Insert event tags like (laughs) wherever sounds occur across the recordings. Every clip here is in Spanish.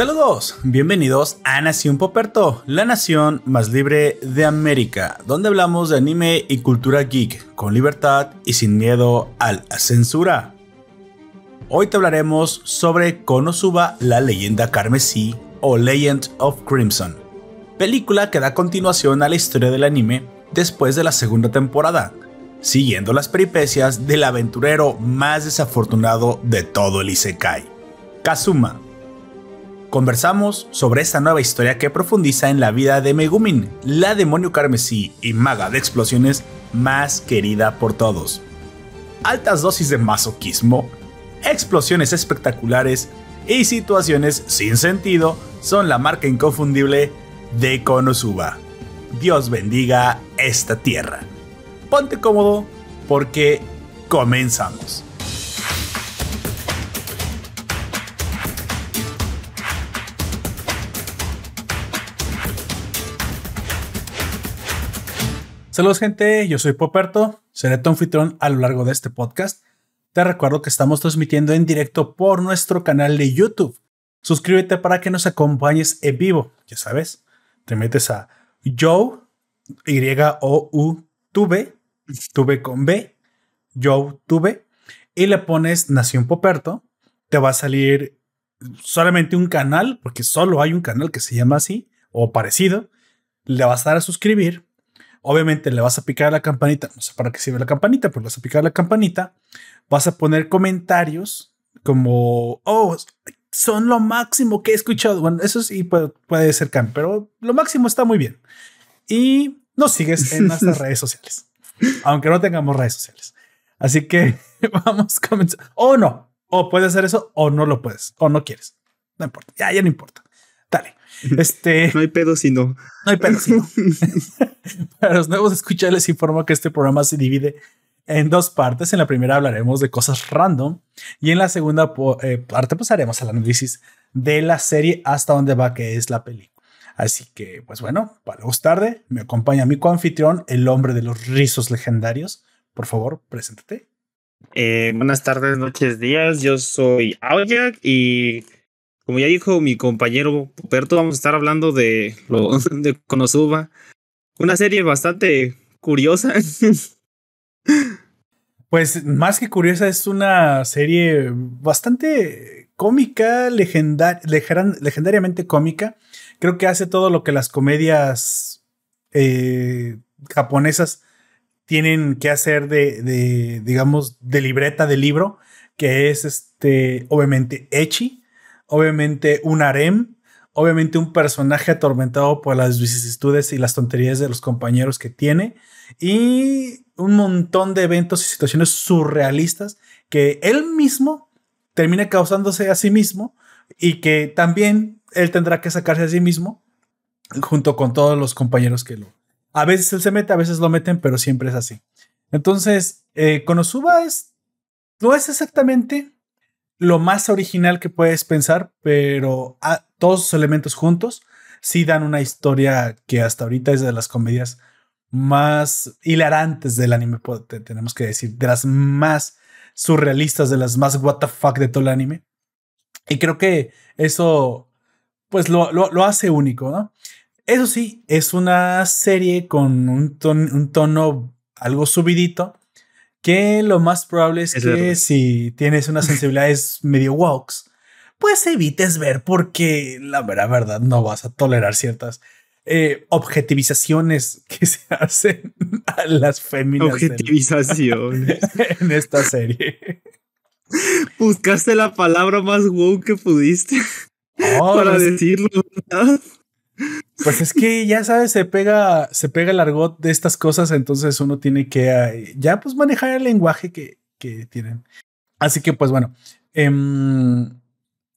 Saludos, bienvenidos a Nación Poperto, la nación más libre de América, donde hablamos de anime y cultura geek con libertad y sin miedo a la censura. Hoy te hablaremos sobre Konosuba, la leyenda carmesí o Legend of Crimson, película que da continuación a la historia del anime después de la segunda temporada, siguiendo las peripecias del aventurero más desafortunado de todo el Isekai, Kazuma conversamos sobre esta nueva historia que profundiza en la vida de Megumin, la demonio carmesí y maga de explosiones más querida por todos. Altas dosis de masoquismo, explosiones espectaculares y situaciones sin sentido son la marca inconfundible de Konosuba. Dios bendiga esta tierra. Ponte cómodo porque comenzamos. Saludos gente, yo soy Poperto, seré tu anfitrión a lo largo de este podcast. Te recuerdo que estamos transmitiendo en directo por nuestro canal de YouTube. Suscríbete para que nos acompañes en vivo, ya sabes. Te metes a Joe, Y-O-U, Tuve, Tuve con B, Joe Tuve, y le pones Nación Poperto. Te va a salir solamente un canal, porque solo hay un canal que se llama así o parecido. Le vas a dar a suscribir Obviamente le vas a picar a la campanita, no sé para qué sirve la campanita, pero le vas a picar a la campanita, vas a poner comentarios como, oh, son lo máximo que he escuchado. Bueno, eso sí puede, ser cambio, pero lo máximo está muy bien. Y nos sigues en nuestras (laughs) redes sociales, aunque no tengamos redes sociales. Así que (laughs) vamos a comenzar. O no, o puedes hacer eso o no lo puedes, o no quieres. No importa, ya, ya no importa. Dale. Este, no hay pedo si no. No hay pedo si no. (laughs) Para los nuevos escuchas les informo que este programa se divide en dos partes. En la primera hablaremos de cosas random y en la segunda eh, parte pasaremos pues, al análisis de la serie hasta donde va que es la película. Así que, pues bueno, para no tarde, me acompaña mi coanfitrión, el hombre de los rizos legendarios. Por favor, preséntate. Eh, buenas tardes, noches, días. Yo soy Aoyak y como ya dijo mi compañero Puperto, vamos a estar hablando de Konosuba. (laughs) Una serie bastante curiosa. Pues más que curiosa, es una serie bastante cómica, legendariamente cómica. Creo que hace todo lo que las comedias eh, japonesas tienen que hacer de, de, digamos, de libreta de libro, que es este, obviamente, Echi obviamente un harem, obviamente un personaje atormentado por las vicisitudes y las tonterías de los compañeros que tiene y un montón de eventos y situaciones surrealistas que él mismo termina causándose a sí mismo y que también él tendrá que sacarse a sí mismo junto con todos los compañeros que lo... A veces él se mete, a veces lo meten, pero siempre es así. Entonces, eh, Konosuba es... No es exactamente lo más original que puedes pensar, pero a, todos los elementos juntos sí dan una historia que hasta ahorita es de las comedias más hilarantes del anime, tenemos que decir, de las más surrealistas, de las más what the fuck de todo el anime. Y creo que eso, pues lo, lo, hace único, ¿no? Eso sí, es una serie con un, un tono algo subidito, que lo más probable es, que si tienes unas (laughs) sensibilidades medio walks, pues evites ver porque la verdad, verdad no vas a tolerar ciertas eh, objetivizaciones que se (laughs) hacen a las féminas. Objetivizaciones. (laughs) en esta serie. Buscaste la palabra más wow que pudiste para decirlo, ¿verdad? Pues es que ya sabes, se pega, se pega el argot de estas cosas, entonces uno tiene que eh, ya pues manejar el lenguaje que, que tienen. Así que pues bueno, em,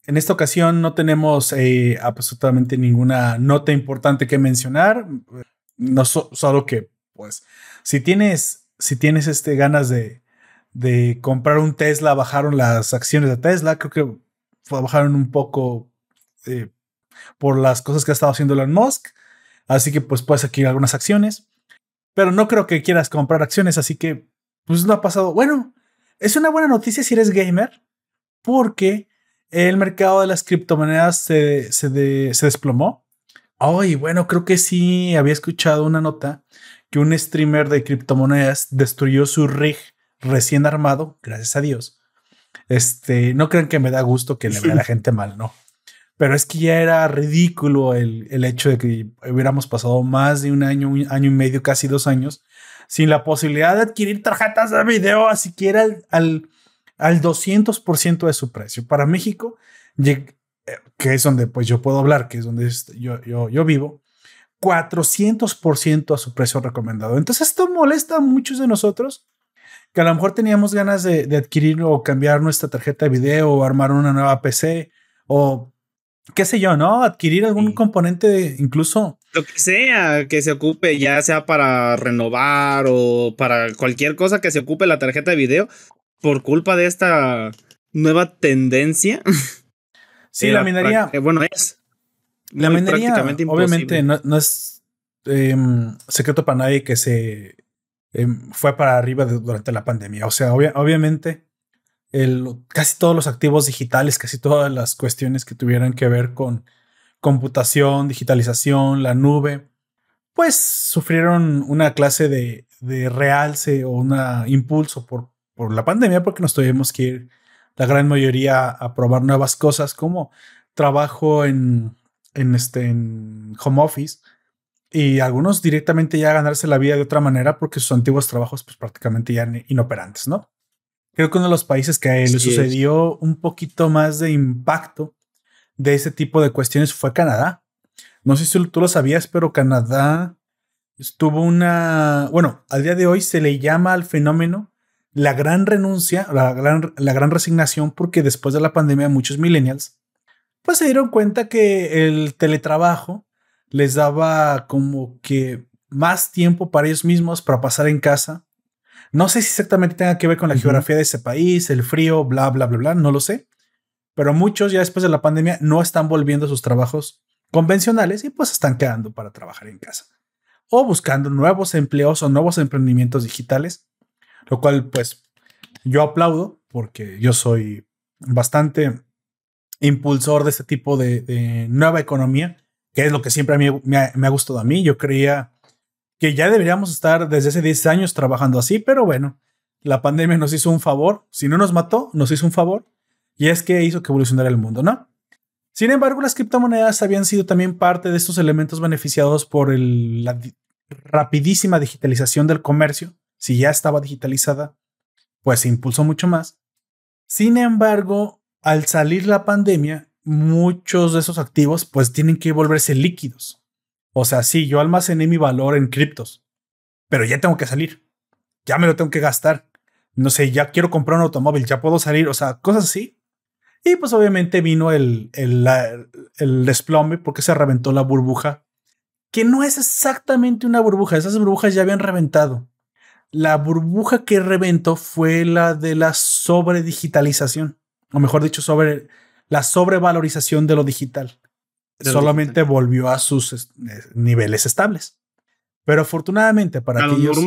en esta ocasión no tenemos eh, absolutamente ninguna nota importante que mencionar, no solo que pues si tienes, si tienes este ganas de, de comprar un Tesla, bajaron las acciones de Tesla, creo que bajaron un poco. Eh, por las cosas que ha estado haciendo Elon Musk. Así que pues puedes adquirir algunas acciones. Pero no creo que quieras comprar acciones, así que pues no ha pasado. Bueno, es una buena noticia si eres gamer, porque el mercado de las criptomonedas se, se, se desplomó. Ay, bueno, creo que sí había escuchado una nota que un streamer de criptomonedas destruyó su rig recién armado, gracias a Dios. Este, no crean que me da gusto que le vea a la (laughs) gente mal, no. Pero es que ya era ridículo el, el, hecho de que hubiéramos pasado más de un año, un año y medio, casi dos años, sin la posibilidad de adquirir tarjetas de video, siquiera al, al, al 200% de su precio. Para México, que es donde pues yo puedo hablar, que es donde yo, yo, yo vivo, 400% a su precio recomendado. Entonces esto molesta a muchos de nosotros que a lo mejor teníamos ganas de, de adquirir o cambiar nuestra tarjeta de video o armar una nueva PC o qué sé yo, ¿no? Adquirir algún componente, incluso. Lo que sea que se ocupe, ya sea para renovar o para cualquier cosa que se ocupe la tarjeta de video, por culpa de esta nueva tendencia. (laughs) Sí, la minería. Bueno, es. La minería, obviamente, no, es em, secreto para nadie que se em, fue para arriba durante la pandemia. O sea, obviamente casi todos los activos digitales, casi todas las cuestiones que tuvieran que ver con computación, digitalización, la nube, pues sufrieron una clase de, realce o un impulso por, por la pandemia porque nos tuvimos que ir la gran mayoría a probar nuevas cosas como trabajo en, en, este, en home office y algunos directamente ya ganarse la vida de otra manera porque sus antiguos trabajos pues prácticamente ya inoperantes, ¿no? Creo que uno de los países que le sucedió un poquito más de impacto de ese tipo de cuestiones fue Canadá. No sé si tú lo sabías, pero Canadá estuvo una, bueno, al día de hoy se le llama al fenómeno la gran renuncia, la gran, la gran resignación, porque después de la pandemia muchos millennials, pues se dieron cuenta que el teletrabajo les daba como que más tiempo para ellos mismos, para pasar en casa, no sé si exactamente tenga que ver con la geografía de ese país, el frío, bla, bla, bla, bla, no lo sé. Pero muchos ya después de la pandemia no están volviendo a sus trabajos convencionales y pues están quedando para trabajar en casa. O buscando nuevos empleos o nuevos emprendimientos digitales, lo cual pues yo aplaudo porque yo soy bastante impulsor de este tipo de, nueva economía, que es lo que siempre a mí me ha, me ha gustado a mí. Yo creía que ya deberíamos estar desde hace 10 años trabajando así, pero bueno, la pandemia nos hizo un favor, si no nos mató, nos hizo un favor, y es que hizo que evolucionara el mundo, ¿no? Sin embargo, las criptomonedas habían sido también parte de estos elementos beneficiados por la rapidísima digitalización del comercio. Si ya estaba digitalizada, pues se impulsó mucho más. Sin embargo, al salir la pandemia, muchos de esos activos pues tienen que volverse líquidos. O sea, sí, yo almacené mi valor en criptos, pero ya tengo que salir. Ya me lo tengo que gastar. No sé, ya quiero comprar un automóvil, ya puedo salir, o sea, cosas así. Y pues obviamente vino el, el, el desplome porque se reventó la burbuja, que no es exactamente una burbuja, esas burbujas ya habían reventado. La burbuja que reventó fue la de la sobredigitalización, o mejor dicho, sobre la sobrevalorización de lo digital solamente volvió a sus eh, niveles estables. Pero afortunadamente para aquellos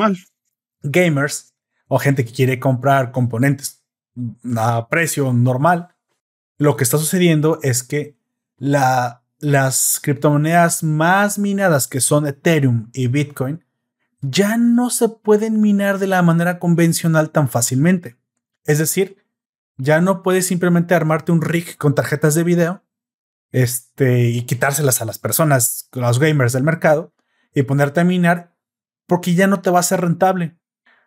gamers o gente que quiere comprar componentes a precio normal, lo que está sucediendo es que la, las criptomonedas más minadas que son Ethereum y Bitcoin ya no se pueden minar de la manera convencional tan fácilmente. Es decir, ya no puedes simplemente armarte un rig con tarjetas de video este, y quitárselas a las personas, los gamers del mercado, y ponerte a minar porque ya no te va a ser rentable.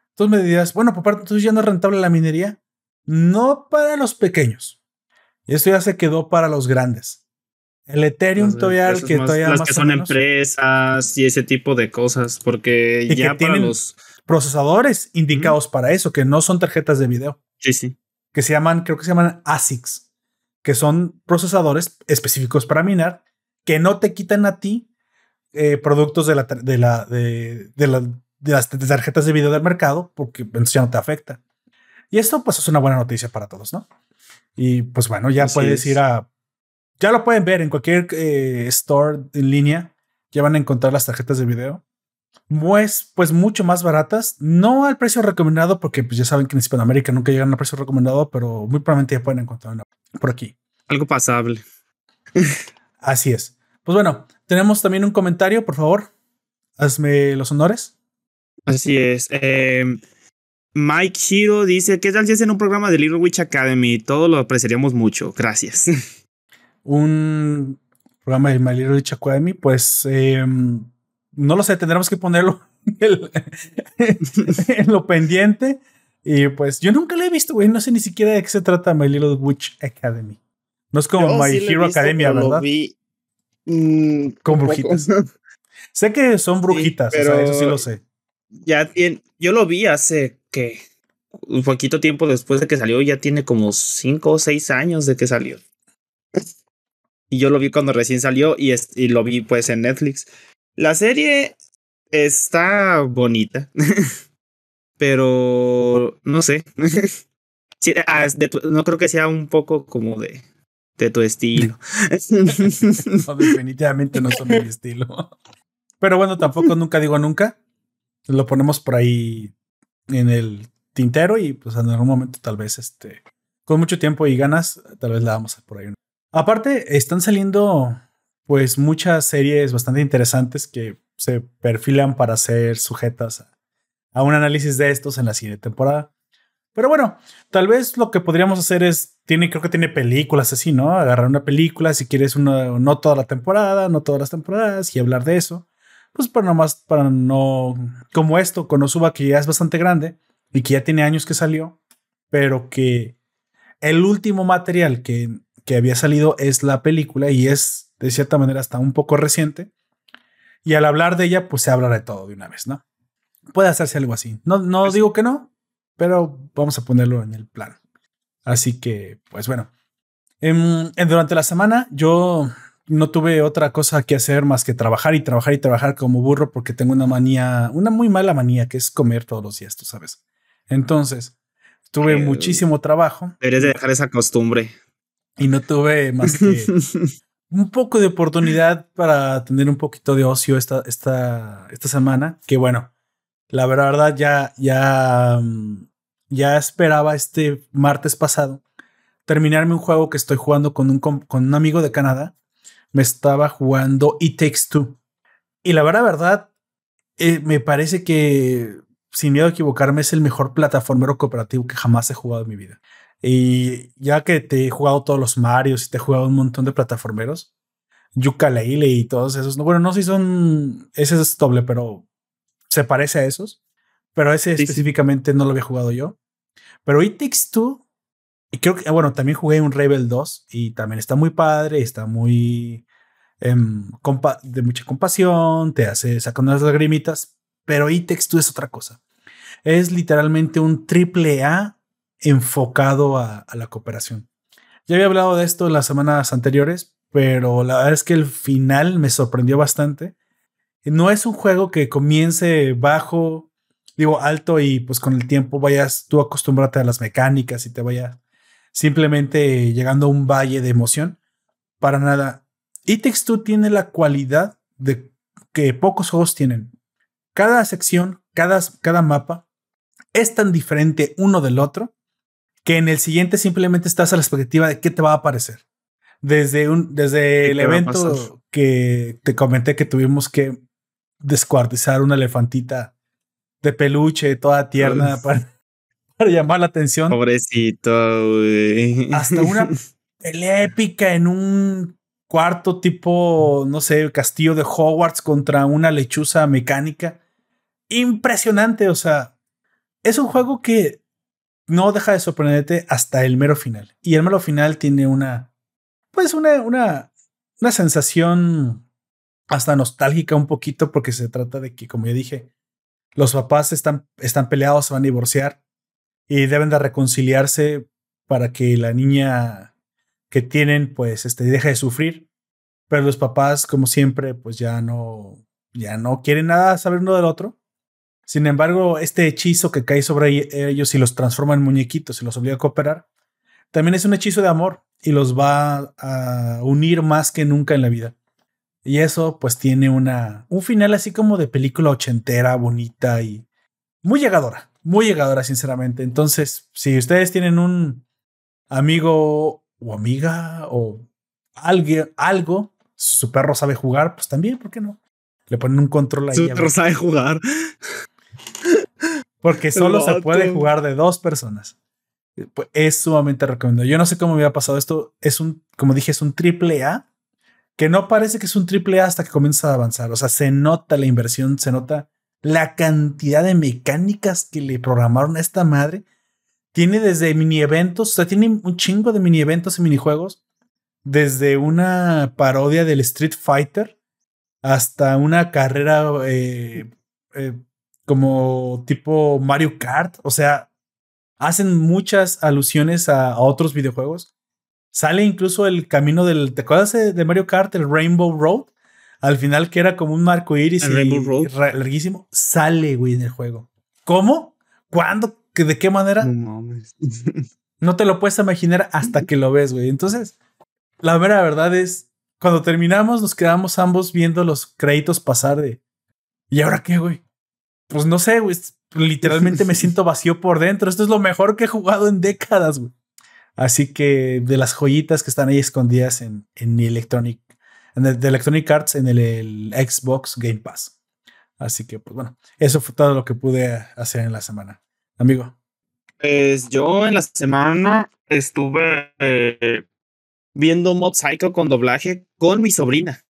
Entonces me dirías, bueno, parte, entonces ya no es rentable la minería. No para los pequeños. Esto ya se quedó para los grandes. El Ethereum todavía, que todavía las que son empresas y ese tipo de cosas, porque ya para los procesadores indicados para eso, que no son tarjetas de video. Sí, sí. Que se llaman, creo que se llaman ASICs que son procesadores específicos para minar, que no te quitan a ti eh, productos de, la, de, la, de, de, las tarjetas de video del mercado, porque entonces ya no te afecta. Y esto pues es una buena noticia para todos, ¿no? Y pues bueno, ya puedes ir a... Ya lo pueden ver en cualquier eh, store en línea. Ya van a encontrar las tarjetas de video. Pues, pues mucho más baratas. No al precio recomendado, porque pues ya saben que en Hispanoamérica nunca llegan al precio recomendado, pero muy probablemente ya pueden encontrar una por aquí. algo pasable. (laughs) Así es. Pues bueno, tenemos también un comentario, por favor. Hazme los honores. Así es. Eh, Mike Hiro dice: ¿Qué tal si hacen un programa de Little Witch Academy? Todo lo apreciaríamos mucho. Gracias. Un programa de My Little Witch Academy, pues eh, no lo sé, tendremos que ponerlo (laughs) en lo pendiente. Y pues yo nunca lo he visto, güey. No sé ni siquiera de qué se trata My Little Witch Academy. No es como My Hero Academia, ¿verdad? Vi, mm, Con brujitas. (laughs) sé que son brujitas, pero o sea, eso sí lo sé. Ya tiene, yo lo vi hace que un poquito tiempo después de que salió, ya tiene como cinco o seis años de que salió. (laughs) y yo lo vi cuando recién salió y, y lo vi pues en Netflix. La serie está bonita, (laughs) pero no sé. (laughs) Ah, no creo que sea un poco como de, de tu estilo. (laughs) no, definitivamente no son mi estilo. Pero bueno, tampoco nunca digo nunca. Lo ponemos por ahí en el tintero y pues en algún momento tal vez este con mucho tiempo y ganas tal vez la vamos a por ahí. Aparte están saliendo pues muchas series bastante interesantes que se perfilan para ser sujetas a, un análisis de estos en la siguiente temporada. Pero bueno, tal vez lo que podríamos hacer es, tiene, creo que tiene películas así, ¿no? Agarrar una película, si quieres una, no toda la temporada, no todas las temporadas y hablar de eso. Pues para nomás, para no, como esto, con Osuba que ya es bastante grande y que ya tiene años que salió, pero que el último material que, que había salido es la película y es de cierta manera hasta un poco reciente. Y al hablar de ella, pues se habla de todo de una vez, ¿no? Puede hacerse algo así. No, no pues digo que no, pero vamos a ponerlo en el plan. Así que, pues bueno. En, durante la semana yo no tuve otra cosa que hacer más que trabajar y trabajar y trabajar como burro porque tengo una manía, una muy mala manía que es comer todos los días, tú sabes. Entonces, tuve muchísimo trabajo. Deberías de dejar esa costumbre. Y no tuve más que (laughs) un poco de oportunidad para tener un poquito de ocio esta, esta, esta semana. Que bueno, la verdad ya, ya, mm, ya esperaba este martes pasado terminarme un juego que estoy jugando con un, con un amigo de Canadá. Me estaba jugando It Takes Two. Y la verdad, verdad, eh, me parece que, sin miedo a equivocarme, es el mejor plataformero cooperativo que jamás he jugado en mi vida. Y ya que te he jugado todos los Marios y te he jugado un montón de plataformeros, yooka y todos esos. Bueno, no sé si son. Ese es doble, pero se parece a esos. Pero ese específicamente no lo había jugado yo. Pero It Takes Two. Y creo que, bueno, también jugué un Rebel 2 y también está muy padre, está muy em, de mucha compasión, te hace sacar unas lagrimitas, pero It Takes Two es otra cosa. Es literalmente un triple A enfocado a, la cooperación. Ya había hablado de esto las semanas anteriores, pero la verdad es que el final me sorprendió bastante. No es un juego que comience bajo, digo alto y pues con el tiempo vayas tú acostumbrarte a las mecánicas y te vayas simplemente llegando a un valle de emoción. Para nada. It Takes tiene la cualidad de que pocos juegos tienen. Cada sección, cada, cada mapa es tan diferente uno del otro que en el siguiente simplemente estás a la expectativa de qué te va a aparecer. Desde, un, desde el evento que te comenté que tuvimos que descuartizar una elefantita de peluche toda tierna para, (laughs) para, llamar la atención. Pobrecito, Hasta una (laughs) pelea épica en un cuarto tipo, no sé, castillo de Hogwarts contra una lechuza mecánica. Impresionante, o sea, es un juego que no deja de sorprenderte hasta el mero final. Y el mero final tiene una, pues una, una, una sensación hasta nostálgica un poquito porque se trata de que, como ya dije, los papás están, están peleados, se van a divorciar y deben de reconciliarse para que la niña que tienen, pues, este, deje de sufrir. Pero los papás, como siempre, pues ya no, ya no quieren nada saber uno del otro sin embargo, este hechizo que cae sobre ellos y los transforma en muñequitos y los obliga a cooperar, también es un hechizo de amor y los va a unir más que nunca en la vida. Y eso pues tiene una, un final así como de película ochentera, bonita y muy llegadora, muy llegadora sinceramente. Entonces, si ustedes tienen un amigo o amiga o alguien, algo, su perro sabe jugar, pues también, ¿por qué no? Le ponen un control ahí. Su perro sabe jugar. Porque solo se puede jugar de dos personas. Pues, es sumamente recomendado. Yo no sé cómo me ha pasado esto. Es un, como dije, es un triple A que no parece que es un triple A hasta que comienza a avanzar. O sea, se nota la inversión, se nota la cantidad de mecánicas que le programaron a esta madre. Tiene desde mini eventos, o sea, tiene un chingo de mini eventos y minijuegos. Desde una parodia del Street Fighter hasta una carrera eh, eh, como tipo Mario Kart. O sea, hacen muchas alusiones a, otros videojuegos. Sale incluso el camino del. ¿Te acuerdas de Mario Kart, el Rainbow Road? Al final, que era como un marco iris y, larguísimo. Sale, güey, en el juego. ¿Cómo? ¿Cuándo? ¿De qué manera? No, (laughs) no te lo puedes imaginar hasta que lo ves, güey. Entonces, la mera verdad es, cuando terminamos, nos quedamos ambos viendo los créditos pasar de. ¿Y ahora qué, güey? Pues no sé, güey literalmente me (laughs) siento vacío por dentro. Esto es lo mejor que he jugado en décadas, güey. Así que de las joyitas que están ahí escondidas en, en mi Electronic, en el, de Electronic Arts en el, Xbox Game Pass. Así que, pues bueno, eso fue todo lo que pude hacer en la semana. Amigo. Pues yo en la semana estuve eh, viendo Mob Psycho con doblaje con mi sobrina.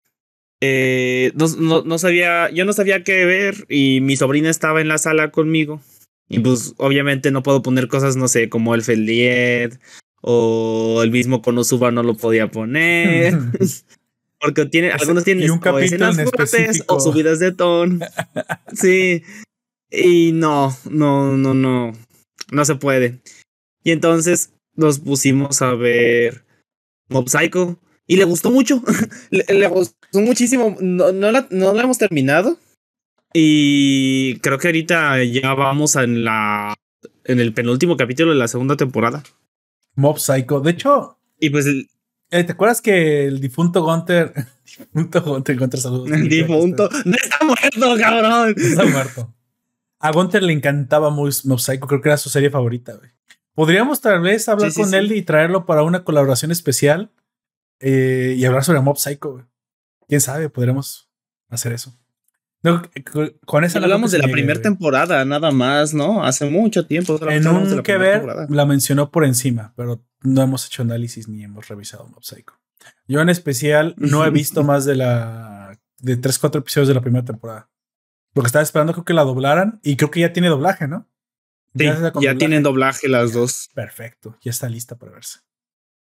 Eh, no, no, sabía, yo no sabía qué ver y mi sobrina estaba en la sala conmigo. Y pues obviamente no puedo poner cosas, no sé, como el Feliet o el mismo Konosuba no lo podía poner. (laughs) (laughs) Porque tiene, algunos tienen un o escenas fuertes o subidas de tono. (laughs) sí. Y no, no, no, no. No se puede. Y entonces nos pusimos a ver Mob Psycho. Y le gustó mucho. le, gustó muchísimo. No, no, la, no hemos terminado. Y creo que ahorita ya vamos en la. En el penúltimo capítulo de la segunda temporada. Mob Psycho. De hecho. Y pues. Eh, ¿Te acuerdas que el difunto Gunter. (laughs) difunto Gunter, Gunter, saludos. El difunto. No está muerto, cabrón. está muerto. A Gunter le encantaba Mob Psycho. Creo que era su serie favorita, güey. Podríamos tal vez hablar con él y traerlo para una colaboración especial eh, y hablar sobre Mob Psycho. Güey. Quién sabe, podremos hacer eso. con esa hablamos de la primera temporada, nada más, ¿no? Hace mucho tiempo. En un que ver, la mencionó por encima, pero no hemos hecho análisis ni hemos revisado Mob Psycho. Yo en especial no he visto (laughs) más de la de tres, cuatro episodios de la primera temporada. Porque estaba esperando creo que la doblaran y creo que ya tiene doblaje, ¿no? Sí, ya, tienen doblaje las dos. Perfecto, ya está lista para verse.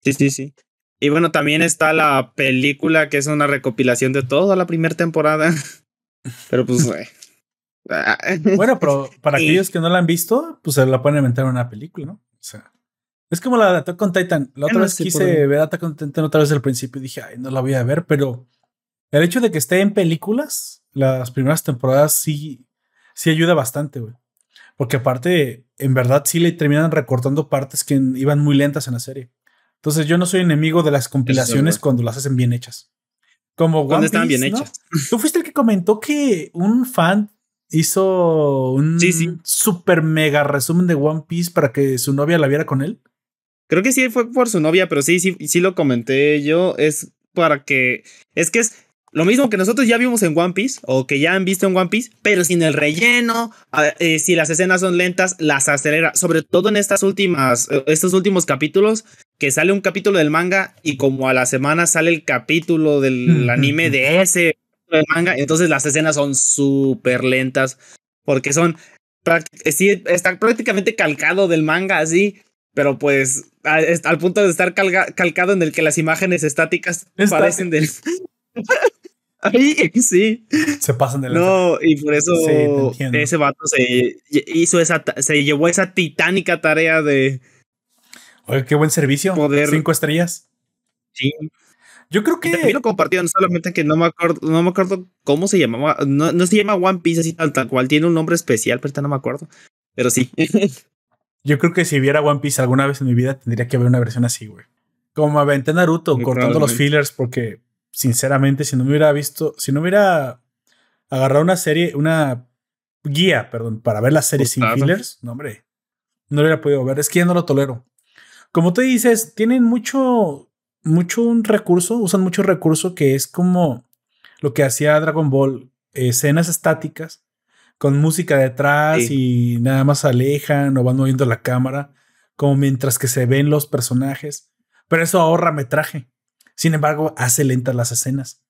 Sí, sí, sí. Y bueno, también está la película que es una recopilación de toda la primera temporada. (laughs) Pero pues, (laughs) bueno, pero para aquellos que no la han visto, pues se la pueden inventar en una película, ¿no? O sea, es como la de Attack on Titan. La otra vez quise ver Attack on Titan otra vez al principio y dije, ay, no la voy a ver, pero el hecho de que esté en películas, las primeras temporadas sí, sí ayuda bastante, güey. Porque aparte, en verdad sí le terminan recortando partes que iban muy lentas en la serie. Entonces yo no soy enemigo de las compilaciones cuando las hacen bien hechas. Como One están bien hechas. Tú fuiste el que comentó que un fan hizo un super mega resumen de One Piece para que su novia la viera con él. Creo que sí fue por su novia, pero sí, sí, sí lo comenté yo. Es para que. Es que es lo mismo que nosotros ya vimos en One Piece o que ya han visto en One Piece, pero sin el relleno. Eh, si las escenas son lentas, las acelera. Sobre todo en estas últimas, eh, estos últimos capítulos, que sale un capítulo del manga y como a la semana sale el capítulo del anime de ese manga, entonces las escenas son súper lentas porque son, sí, está prácticamente calcado del manga así, pero pues al punto de estar calcado en el que las imágenes estáticas parecen del... (laughs) Sí. Se pasan de. No, y por eso ese vato se hizo esa, se llevó esa titánica tarea de Oye, qué buen servicio. Poder. Cinco estrellas. Sí. Yo creo que. También lo compartieron, solamente que no me acuerdo, no me acuerdo cómo se llamaba. No, no se llama One Piece así tal, tal cual. Tiene un nombre especial, pero no me acuerdo. Pero sí. (laughs) Yo creo que si viera One Piece alguna vez en mi vida, tendría que haber una versión así, güey. Como me aventé Naruto, cortando los fillers, porque sinceramente, si no me hubiera visto, si no hubiera agarrado una serie, una guía, perdón, para ver la serie sin fillers, no, hombre, no lo hubiera podido ver. Es que ya no lo tolero. Como tú dices, tienen mucho, mucho un recurso, usan mucho recurso que es como lo que hacía Dragon Ball, escenas estáticas con música detrás y nada más alejan o van moviendo la cámara, como mientras que se ven los personajes. Pero eso ahorra metraje. Sin embargo, hace lentas las escenas.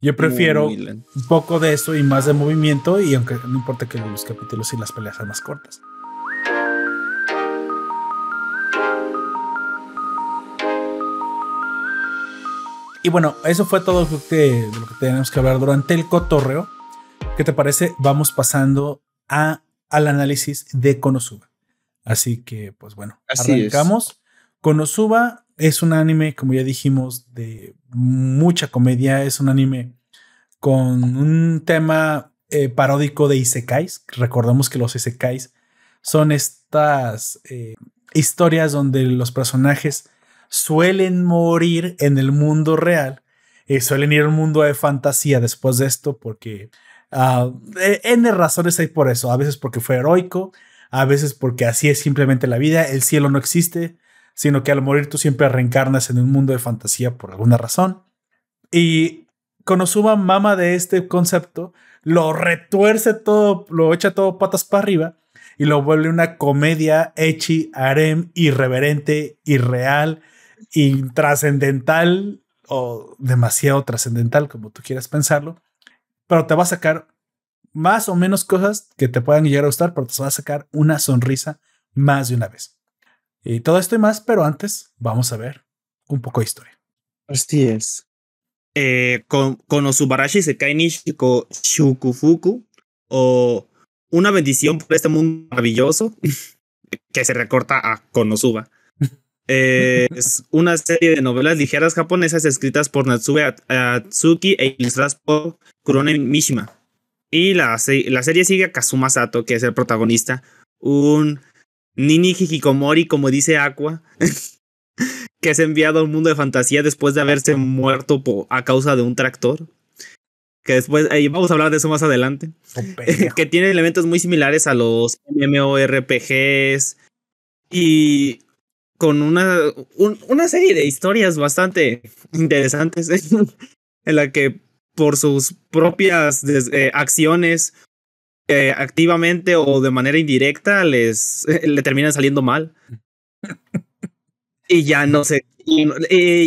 Yo prefiero un poco de eso y más de movimiento, y aunque no importa que los capítulos y las peleas sean más cortas. Y bueno, eso fue todo lo que, de lo que tenemos que hablar durante el cotorreo. ¿Qué te parece? Vamos pasando a, al análisis de Konosuba. Así que, pues bueno, arrancamos. Konosuba es un anime, como ya dijimos, de mucha comedia. Es un anime con un tema eh, paródico de isekais. Recordamos que los isekais son estas eh, historias donde los personajes suelen morir en el mundo real y suelen ir al mundo de fantasía después de esto porque uh, N razones hay por eso. A veces porque fue heroico, a veces porque así es simplemente la vida. El cielo no existe, sino que al morir tú siempre reencarnas en un mundo de fantasía por alguna razón. Y Konosuba mama de este concepto, lo retuerce todo, lo echa todo patas para arriba y lo vuelve una comedia hechi, harem, irreverente, irreal, trascendental o demasiado trascendental, como tú quieras pensarlo, pero te va a sacar más o menos cosas que te puedan llegar a gustar, pero te va a sacar una sonrisa más de una vez. Y todo esto y más, pero antes vamos a ver un poco de historia. Así es. Eh, con, con Osubarashi Sekai Nishiko Shukufuku o Una bendición por este mundo maravilloso (laughs) que se recorta a Konosuba. Es una serie de novelas ligeras japonesas escritas por Natsube Atsuki e ilustradas por Kurone Mishima. Y la, la serie sigue a Kazuma Sato, que es el protagonista, un Nini Hikikomori, como dice Aqua, (laughs) que es enviado a un mundo de fantasía después de haberse muerto a causa de un tractor. Que después, ahí vamos a hablar de eso más adelante. (laughs) que tiene elementos muy similares a los MMORPGs. Y con una, una serie de historias bastante interesantes (laughs) en la que por sus propias eh, acciones eh, activamente o de manera indirecta les le terminan saliendo mal. (laughs) Y ya no sé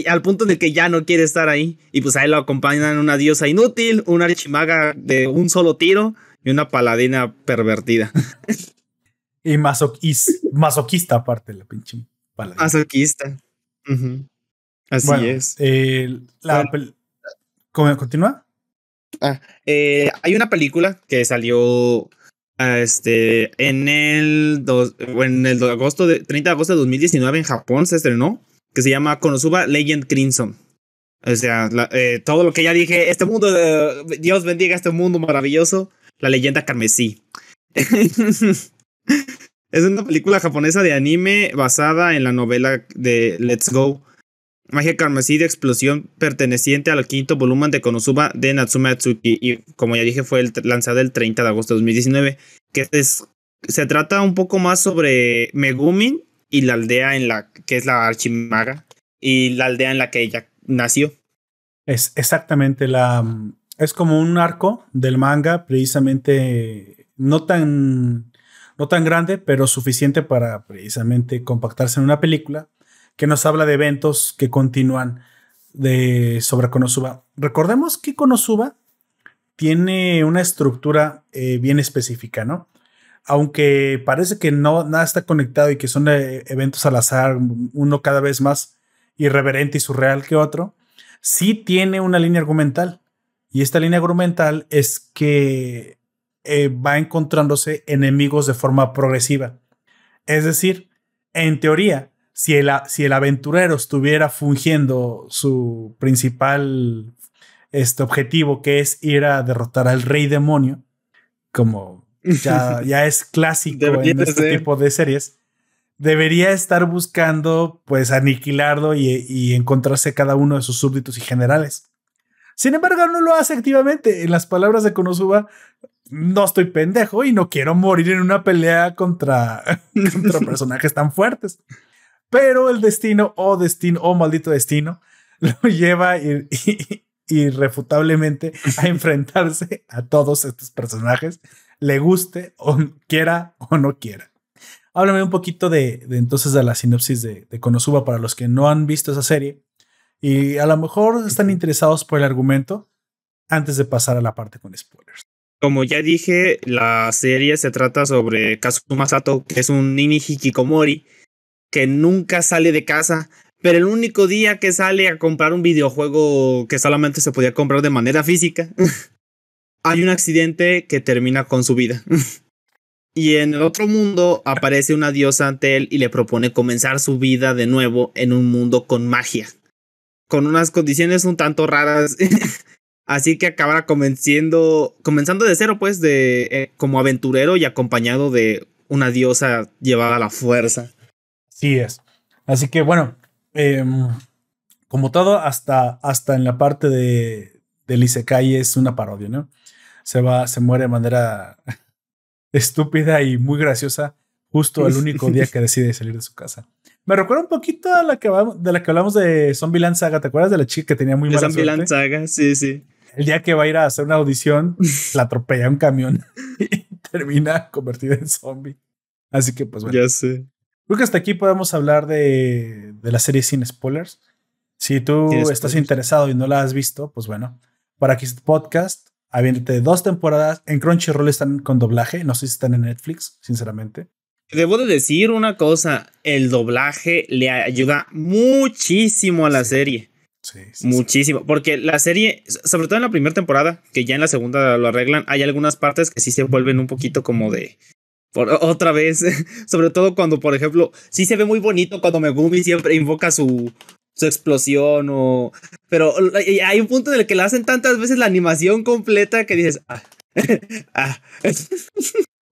al punto el que ya no quiere estar ahí y pues ahí lo acompañan una diosa inútil una archimaga de un solo tiro y una paladina pervertida. (laughs) Y masoquista aparte la pinche Masoquista. Así es. Eh, la ¿Cómo continúa? Ah, eh, hay una película que salió este, en el, en el agosto de, 30 de agosto de 2019 en Japón, se estrenó, que se llama Konosuba Legend Crimson. O sea, eh, todo lo que ya dije, este mundo, Dios bendiga este mundo maravilloso, la leyenda carmesí. (laughs) Es una película japonesa de anime basada en la novela de Let's Go. Magia carmesí de explosión perteneciente al quinto volumen de Konosuba de Natsume Atsuki y como ya dije fue lanzada el 30 de agosto de 2019 que es, se trata un poco más sobre Megumin y la aldea en la que es la Archimaga y la aldea en la que ella nació. Es exactamente la es como un arco del manga precisamente no tan no tan grande, pero suficiente para precisamente compactarse en una película que nos habla de eventos que continúan de, sobre Konosuba. Recordemos que Konosuba tiene una estructura eh, bien específica, ¿no? Aunque parece que no, nada está conectado y que son eh, eventos al azar, uno cada vez más irreverente y surreal que otro, sí tiene una línea argumental. Y esta línea argumental es que eh, va encontrándose enemigos de forma progresiva. Es decir, en teoría, si el, si el aventurero estuviera fungiendo su principal este objetivo, que es ir a derrotar al rey demonio, como ya, (laughs) ya es clásico en este tipo de series, debería estar buscando pues aniquilarlo y, y, encontrarse cada uno de sus súbditos y generales. Sin embargo, no lo hace activamente. En las palabras de Konosuba, no estoy pendejo y no quiero morir en una pelea contra, (laughs) contra personajes tan fuertes. pero el destino o destino o maldito destino (laughs) lo lleva irrefutablemente a enfrentarse a todos estos personajes, le guste o quiera o no quiera. Háblame un poquito de, entonces de la sinopsis de, de, Konosuba para los que no han visto esa serie y a lo mejor están interesados por el argumento antes de pasar a la parte con spoilers. Como ya dije, la serie se trata sobre Kazuma Sato, que es un nini hikikomori que nunca sale de casa, pero el único día que sale a comprar un videojuego que solamente se podía comprar de manera física, (laughs) hay un accidente que termina con su vida. (laughs) y en el otro mundo aparece una diosa ante él y le propone comenzar su vida de nuevo en un mundo con magia, con unas condiciones un tanto raras. (laughs) Así que acabará comenzando, comenzando de cero, pues, de eh, como aventurero y acompañado de una diosa llevada a la fuerza. Sí es. Así que bueno, em, como todo, hasta, hasta en la parte de, del Isekai es una parodia, ¿no? Se va, se muere de manera (laughs) estúpida y muy graciosa justo el único día que decide salir de su casa. Me recuerda un poquito a la que de la que hablamos de Zombieland Saga. ¿Te acuerdas de la chica que tenía muy mala Zombieland Saga, sí, sí. El día que va a ir a hacer una audición, (laughs) la atropella un camión (laughs) y termina convertida en zombie. Así que, pues bueno. Ya sé. Creo que hasta aquí podemos hablar de, de la serie sin spoilers. Si tú estás interesado y no la has visto, pues bueno, para aquí este podcast, habiéndote dos temporadas, en Crunchyroll están con doblaje, no sé si están en Netflix, sinceramente. Debo de decir una cosa, el doblaje le ayuda muchísimo a la serie. Sí, sí, muchísimo, porque la serie, sobre todo en la primera temporada, que ya en la segunda lo arreglan, hay algunas partes que sí se vuelven un poquito como de por, otra vez, (laughs) sobre todo cuando, por ejemplo, sí se ve muy bonito cuando Megumi siempre invoca su, su explosión o... Pero hay un punto en el que le hacen tantas veces la animación completa que dices... Ah, (laughs) ah. (laughs)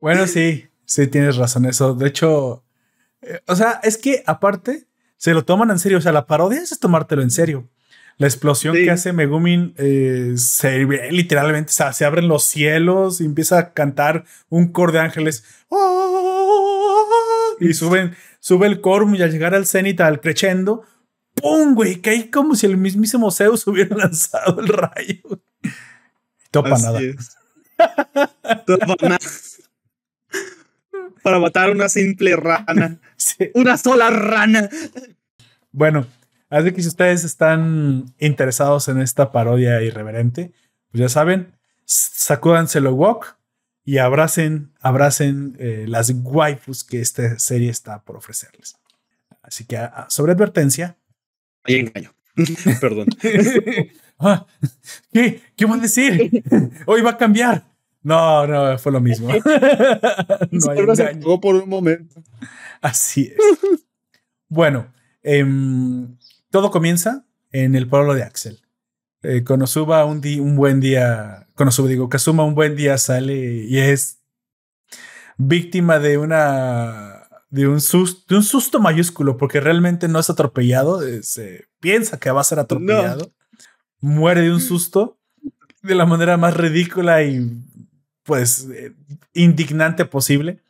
Bueno, sí, sí, tienes razón eso. De hecho, eh, o sea, es que aparte se lo toman en serio. O sea, la parodia es tomártelo en serio. La explosión que hace Megumin eh, se literalmente se abren los cielos y empieza a cantar un coro de ángeles. ¡Oh! Y suben, sube el coro y al llegar al cenit, al crescendo, ¡pum! Güey, cae como si el mismísimo Zeus (laughs) hubiera lanzado el rayo. Topa nada. Topa nada. Para matar una simple rana. (laughs) Una sola rana. Bueno, Así que si ustedes están interesados en esta parodia irreverente, pues ya saben, sacúdanse lo walk y abracen, abracen eh, las waifus que esta serie está por ofrecerles. Así que sobre advertencia. Ahí engaño. (laughs) Perdón. (laughs) Ah, ¿Qué? ¿Qué van a decir? (laughs) Hoy va a cambiar. No, no, fue lo mismo. no hay engaño. por un momento. Así es. Bueno, eh, todo comienza en el pueblo de Axel. Eh, Konosuba un, un buen día, Konosuba digo, Kazuma un buen día sale y es víctima de una de un susto, de un susto mayúsculo porque realmente no es atropellado, eh, se piensa que va a ser atropellado, muere de un susto de la manera más ridícula y pues eh, indignante posible,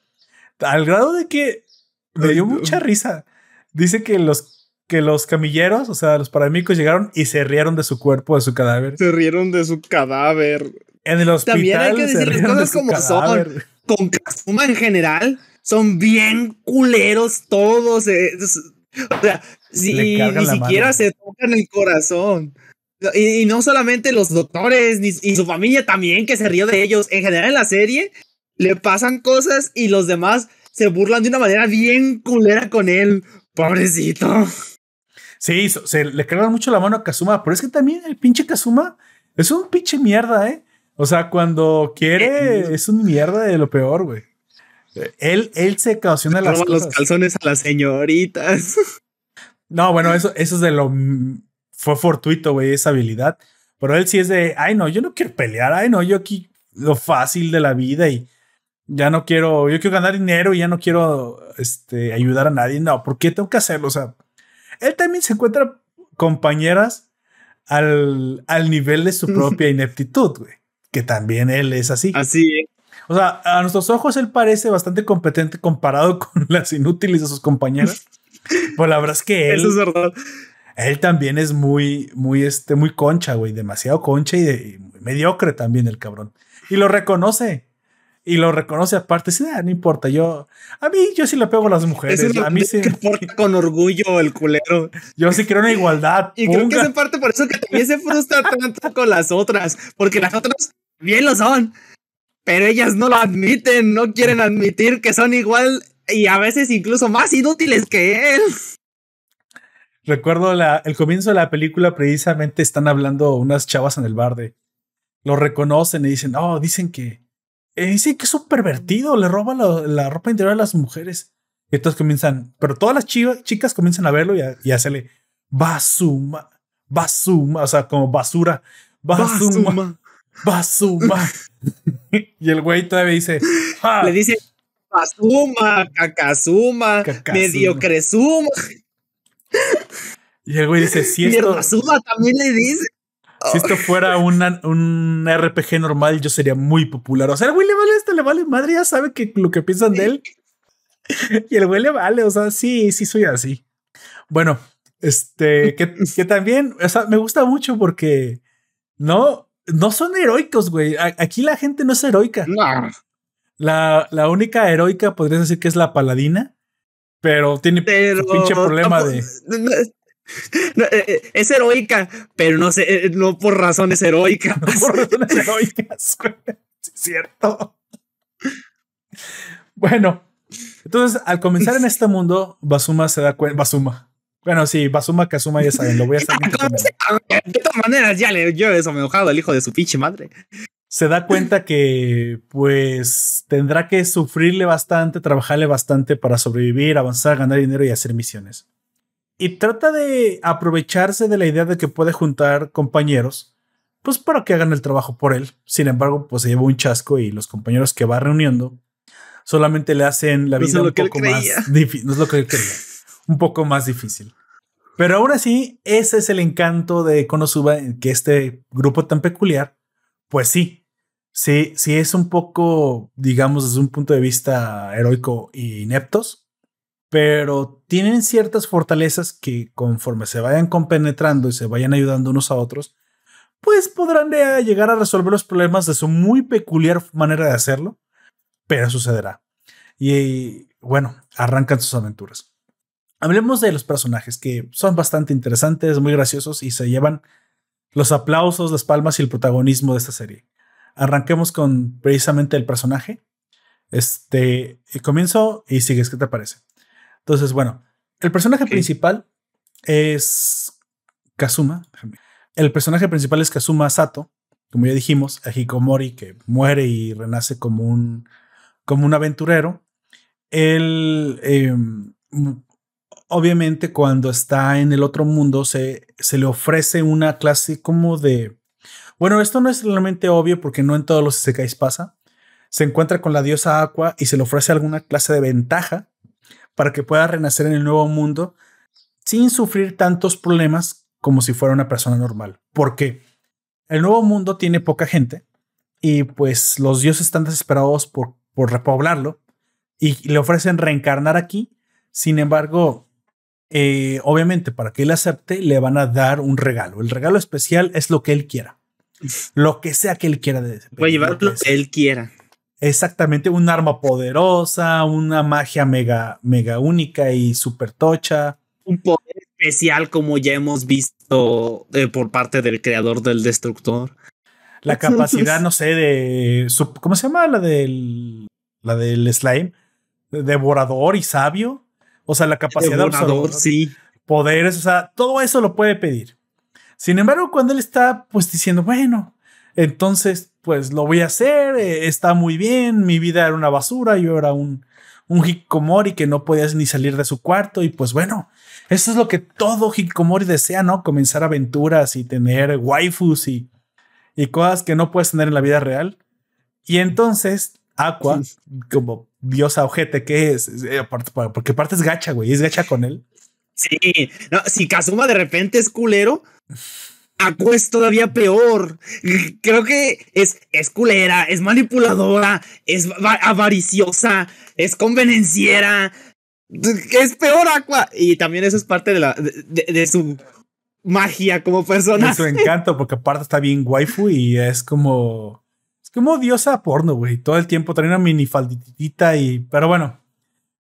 al grado de que me dio mucha risa. Dice que los que los camilleros, o sea, los paramédicos llegaron y se rieron de su cuerpo, de su cadáver. Se rieron de su cadáver. En el hospital. También hay que decir las cosas como son. Con Kazuma en general, son bien culeros todos. Eh, o sea, ni siquiera se tocan el corazón. Y, no solamente los doctores, ni, y su familia también, que se rió de ellos. En general, en la serie, le pasan cosas y los demás se burlan de una manera bien culera con él. Pobrecito. Sí, se le cargan mucho la mano a Kazuma, pero es que también el pinche Kazuma es un pinche mierda, ¿eh? O sea, cuando quiere eh, es un mierda de lo peor, güey. Él, él se ocasiona las cosas. los calzones a las señoritas. (laughs) No, bueno, eso, eso es de lo fue fortuito, güey, esa habilidad. Pero él sí es de, ay, no, yo no quiero pelear, ay, no, yo aquí lo fácil de la vida y ya no quiero, yo quiero ganar dinero y ya no quiero este, ayudar a nadie. No, ¿por qué tengo que hacerlo? O sea, él también se encuentra compañeras al, al nivel de su (laughs) propia ineptitud, güey. Que también él es así. Así O sea, a nuestros ojos él parece bastante competente comparado (laughs) con las inútiles de sus compañeras. Pues la verdad es que él. Eso es verdad. Él también es muy, muy, este, muy concha, güey. Demasiado concha y, de, y mediocre también el cabrón. Y lo reconoce. Y lo reconoce aparte. Sí, ah, no importa. Yo, a mí, yo sí le pego a las mujeres. Es a mí sí. que porta con orgullo el culero. Yo sí quiero una igualdad. Y creo que es en parte por eso que también se frustra tanto con las otras. Porque las otras bien lo son. Pero ellas no lo admiten. No quieren admitir que son igual y a veces incluso más inútiles que él. Recuerdo la, el comienzo de la película, precisamente están hablando unas chavas en el bar de. Lo reconocen y dicen, oh, dicen que. Eh, dicen que es un pervertido, le roba la, la, ropa interior a las mujeres. Y entonces comienzan, pero todas las chivas, chicas comienzan a verlo y a, y a hacerle basuma, basuma, o sea, como basura, basuma, basuma. (laughs) y el güey todavía dice, ah, le dice basuma, cacazuma, mediocresuma. Y el güey dice: Si esto. también le dice. Si esto fuera una, un RPG normal, yo sería muy popular. O sea, el güey le vale esto, le vale madre, ya sabe que lo que piensan de él. (laughs) Y el güey le vale, o sea, sí, sí soy así. Bueno, este, que, que también, o sea, me gusta mucho porque no, no son heroicos, güey. Aquí la gente no es heroica. No. La, la única heroica podrías decir que es la paladina, pero tiene pero, pinche problema no, de. No, no, eh, es heroica, pero no sé, eh, no por razones heroicas. No por razones heroicas, (laughs) es cierto. Bueno, entonces al comenzar en este mundo, Basuma se da cuenta. Basuma. Bueno, sí, Basuma Kazuma, ya saben, lo voy a estar. de todas maneras, ya le yo eso me he enojado al hijo de su pinche madre. Se da cuenta que, pues, tendrá que sufrirle bastante, trabajarle bastante para sobrevivir, avanzar, ganar dinero y hacer misiones y trata de aprovecharse de la idea de que puede juntar compañeros, pues para que hagan el trabajo por él. Sin embargo, pues se lleva un chasco y los compañeros que va reuniendo solamente le hacen la vida no un poco más (laughs) difícil. No es lo que él creía. un poco más difícil. Pero aún así, ese es el encanto de Konosuba, que este grupo tan peculiar, pues sí, sí, sí es un poco, digamos, desde un punto de vista heroico y ineptos, pero tienen ciertas fortalezas que conforme se vayan compenetrando y se vayan ayudando unos a otros, pues podrán llegar a resolver los problemas de su muy peculiar manera de hacerlo, pero sucederá. Y bueno, arrancan sus aventuras. Hablemos de los personajes que son bastante interesantes, muy graciosos y se llevan los aplausos, las palmas y el protagonismo de esta serie. Arranquemos con precisamente el personaje. Este, comienzo y sigues, ¿qué te parece? Entonces, bueno, el personaje okay. principal es Kazuma. El personaje principal es Kazuma Sato, como ya dijimos, a Hikomori, que muere y renace como un, como un aventurero. Él, eh, obviamente, cuando está en el otro mundo, se, se le ofrece una clase como de. Bueno, esto no es realmente obvio porque no en todos los Isekais pasa. Se encuentra con la diosa Aqua y se le ofrece alguna clase de ventaja para que pueda renacer en el nuevo mundo sin sufrir tantos problemas como si fuera una persona normal. Porque el nuevo mundo tiene poca gente y pues los dioses están desesperados por, por repoblarlo y le ofrecen reencarnar aquí. Sin embargo, eh, obviamente para que él acepte le van a dar un regalo. El regalo especial es lo que él quiera. Lo que sea que él quiera. Puede llevar lo que él quiera. Exactamente, un arma poderosa, una magia mega, mega única y super tocha. Un poder especial como ya hemos visto eh, por parte del creador del destructor. La capacidad, no sé, de... ¿Cómo se llama? La del... La del slime. Devorador y sabio. O sea, la capacidad Devorador, de sí. Poderes, o sea, todo eso lo puede pedir. Sin embargo, cuando él está pues diciendo, bueno, entonces, pues lo voy a hacer, eh, está muy bien, mi vida era una basura, yo era un, un hikikomori que no podías ni salir de su cuarto y pues bueno, eso es lo que todo hikikomori desea, ¿no? Comenzar aventuras y tener waifus y, y cosas que no puedes tener en la vida real. Y entonces, Aqua, como diosa ojete que es, eh, porque aparte es gacha, güey, es gacha con él. Sí, no, si Kazuma de repente es culero, Aqua es todavía peor. Creo que es, es culera, es manipuladora, es avariciosa, es convenenciera. es peor Aqua. Y también eso es parte de, la, de, su magia como persona. su encanto, porque aparte está bien waifu y es como. Es como diosa porno, güey. Todo el tiempo trae una mini faldita y. Pero bueno,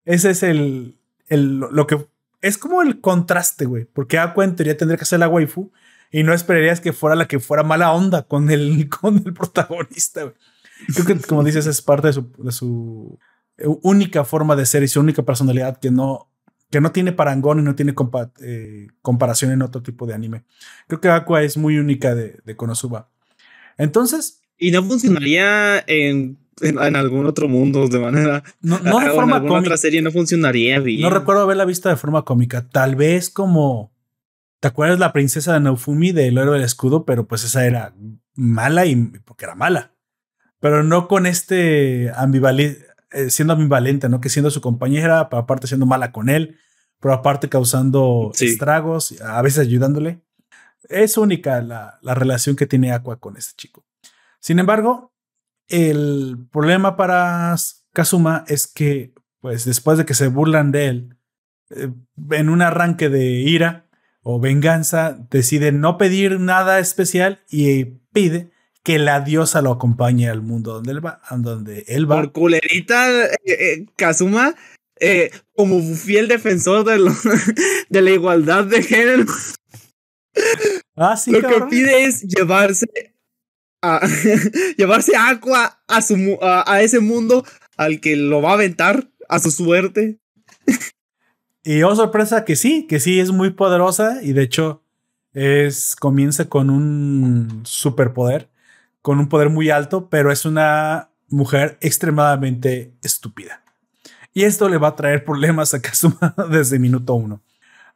ese es el. el lo que. Es como el contraste, güey. Porque Aqua en teoría tendría que ser la waifu y no esperarías que fuera la que fuera mala onda con el, (laughs) con el protagonista, güey. Creo que, como dices, es parte de su, de su única forma de ser y su única personalidad que no, que no tiene parangón y no tiene eh, comparación en otro tipo de anime. Creo que Aqua es muy única de, de Konosuba. Entonces. Y no funcionaría en, en, algún otro mundo de manera. No, no de (laughs) forma cómica. otra serie no funcionaría bien. No recuerdo haberla visto de forma cómica. Tal vez como. ¿Te acuerdas la princesa de Naofumi del héroe del escudo? Pero pues esa era mala y porque era mala. Pero no con este ambivalente eh, siendo ambivalente, ¿no? Que siendo su compañera, pero aparte siendo mala con él, pero aparte causando estragos, a veces ayudándole. Es única la, la relación que tiene Aqua con este chico. Sin embargo, el problema para Kazuma es que, pues después de que se burlan de él, eh, en un arranque de ira o venganza, decide no pedir nada especial y pide que la diosa lo acompañe al mundo donde él va. Donde él va. Por culerita, eh, eh, Kazuma, eh, como fiel defensor de, (laughs) de, la igualdad de género. (laughs) Ah, sí, lo que pide es llevarse a (laughs) llevarse Aqua a, su, a, ese mundo al que lo va a aventar a su suerte. Y oh sorpresa que sí, que sí es muy poderosa y de hecho es comienza con un superpoder con un poder muy alto, pero es una mujer extremadamente estúpida. Y esto le va a traer problemas a Kazuma (laughs) desde minuto uno.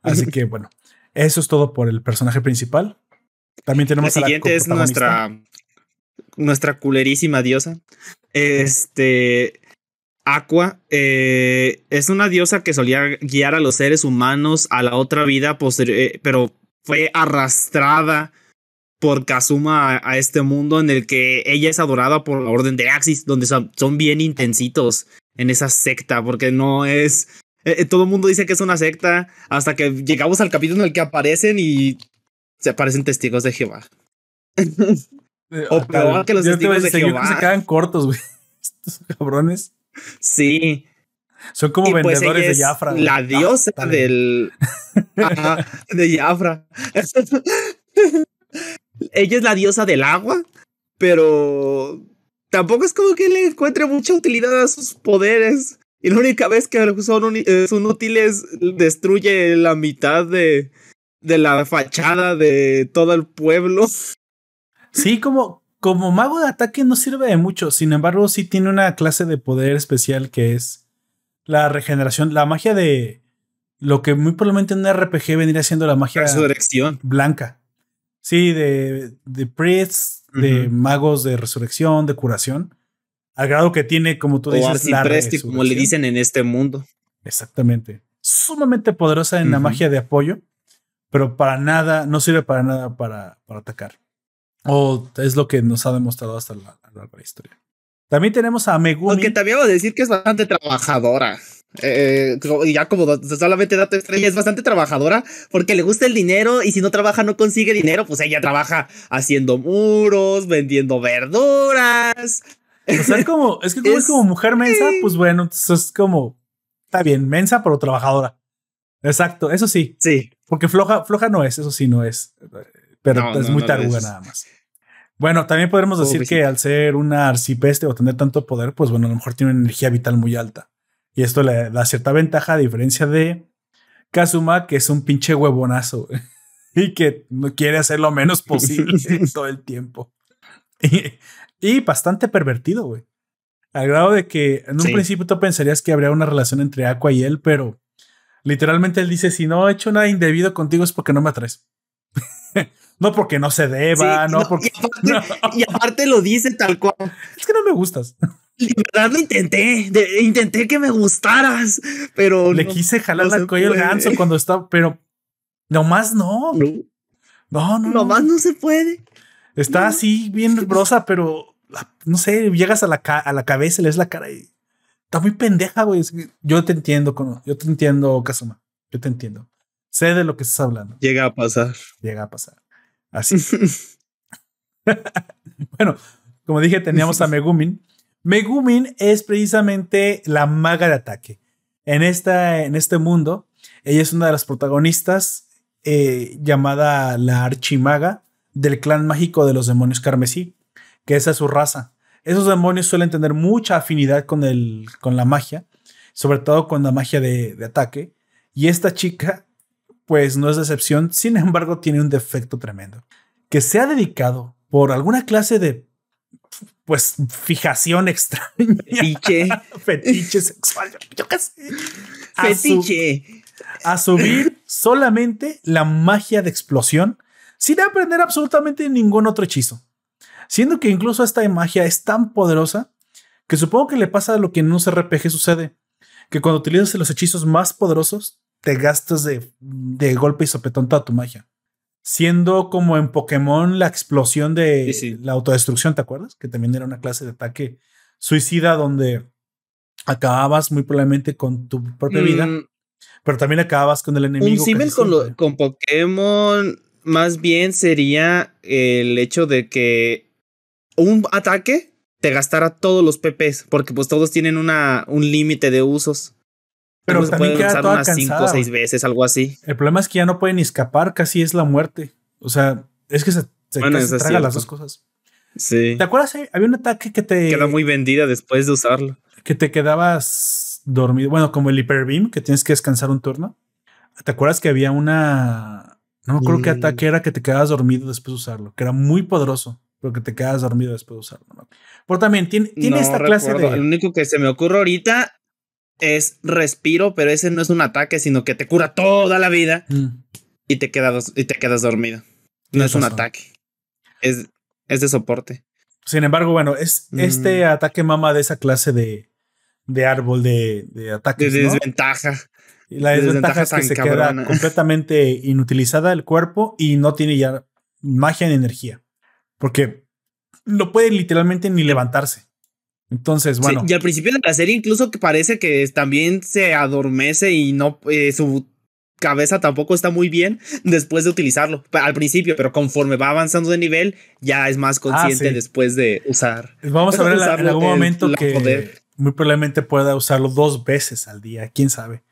Así que bueno, eso es todo por el personaje principal. También tenemos la siguiente es nuestra nuestra culerísima diosa. Este Aqua eh, es una diosa que solía guiar a los seres humanos a la otra vida, pero fue arrastrada por Kazuma a, este mundo en el que ella es adorada por la Orden de Axis, donde son, bien intensitos en esa secta, porque no es... Eh, eh, todo el mundo dice que es una secta hasta que llegamos al capítulo en el que aparecen y se aparecen testigos de Jehová. Eh, (laughs) o peor que los testigos de Jehová. se quedan cortos, güey. (laughs) Estos cabrones. Sí. Son como pues, vendedores de Jafra. La diosa del. de Jafra (laughs) ella es la diosa del agua, pero tampoco es como que le encuentre mucha utilidad a sus poderes. Y la única vez que son, eh, son útiles destruye la mitad de, de la fachada de todo el pueblo. Sí, como, como mago de ataque no sirve de mucho. Sin embargo, sí tiene una clase de poder especial que es la regeneración, la magia de lo que muy probablemente en un RPG vendría siendo la magia Resurrección. blanca. Sí, de, de priests, de magos de resurrección, de curación. Al grado que tiene, como tú dices, la como le dicen en este mundo. Exactamente. Sumamente poderosa en la magia de apoyo, pero para nada, no sirve para nada para, para atacar. O es lo que nos ha demostrado hasta la, la, la historia. También tenemos a Megumi. Aunque también voy a decir que es bastante trabajadora. Eh, ya como solamente dato estrella es bastante trabajadora porque le gusta el dinero y si no trabaja no consigue dinero, pues ella trabaja haciendo muros, vendiendo verduras. O sea, es como, es que como es, como mujer mensa, pues bueno, es como, está bien, mensa pero trabajadora. Exacto, eso sí. Sí. Porque floja, floja no es, eso sí no es. Pero es muy taruga nada más. Bueno, también podemos decir que al ser una arcipeste o tener tanto poder, pues bueno, a lo mejor tiene una energía vital muy alta. Y esto le da cierta ventaja a diferencia de Kazuma, que es un pinche huevonazo (laughs) y que no quiere hacer lo menos (laughs) posible todo el tiempo. Y, bastante pervertido, güey. Al grado de que en un principio tú pensarías que habría una relación entre Aqua y él, pero literalmente él dice: Si no he hecho nada indebido contigo es porque no me atraes. (laughs) (laughs) no porque no se deba, no, porque. (laughs) y aparte lo dice tal cual. Es que no me gustas. De verdad lo intenté, intenté que me gustaras, pero. Le quise jalar la cuello al ganso cuando estaba, pero nomás no. No, no, no. Nomás no, se puede. Está así bien brosa, pero no sé, llegas a la, a la cabeza, le ves la cara y está muy pendeja, güey. Yo te entiendo, yo te entiendo, Kazuma. Yo te entiendo. Sé de lo que estás hablando. Llega a pasar. Llega a pasar. Así. (laughs) bueno, como dije, teníamos a Megumin. Megumin es precisamente la maga de ataque. En, esta, en este mundo, ella es una de las protagonistas eh, llamada la Archimaga del clan mágico de los demonios carmesí, que esa es su raza. Esos demonios suelen tener mucha afinidad con, el, con la magia, sobre todo con la magia de, de ataque. Y esta chica, pues no es excepción, sin embargo, tiene un defecto tremendo. Que se ha dedicado por alguna clase de pues fijación extraña. Fetiche. (laughs) Fetiche sexual. Yo qué sé. Fetiche. a subir solamente la magia de explosión sin aprender absolutamente ningún otro hechizo. Siendo que incluso esta magia es tan poderosa que supongo que le pasa a lo que en un RPG sucede. Que cuando utilizas los hechizos más poderosos, te gastas de, de golpe y sopetón toda tu magia siendo como en Pokémon la explosión de la autodestrucción, ¿te acuerdas? Que también era una clase de ataque suicida donde acababas muy probablemente con tu propia vida, mm. pero también acababas con el enemigo. Un con, con Pokémon más bien sería el hecho de que un ataque te gastara todos los PPs, porque pues todos tienen una, un límite de usos. Pero también queda toda unas cinco o seis veces, algo así. El problema es que ya no puede ni escapar, casi es la muerte. O sea, es que se, traga las dos cosas. Sí. ¿Te acuerdas? Había un ataque que te. Queda muy vendida después de usarlo. Que te quedabas dormido. Bueno, como el Hyper que tienes que descansar un turno. ¿Te acuerdas que había una. No creo que mm. ataque era que te quedabas dormido después de usarlo, que era muy poderoso, pero que te quedas dormido después de usarlo. Pero también tiene, tiene esta clase de. El único que se me ocurre ahorita es respiro, pero ese no es un ataque, sino que te cura toda la vida mm. y, te quedas, y te quedas dormido. No es un ataque. Es, es de soporte. Sin embargo, bueno, es este mm. ataque mama de esa clase de, de árbol de, de ataques. De desventaja. Y la desventaja, es que se queda (laughs) completamente inutilizada el cuerpo y no tiene ya magia ni energía. Porque no puede literalmente ni levantarse. Entonces, bueno. y al principio de la serie incluso que parece que también se adormece y no eh, su cabeza tampoco está muy bien (laughs) después de utilizarlo. Al principio, pero conforme va avanzando de nivel, ya es más ah, consciente después de usar. Vamos a ver en algún momento que muy probablemente pueda usarlo dos veces al día, quién sabe.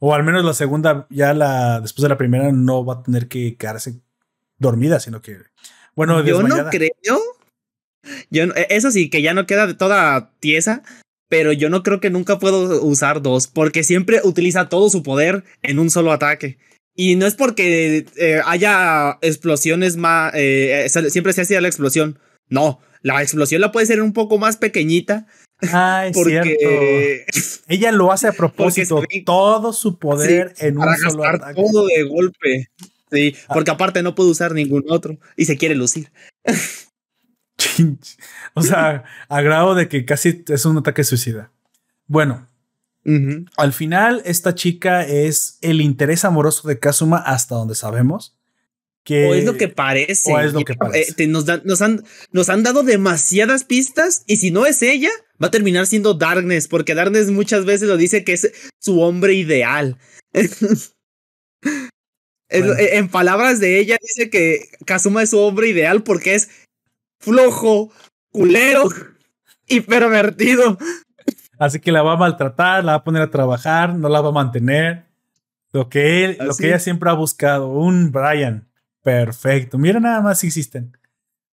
O al menos la segunda, ya la después de la primera, no va a tener que quedarse dormida, sino que. Bueno, yo no creo yo, e, eso sí, que ya no queda de toda tiesa, pero yo no creo que nunca puedo usar dos, porque siempre utiliza todo su poder en un solo ataque. Y no es porque eh, haya explosiones más, eh, siempre se hacía la explosión. No, la explosión la puede ser un poco más pequeñita. Ah, es porque, (laughs) Ella lo hace a propósito, todo su poder en un solo ataque. Todo de golpe. Sí, ah. porque aparte no puede usar ningún otro y se quiere lucir. (laughs) o sea, a grado de que casi es un ataque suicida. Bueno, al final esta chica es el interés amoroso de Kazuma hasta donde sabemos. Que, o es lo que parece. O es lo que eh, parece. nos, han, nos han dado demasiadas pistas y si no es ella, va a terminar siendo Darkness, porque Darkness muchas veces lo dice que es su hombre ideal. (laughs) En palabras de ella dice que Kazuma es su hombre ideal porque es flojo, culero y pervertido. Así que la va a maltratar, la va a poner a trabajar, no la va a mantener. Lo que él, lo que ella siempre ha buscado, un Brian. Perfecto. Mira nada más si existen.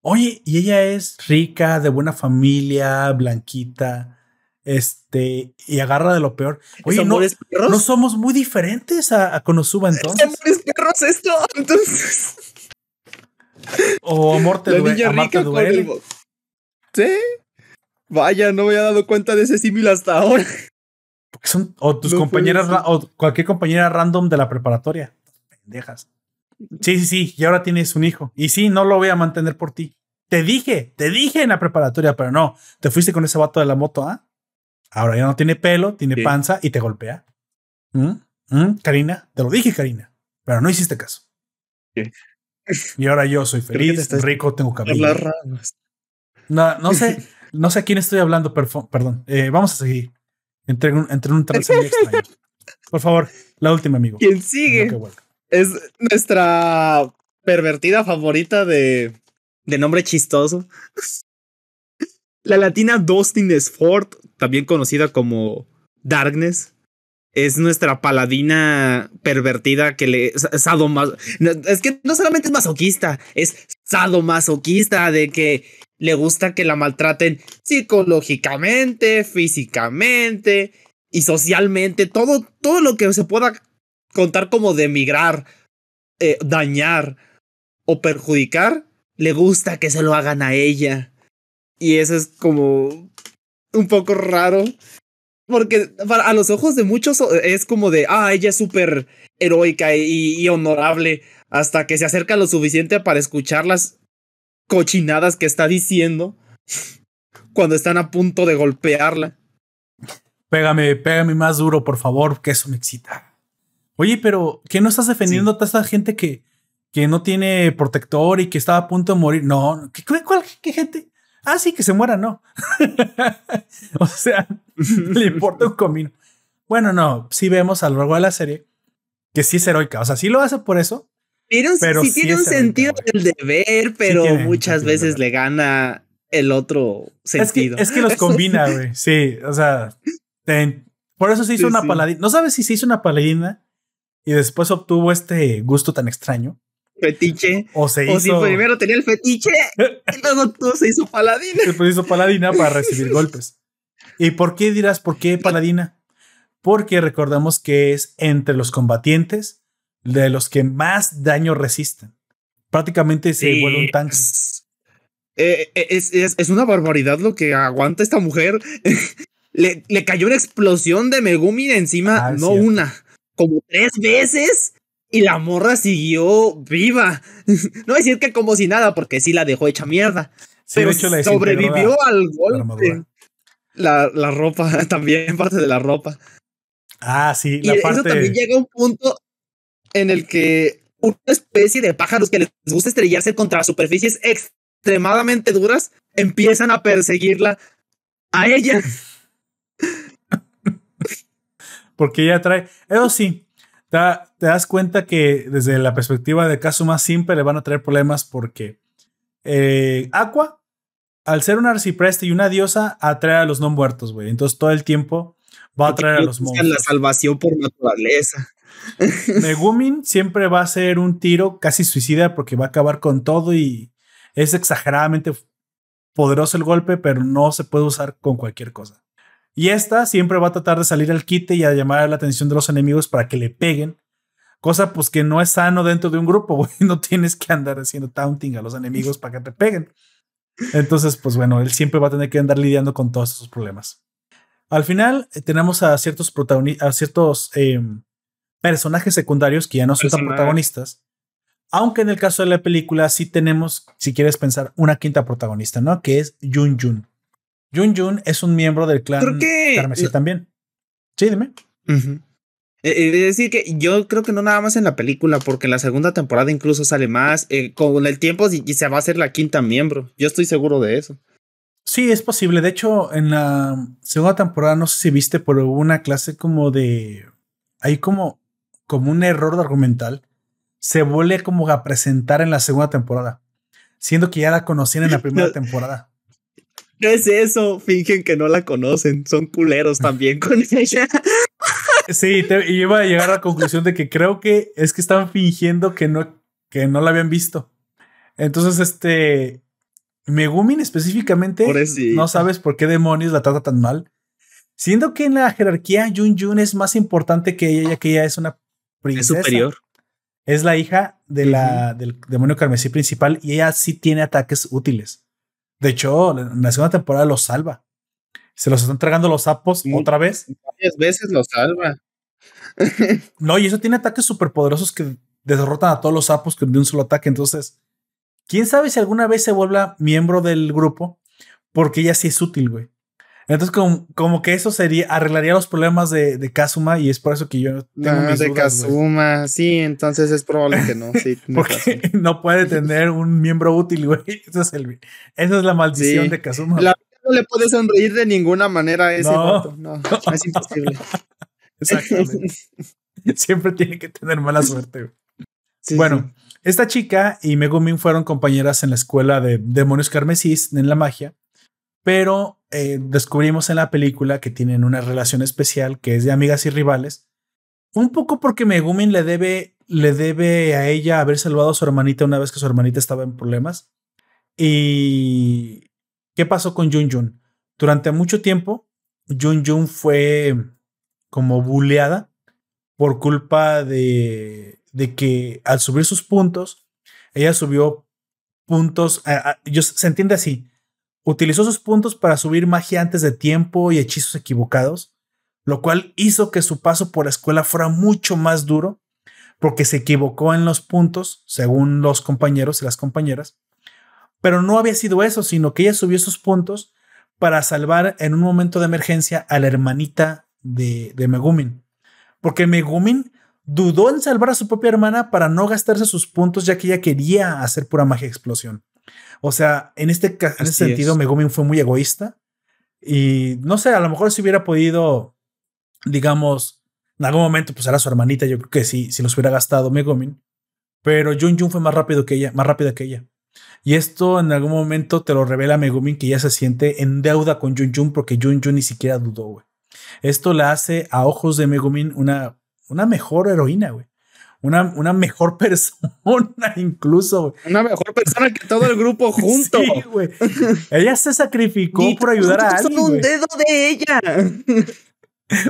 Oye, y ella es rica, de buena familia, blanquita, este, y agarra de lo peor. Oye, no, no somos muy diferentes a, a Konosuba entonces. ¿Es perros (laughs) esto? Entonces. O amor te, duele. Sí. Vaya, no me había dado cuenta de ese símil hasta ahora. son, o tus compañeras, o cualquier compañera random de la preparatoria. Pendejas. Sí, sí, sí, y ahora tienes un hijo. Y sí, no lo voy a mantener por ti. Te dije, te dije en la preparatoria, pero no. Te fuiste con ese vato de la moto, ¿ah? Ahora ya no tiene pelo, tiene panza y te golpea. ¿Mm? ¿Mm? Karina, te lo dije, Karina, pero no hiciste caso. Y ahora yo soy feliz, rico, tengo cabello. No, no sé, (laughs) no sé a quién estoy hablando, perdón. Eh, vamos a seguir. Entre un, entre un (laughs) extraño. Por favor, la última, amigo. ¿Quién sigue? Es nuestra pervertida favorita de, de nombre chistoso. (laughs) La latina Dustin Sford, también conocida como Darkness, es nuestra paladina pervertida que le sadomaso. Es que no solamente es masoquista, es sadomasoquista de que le gusta que la maltraten psicológicamente, físicamente y socialmente, todo, todo lo que se pueda contar como de emigrar, eh, dañar o perjudicar, le gusta que se lo hagan a ella. Y eso es como un poco raro. Porque a los ojos de muchos es como de, ah, ella es súper heroica y, y, honorable. Hasta que se acerca lo suficiente para escuchar las cochinadas que está diciendo cuando están a punto de golpearla. Pégame, pégame más duro, por favor, que eso me excita. Oye, pero ¿qué no estás defendiendo a toda esta gente que, que no tiene protector y que estaba a punto de morir? No, ¿qué, cuál, qué gente? Ah, sí, que se muera, no. (laughs) o sea, (laughs) le importa un comino. Bueno, no, sí vemos a lo largo de la serie que sí es heroica. O sea, sí lo hace por eso. pero sí, tiene un sentido del deber, pero muchas veces le gana el otro sentido. Es que, los (laughs) combina, güey. Sí, o sea, por eso se hizo una paladina. No sabes si se hizo una paladina y después obtuvo este gusto tan extraño fetiche. O se hizo. O si primero tenía el fetiche y luego todo se hizo paladina. (laughs) Después hizo paladina para recibir (laughs) golpes. ¿Y por qué dirás por qué paladina? Porque recordamos que es entre los combatientes de los que más daño resisten. Prácticamente se vuelve un tanque. Eh, eh, es, es, es, una barbaridad lo que aguanta esta mujer. (laughs) le, le, cayó una explosión de Megumi encima, ah, no una, como tres veces y la morra siguió viva. (laughs) no decir que como si nada, porque sí la dejó hecha mierda. pero sobrevivió al golpe. La, la, ropa, (laughs) también parte de la ropa. Ah, sí, la y parte... eso también llega a un punto en el que una especie de pájaros que les gusta estrellarse contra superficies extremadamente duras empiezan a perseguirla a ella. (laughs) Porque ella trae. Eso sí, te, das cuenta que desde la perspectiva de Kazuma siempre le van a traer problemas porque eh, Aqua, al ser una arcipreste y una diosa, atrae a los no muertos, güey. Entonces todo el tiempo va a atraer a los monstruos. la salvación por naturaleza. (laughs) Megumin siempre va a ser un tiro casi suicida porque va a acabar con todo y es exageradamente poderoso el golpe, pero no se puede usar con cualquier cosa. Y esta siempre va a tratar de salir al quite y a llamar la atención de los enemigos para que le peguen. Cosa pues que no es sano dentro de un grupo, (laughs) güey. No tienes que andar haciendo taunting a los enemigos para que te peguen. Entonces, pues bueno, él siempre va a tener que andar lidiando con todos esos problemas. Al final eh, tenemos a ciertos protagonistas, a ciertos em, personajes secundarios que ya no son tan protagonistas. Aunque en el caso de la película sí tenemos, si quieres pensar, una quinta protagonista, ¿no? Que es Jun Jun. Jun Jun es un miembro del clan Carmesí también. Sí, dime. Eh, eh, es decir, que yo creo que no nada más en la película, porque en la segunda temporada incluso sale más. Eh, con el tiempo se va a hacer la quinta miembro. Yo estoy seguro de eso. Sí, es posible. De hecho, en la segunda temporada, no sé si viste, pero hubo una clase como de. Hay como, como un error argumental. Se vuelve como a presentar en la segunda temporada. Siendo que ya la conocían en la (laughs) primera temporada. ¿Qué es eso? Fingen que no la conocen. Son culeros también con (laughs) ella. Sí, te, iba a llegar a la conclusión de que creo que es que estaban fingiendo que no, que no la habían visto. Entonces, este. Megumin específicamente, no sabes por qué demonios la trata tan mal. Siendo que en la jerarquía Jun Jun es más importante que ella, ya que ella es una princesa. Es superior. Es la hija de la, del demonio carmesí principal y ella sí tiene ataques útiles. De hecho, en la segunda temporada los salva. Se los están tragando los sapos otra vez. Varias veces los salva. (laughs) no, y eso tiene ataques súper poderosos que derrotan a todos los sapos de un solo ataque. Entonces, quién sabe si alguna vez se vuelva miembro del grupo, porque ella sí es útil, güey. Entonces, como, que eso sería, arreglaría los problemas de, de Kazuma y es por eso que yo tengo ah, mis de Kazuma, sí, entonces es probable que no. Sí, (laughs) Porque (laughs) no puede tener un miembro útil, güey. (laughs) Eso es esa es la maldición de Kazuma. La no le puede sonreír de ninguna manera a ese no. No, es imposible. Exactamente. Siempre tiene que tener mala suerte. bueno, esta chica y Megumin fueron compañeras en la escuela de demonios carmesís en la magia, pero eh, descubrimos en la película que tienen una relación especial que es de amigas y rivales, un poco porque Megumin le debe, le debe a ella haber salvado a su hermanita una vez que su hermanita estaba en problemas. ¿Y qué pasó con Jun Jun? Durante mucho tiempo, Jun Jun fue como buleada por culpa de de que al subir sus puntos, ella subió puntos, se entiende así, utilizó sus puntos para subir magia antes de tiempo y hechizos equivocados, lo cual hizo que su paso por la escuela fuera mucho más duro, porque se equivocó en los puntos, según los compañeros y las compañeras. Pero no había sido eso, sino que ella subió sus puntos para salvar en un momento de emergencia a la hermanita de, de Megumin. Porque Megumin dudó en salvar a su propia hermana para no gastarse sus puntos, ya que ella quería hacer pura magia explosión. O sea, en este, en ese sentido, Megumin fue muy egoísta. Y no sé, a lo mejor si hubiera podido, digamos, en algún momento, pues era su hermanita, yo creo que sí, si los hubiera gastado Megumin. Pero Jun Jun fue más rápido que ella, más rápida que ella. Y esto en algún momento te lo revela Megumin que ya se siente en deuda con Jun Jun porque Jun Jun ni siquiera dudó, güey. Esto la hace a ojos de Megumin una una mejor heroína, güey. Una, una mejor (laughs) persona, incluso. Una mejor persona que todo el grupo (laughs) junto. Sí, güey. Ella se sacrificó por ayudar a alguien. Son un dedo de ella. (laughs)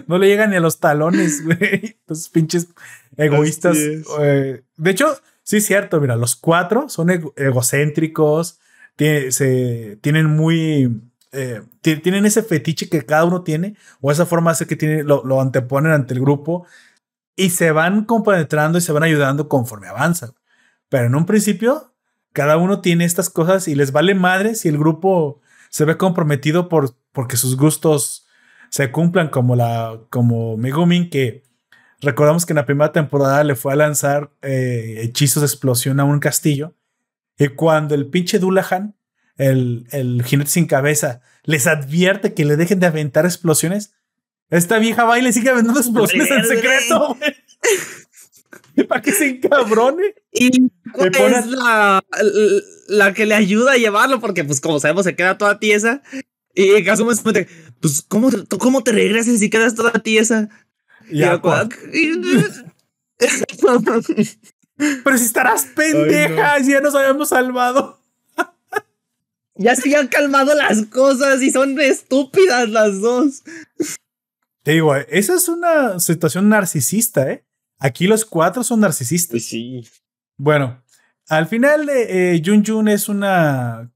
No le llegan ni a los talones, güey. Esos pinches egoístas. De hecho, sí es cierto, mira, los cuatro son egocéntricos, se, tienen muy... Eh, tienen ese fetiche que cada uno tiene, o esa forma de que tiene, lo, lo anteponen ante el grupo y se van compenetrando y se van ayudando conforme avanzan. Pero en un principio, cada uno tiene estas cosas y les vale madre si el grupo se ve comprometido por, porque sus gustos se cumplan como la como Megumin que recordamos que en la primera temporada le fue a lanzar eh, hechizos de explosión a un castillo y cuando el pinche Dulahan el, el jinete sin cabeza les advierte que le dejen de aventar explosiones esta vieja baila y sigue aventando explosiones en secreto, (laughs) Para que se encabrone. Y es la, la, que le ayuda a llevarlo, porque, pues, como sabemos, se queda toda tiesa. Y Kazuma se pues, ¿cómo, ¿cómo te regresas si quedas toda tiesa? Y (laughs) Pero si estarás pendeja, si ya nos habíamos salvado. ya se han calmado las cosas y son estúpidas las dos. Te digo, esa es una situación narcisista, ¿eh? Aquí los cuatro son narcisistas. Pues sí. Bueno, al final, eh, eh, Jun Jun es una,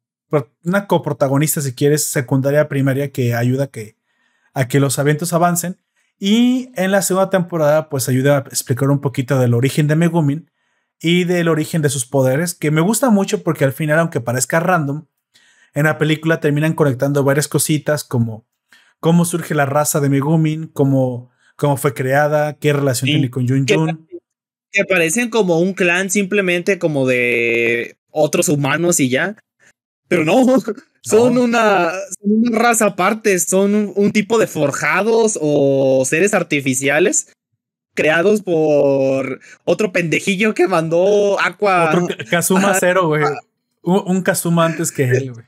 una coprotagonista, si quieres, secundaria primaria que ayuda a que, a que los eventos avancen. Y en la segunda temporada, pues ayuda a explicar un poquito del origen de Megumin y del origen de sus poderes, que me gusta mucho porque al final, aunque parezca random, en la película terminan conectando varias cositas como cómo surge la raza de Megumin, cómo, cómo fue creada, qué relación tiene con Jun Jun. Que parecen como un clan simplemente como de otros humanos y ya. Pero no, (laughs) son, Una, raza aparte, son un, tipo de forjados o seres artificiales creados por otro pendejillo que mandó Aqua. Otro Kazuma cero, güey. Un Kazuma antes que él, güey.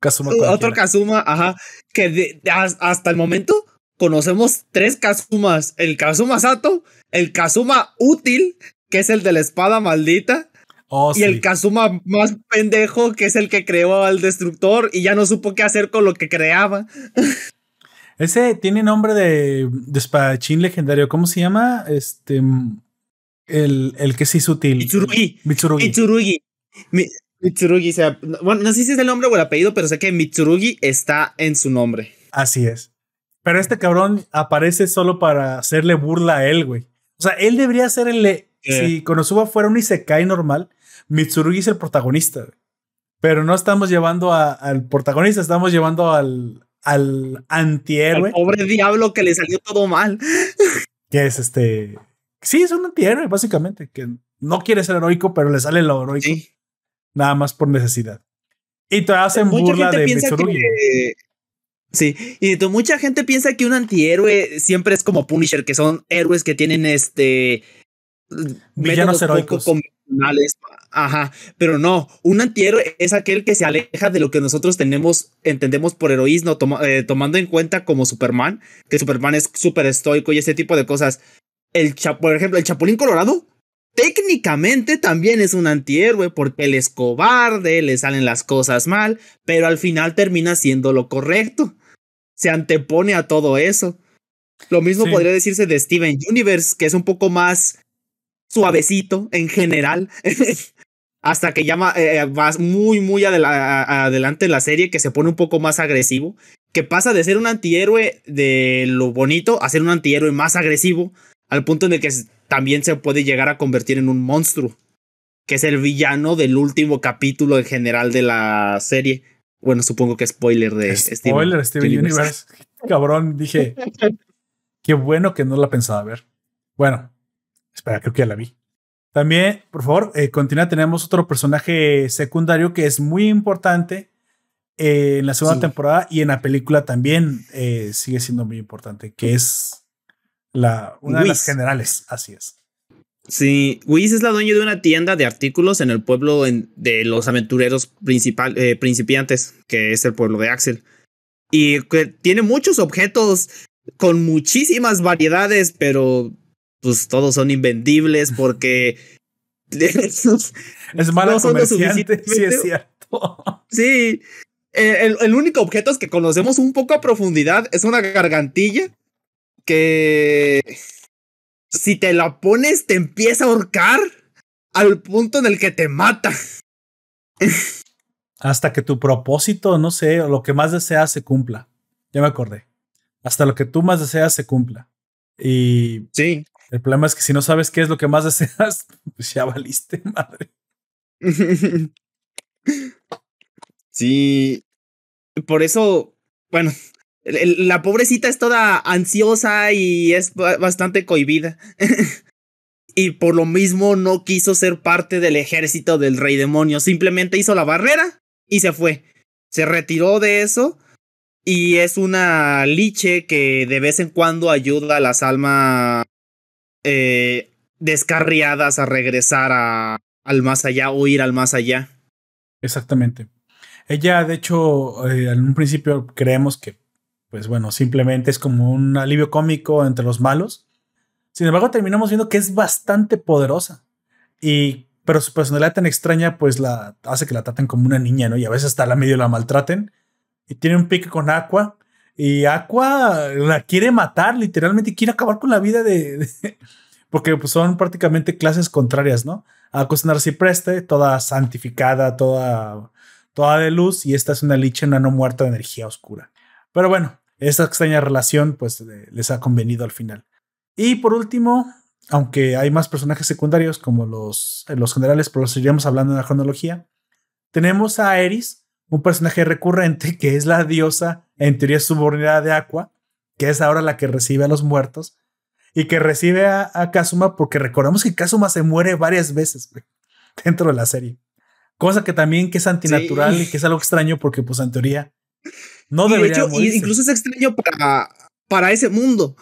Kazuma Otro Kazuma, ajá. Que hasta el momento conocemos tres Kazumas. El Kazuma Sato, el Kazuma útil, que es el de la espada maldita. Oh, y el Kazuma más pendejo, que es el que creó al destructor y ya no supo qué hacer con lo que creaba. (laughs) Ese tiene nombre de, de espadachín legendario. ¿Cómo se llama? Este. El, el que sí es útil. Mitsurugi. Mitsurugi. Mitsurugi. Mitsurugi, sea, bueno, no sé si es el nombre o el apellido, pero sé que Mitsurugi está en su nombre. Así es. Pero este cabrón aparece solo para hacerle burla a él, güey. O sea, él debería ser el. Si Konosuba fuera un Isekai normal, Mitsurugi es el protagonista. Pero no estamos llevando al protagonista, estamos llevando al, al antihéroe. pobre diablo que le salió todo mal. (laughs) que es este. Sí, es un antihéroe, básicamente. Que no quiere ser heroico, pero le sale lo heroico. Sí nada más por necesidad. Y te hacen burla de Mitsurugi. Sí, y mucha gente piensa que un antihéroe siempre es como Punisher, que son héroes que tienen este villanos heroicos convencionales. Ajá, pero no, un antihéroe es aquel que se aleja de lo que nosotros tenemos, entendemos por heroísmo, eh, tomando en cuenta como Superman, que Superman es súper estoico y ese tipo de cosas. El por ejemplo, el Chapulín Colorado técnicamente también es un antihéroe porque él es cobarde, le salen las cosas mal, pero al final termina siendo lo correcto. Se antepone a todo eso. Lo mismo podría decirse de Steven Universe, que es un poco más suavecito en general. (laughs) hasta que llama eh, muy, muy adelante en la serie, que se pone un poco más agresivo, que pasa de ser un antihéroe de lo bonito a ser un antihéroe más agresivo, al punto en el que también se puede llegar a convertir en un monstruo, que es el villano del último capítulo en general de la serie. Bueno, supongo que spoiler de Spoiler, Steven, Universe. (laughs) Cabrón, dije, (laughs) qué bueno que no la pensaba ver. Bueno, espera, creo que ya la vi. También, por favor, eh, continúa. Tenemos otro personaje secundario que es muy importante eh, en la segunda temporada y en la película también eh, sigue siendo muy importante, que es la, una de las generales, así es. Sí, Whis es la dueña de una tienda de artículos en el pueblo de los aventureros principal, eh, principiantes, que es el pueblo de Axel. Y que tiene muchos objetos con muchísimas variedades, pero pues todos son invendibles porque (laughs) es malo no sí es cierto. (laughs) Sí, el, el, único objeto es que conocemos un poco a profundidad es una gargantilla que si te la pones te empieza a ahorcar al punto en el que te mata. Hasta que tu propósito, no sé, o lo que más deseas se cumpla. Ya me acordé. Hasta lo que tú más deseas se cumpla. Y sí. el problema es que si no sabes qué es lo que más (laughs) deseas, pues ya valiste, madre. (laughs) sí. Por eso, bueno, la pobrecita es toda ansiosa y es bastante cohibida. (laughs) y por lo mismo no quiso ser parte del ejército del rey demonio. Simplemente hizo la barrera y se fue. Se retiró de eso. Y es una liche que de vez en cuando ayuda a las almas eh, descarriadas a regresar al más allá o ir al más allá. Exactamente. Ella, de hecho, eh, en un principio creemos que pues bueno, simplemente es como un alivio cómico entre los malos. Sin embargo, terminamos viendo que es bastante poderosa. Y, pero su personalidad tan extraña, pues la hace que la traten como una niña, ¿no? Y a veces hasta la medio la maltraten. Y tiene un pique con Aqua. Y Aqua la quiere matar, literalmente quiere acabar con la vida de. (laughs) porque pues, son prácticamente clases contrarias, ¿no? Aqua es una arcipreste, toda santificada, toda, toda de luz. Y esta es una liche no muerta de energía oscura. Pero bueno, esa extraña relación pues les ha convenido al final. Y por último, aunque hay más personajes secundarios como los, eh, los generales, pero los seguiremos hablando en la cronología, tenemos a Eris, un personaje recurrente (laughs) que es la diosa en teoría subordinada de Aqua, que es ahora la que recibe a los muertos y que recibe a, a Kazuma porque recordamos que Kazuma se muere varias veces (laughs) dentro de la serie. Cosa que también que es antinatural y que es algo extraño porque pues en teoría no de hecho, incluso es extraño para, para ese mundo,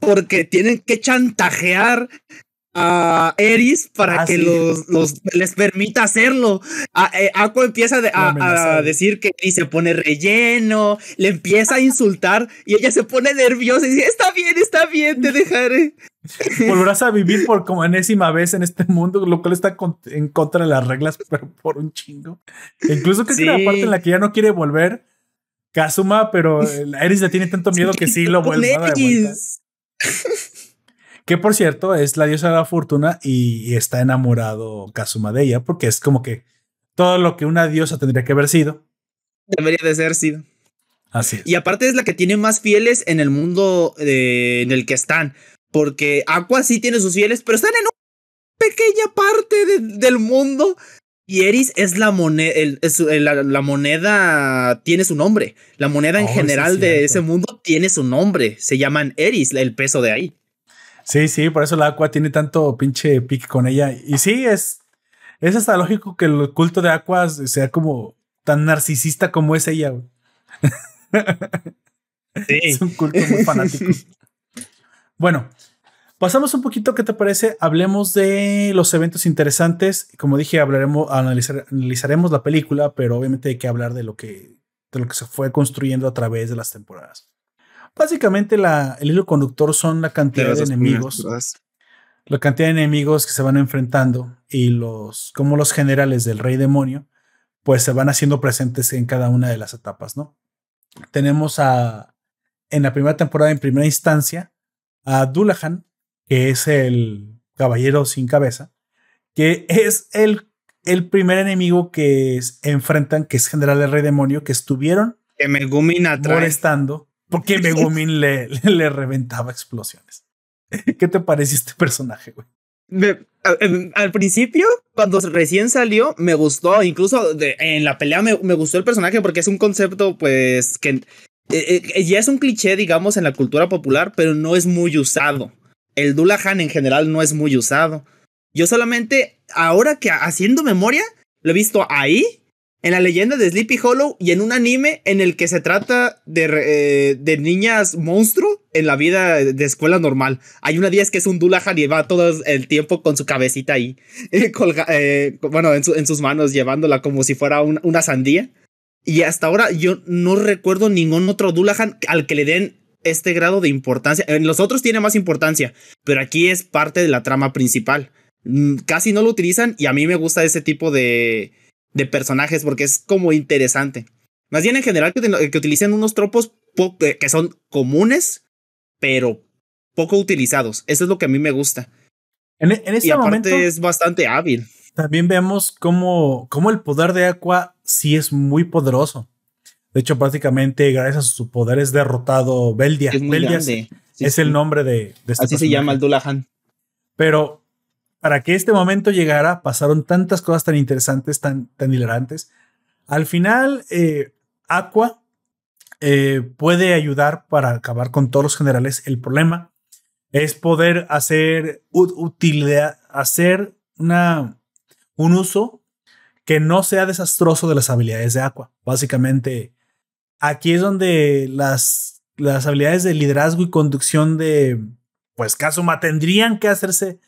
porque tienen que chantajear a Eris para ah, que los, los, les permita hacerlo. A, eh, empieza a, decir que y se pone relleno, le empieza a insultar y ella se pone nerviosa y dice, está bien, está bien, te dejaré. (laughs) Volverás a vivir por como enésima vez en este mundo, lo cual está en contra de las reglas, pero por un chingo. incluso que es la parte en la que ya no quiere volver Kazuma, pero (laughs) Eris le tiene tanto miedo que sí lo vuelve a Que por cierto es la diosa de la fortuna y, está enamorado Kazuma de ella porque es como que todo lo que una diosa tendría que haber sido. Debería de ser sido. Así Y aparte es la que tiene más fieles en el mundo eh, en el que están. Porque Aqua sí tiene sus fieles, pero están en una pequeña parte del mundo y Eris es la moneda, la, moneda tiene su nombre. La moneda en oh, general de ese mundo tiene su nombre. Se llaman Eris, el peso de ahí. Sí, sí, por eso la Aqua tiene tanto pinche pique con ella. Y sí, es, es hasta lógico que el culto de Aqua sea como tan narcisista como es ella. (laughs) Es un culto muy fanático. (laughs) bueno, pasamos un poquito, ¿qué te parece? Hablemos de los eventos interesantes. Como dije, hablaremos, analizaremos la película, pero obviamente hay que hablar de lo que, de lo que se fue construyendo a través de las temporadas. Básicamente, la, el hilo conductor son la cantidad de enemigos la cantidad de enemigos que se van enfrentando y los, como los generales del rey demonio, pues se van haciendo presentes en cada una de las etapas, ¿no? Tenemos a, en la primera temporada, en primera instancia, a Dullahan, que es el caballero sin cabeza, que es el, el primer enemigo que enfrentan, que es general del rey demonio, que estuvieron que Megumin molestando, porque Megumin le, (laughs) le reventaba explosiones. (laughs) ¿Qué te pareció este personaje, güey? al principio, cuando recién salió, me gustó. Incluso en la pelea me, gustó el personaje porque es un concepto, pues, que eh, eh, ya es un cliché, digamos, en la cultura popular, pero no es muy usado. El Dullahan en general no es muy usado. Yo solamente, ahora que haciendo memoria, lo he visto ahí en la leyenda de Sleepy Hollow y en un anime en el que se trata de, eh, de niñas monstruo en la vida de escuela normal. Hay una 10 que es un Dullahan y va todo el tiempo con su cabecita ahí, (laughs) eh, bueno, en, sus manos, llevándola como si fuera una sandía. Y hasta ahora yo no recuerdo ningún otro Dullahan al que le den este grado de importancia. En los otros tiene más importancia, pero aquí es parte de la trama principal. Mm, casi no lo utilizan y a mí me gusta ese tipo de, de personajes porque es como interesante. Más bien en general que, que utilicen unos tropos eh, que son comunes, pero poco utilizados. Eso es lo que a mí me gusta. En, en este y aparte es bastante hábil. También vemos cómo, cómo el poder de Aqua sí es muy poderoso. De hecho, prácticamente gracias a su poder es derrotado Beldia. Es, Beldia es, el nombre de, de este Así se llama el Dullahan. Pero para que este momento llegara, pasaron tantas cosas tan interesantes, tan, tan hilarantes. Al final, eh, Aqua eh, puede ayudar para acabar con todos los generales. El problema es poder hacer utilidad, hacer una, un uso que no sea desastroso de las habilidades de Aqua. Básicamente, aquí es donde las, las habilidades de liderazgo y conducción de, pues, Kazuma tendrían que hacerse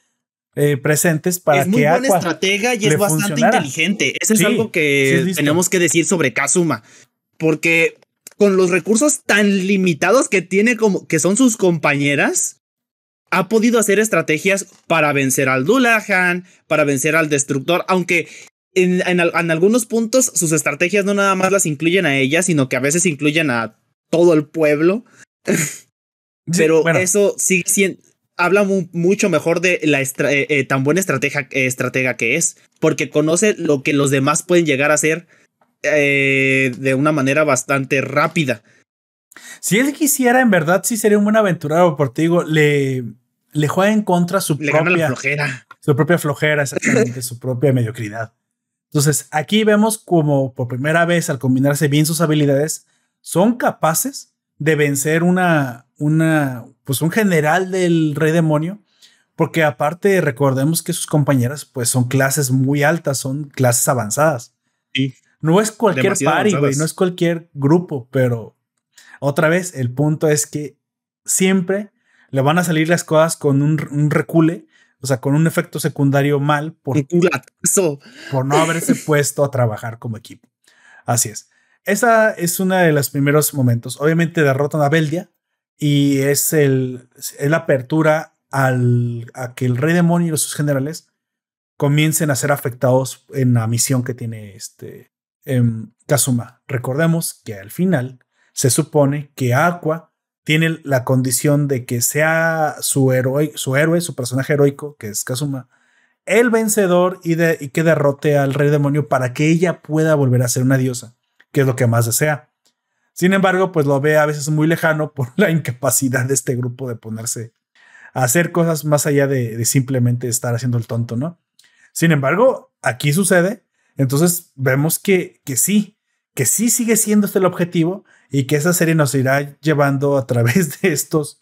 eh, presentes para es muy que buena estratega y es bastante inteligente. Eso es algo que tenemos que decir sobre Kazuma, porque con los recursos tan limitados que tiene como que son sus compañeras, ha podido hacer estrategias para vencer al Dullahan, para vencer al Destructor, aunque en, en, algunos puntos sus estrategias no nada más las incluyen a ella, sino que a veces incluyen a todo el pueblo. (laughs) Pero eso sigue siendo, habla mucho mejor de la eh, eh, tan buena estratega, estratega, que es, porque conoce lo que los demás pueden llegar a hacer eh, de una manera bastante rápida. Si él quisiera, en verdad, sí sería un buen aventurero, porque digo, le, le juega en contra su le propia flojera. Su propia flojera, exactamente, su propia mediocridad. Entonces, aquí vemos como por primera vez, al combinarse bien sus habilidades, son capaces de vencer una, una, pues un general del rey demonio, porque aparte recordemos que sus compañeras pues son clases muy altas, son clases avanzadas. Sí. No es cualquier party, güey, no es cualquier grupo, pero otra vez el punto es que siempre le van a salir las cosas con un, recule, o sea, con un efecto secundario mal por, (laughs) por no haberse puesto a trabajar como equipo. Así es. Esa es uno de los primeros momentos. Obviamente derrotan a Beldia y es, el, la apertura al, a que el rey demonio y sus generales comiencen a ser afectados en la misión que tiene este em, Kazuma. Recordemos que al final se supone que Aqua tiene la condición de que sea su, héroe, su héroe, su personaje heroico, que es Kazuma, el vencedor y, de, que derrote al rey demonio para que ella pueda volver a ser una diosa que es lo que más desea. Sin embargo, pues lo ve a veces muy lejano por la incapacidad de este grupo de ponerse a hacer cosas más allá de, simplemente estar haciendo el tonto, ¿no? Sin embargo, aquí sucede, entonces vemos que, que sí, que sí sigue siendo este el objetivo y que esa serie nos irá llevando a través de estos,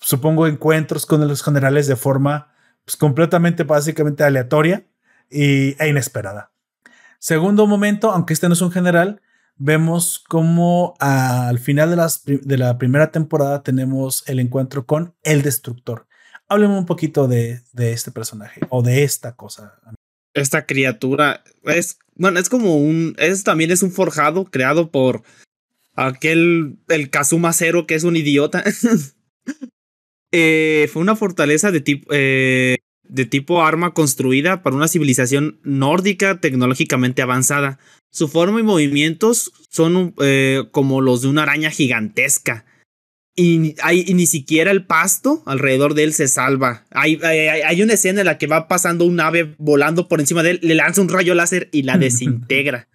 supongo, encuentros con los generales de forma pues, completamente, básicamente aleatoria y, e inesperada. Segundo momento, aunque este no es un general, vemos cómo al final de, las, de la primera temporada tenemos el encuentro con el destructor. Hábleme un poquito de, de este personaje o de esta cosa. Esta criatura es, bueno, es como un, es también es un forjado creado por aquel, el Kazuma Zero que es un idiota. (laughs) Eh, fue una fortaleza de tipo, eh, de tipo arma construida para una civilización nórdica tecnológicamente avanzada. Su forma y movimientos son eh, como los de una araña gigantesca. Y, hay, ni siquiera el pasto alrededor de él se salva. Hay, hay, una escena en la que va pasando un ave volando por encima de él, le lanza un rayo láser y la (laughs) desintegra.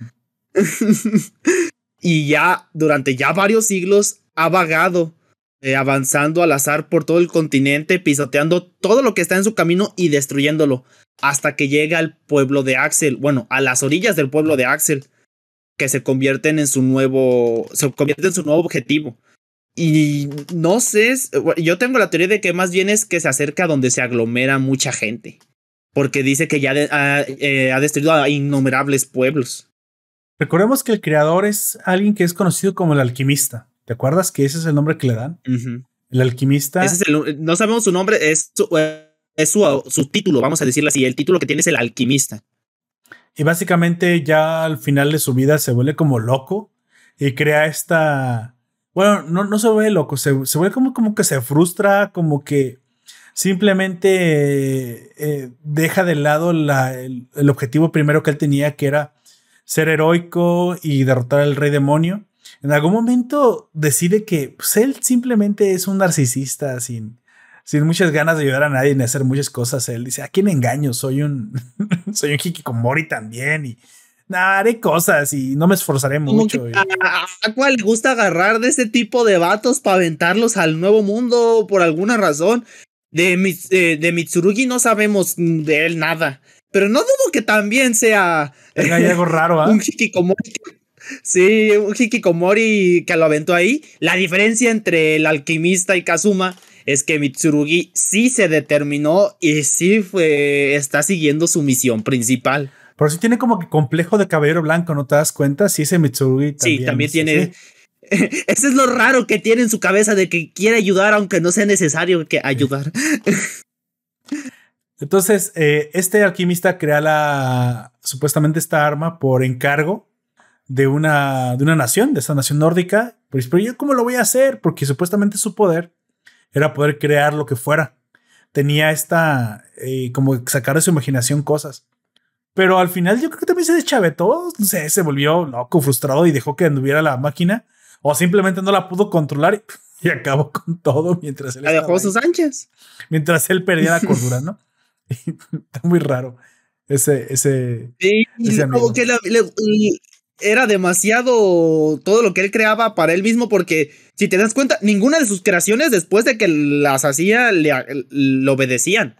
(laughs) y ya durante ya varios siglos ha vagado, eh, avanzando al azar por todo el continente, pisoteando todo lo que está en su camino y destruyéndolo hasta que llega al pueblo de Axel, bueno, a las orillas del pueblo de Axel, que se convierten en su nuevo, se convierte en su nuevo objetivo. Y no sé, yo tengo la teoría de que más bien es que se acerca donde se aglomera mucha gente, porque dice que ya eh, ha, destruido a innumerables pueblos. Recordemos que el creador es alguien que es conocido como el alquimista. ¿Te acuerdas que ese es el nombre que le dan? El alquimista. no sabemos su nombre, es eh, es su, título, vamos a decirlo así. El título que tiene es el alquimista. Y básicamente ya al final de su vida se vuelve como loco y crea esta... Bueno, no, no se vuelve loco, se, vuelve como, como que se frustra, como que simplemente eh, deja de lado el, objetivo primero que él tenía, que era ser heroico y derrotar al rey demonio. En algún momento decide que pues, él simplemente es un narcisista sin, sin muchas ganas de ayudar a nadie ni hacer muchas cosas. Él dice, ¿a quién engaño? Soy un, (laughs) soy un hikikomori también y haré cosas y no me esforzaré mucho. A, cuál le gusta agarrar de ese tipo de vatos para aventarlos al nuevo mundo por alguna razón? De, de Mitsurugi no sabemos de él nada. Pero no dudo que también sea. Hay algo raro, ¿ah? Un hikikomori. Sí, un hikikomori que lo aventó ahí. La diferencia entre el alquimista y Kazuma es que Mitsurugi sí se determinó y sí fue, está siguiendo su misión principal. Pero sí tiene como que complejo de caballero blanco, ¿no te das cuenta? Sí, ese Mitsurugi también. Sí, también tiene. (laughs) Eso es lo raro que tiene en su cabeza de que quiere ayudar aunque no sea necesario que ayudar. (laughs) Entonces, eh, este alquimista crea la supuestamente esta arma por encargo de una, de una nación, de esa nación nórdica. pero yo, ¿cómo lo voy a hacer? Porque supuestamente su poder era poder crear lo que fuera. Tenía esta, eh, como sacar de su imaginación cosas. Pero al final yo creo que también se deschavetó, no sé, se volvió loco, frustrado y dejó que anduviera la máquina. O simplemente no la pudo controlar (laughs) y, acabó con todo mientras él... La dejó sus anchas. Mientras él perdía la (laughs) cordura, ¿no? (laughs) Está muy raro ese, ese, sí, como que era demasiado todo lo que él creaba para él mismo porque si te das cuenta, ninguna de sus creaciones después de que las hacía le, obedecían.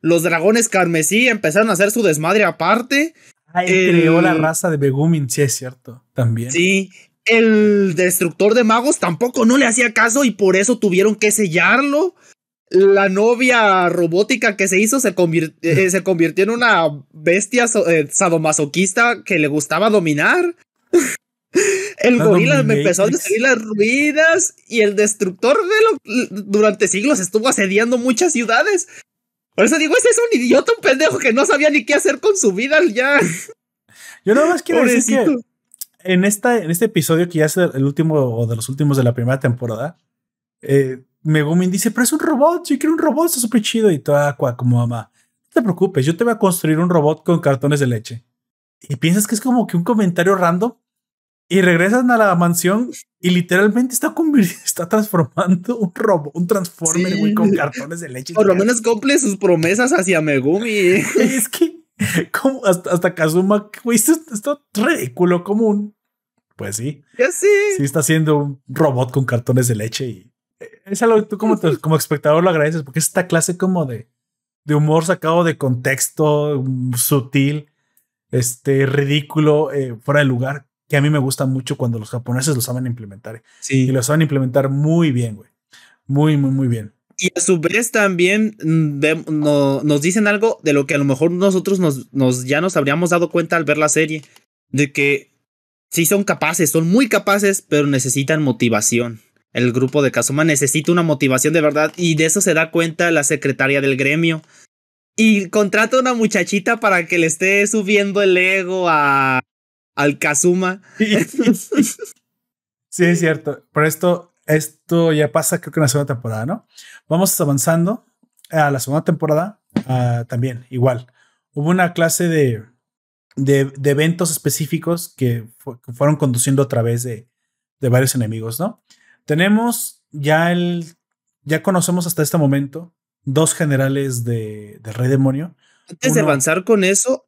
Los dragones carmesí empezaron a hacer su desmadre aparte. Ah, creó la raza de Begumin, sí es cierto, también. Sí, el destructor de magos tampoco no le hacía caso y por eso tuvieron que sellarlo. La novia robótica que se hizo se, eh, se convirtió en una bestia eh, sadomasoquista que le gustaba dominar. (laughs) El gorila me empezó a destruir las ruinas y el destructor de lo, durante siglos estuvo asediando muchas ciudades. Por eso digo, ese es un idiota, un pendejo que no sabía ni qué hacer con su vida ya. (laughs) Yo nada más quiero decir que en, esta, en este episodio que ya es el último o de los últimos de la primera temporada, eh, Megumin dice, pero es un robot, yo quiero un robot, está súper chido. Y toda Aqua como mamá, no te preocupes, yo te voy a construir un robot con cartones de leche. Y piensas que es como que un comentario random. Y regresan a la mansión y literalmente está, (laughs) está transformando un robot, un transformer, güey, con cartones de leche. Por lo menos cumple sus promesas hacia Megumi. es que, como hasta, hasta Kazuma, güey, esto está ridículo, como un. Pues sí. Ya sí. Sí, está haciendo un robot con cartones de leche y es algo que tú como, como espectador lo agradeces porque es esta clase como de, de humor sacado de contexto, mm, sutil, este, ridículo, eh, fuera de lugar, que a mí me gusta mucho cuando los japoneses lo saben implementar. Sí. Y lo saben implementar muy bien, güey. Muy, muy, muy bien. Y a su vez también mm, no, nos dicen algo de lo que a lo mejor nosotros nos, nos, ya nos habríamos dado cuenta al ver la serie, de que sí son capaces, son muy capaces, pero necesitan motivación. El grupo de Kazuma necesita una motivación de verdad y de eso se da cuenta la secretaria del gremio. Y contrata a una muchachita para que le esté subiendo el ego a, al Kazuma. (laughs) Sí, es cierto. Pero esto, esto ya pasa creo que en la segunda temporada, ¿no? Vamos avanzando a la segunda temporada. Ah, también, igual. Hubo una clase de, de, eventos específicos que, fueron conduciendo a través de, de varios enemigos, ¿no? Tenemos ya el. Ya conocemos hasta este momento dos generales de, del Rey Demonio. Antes de avanzar con eso,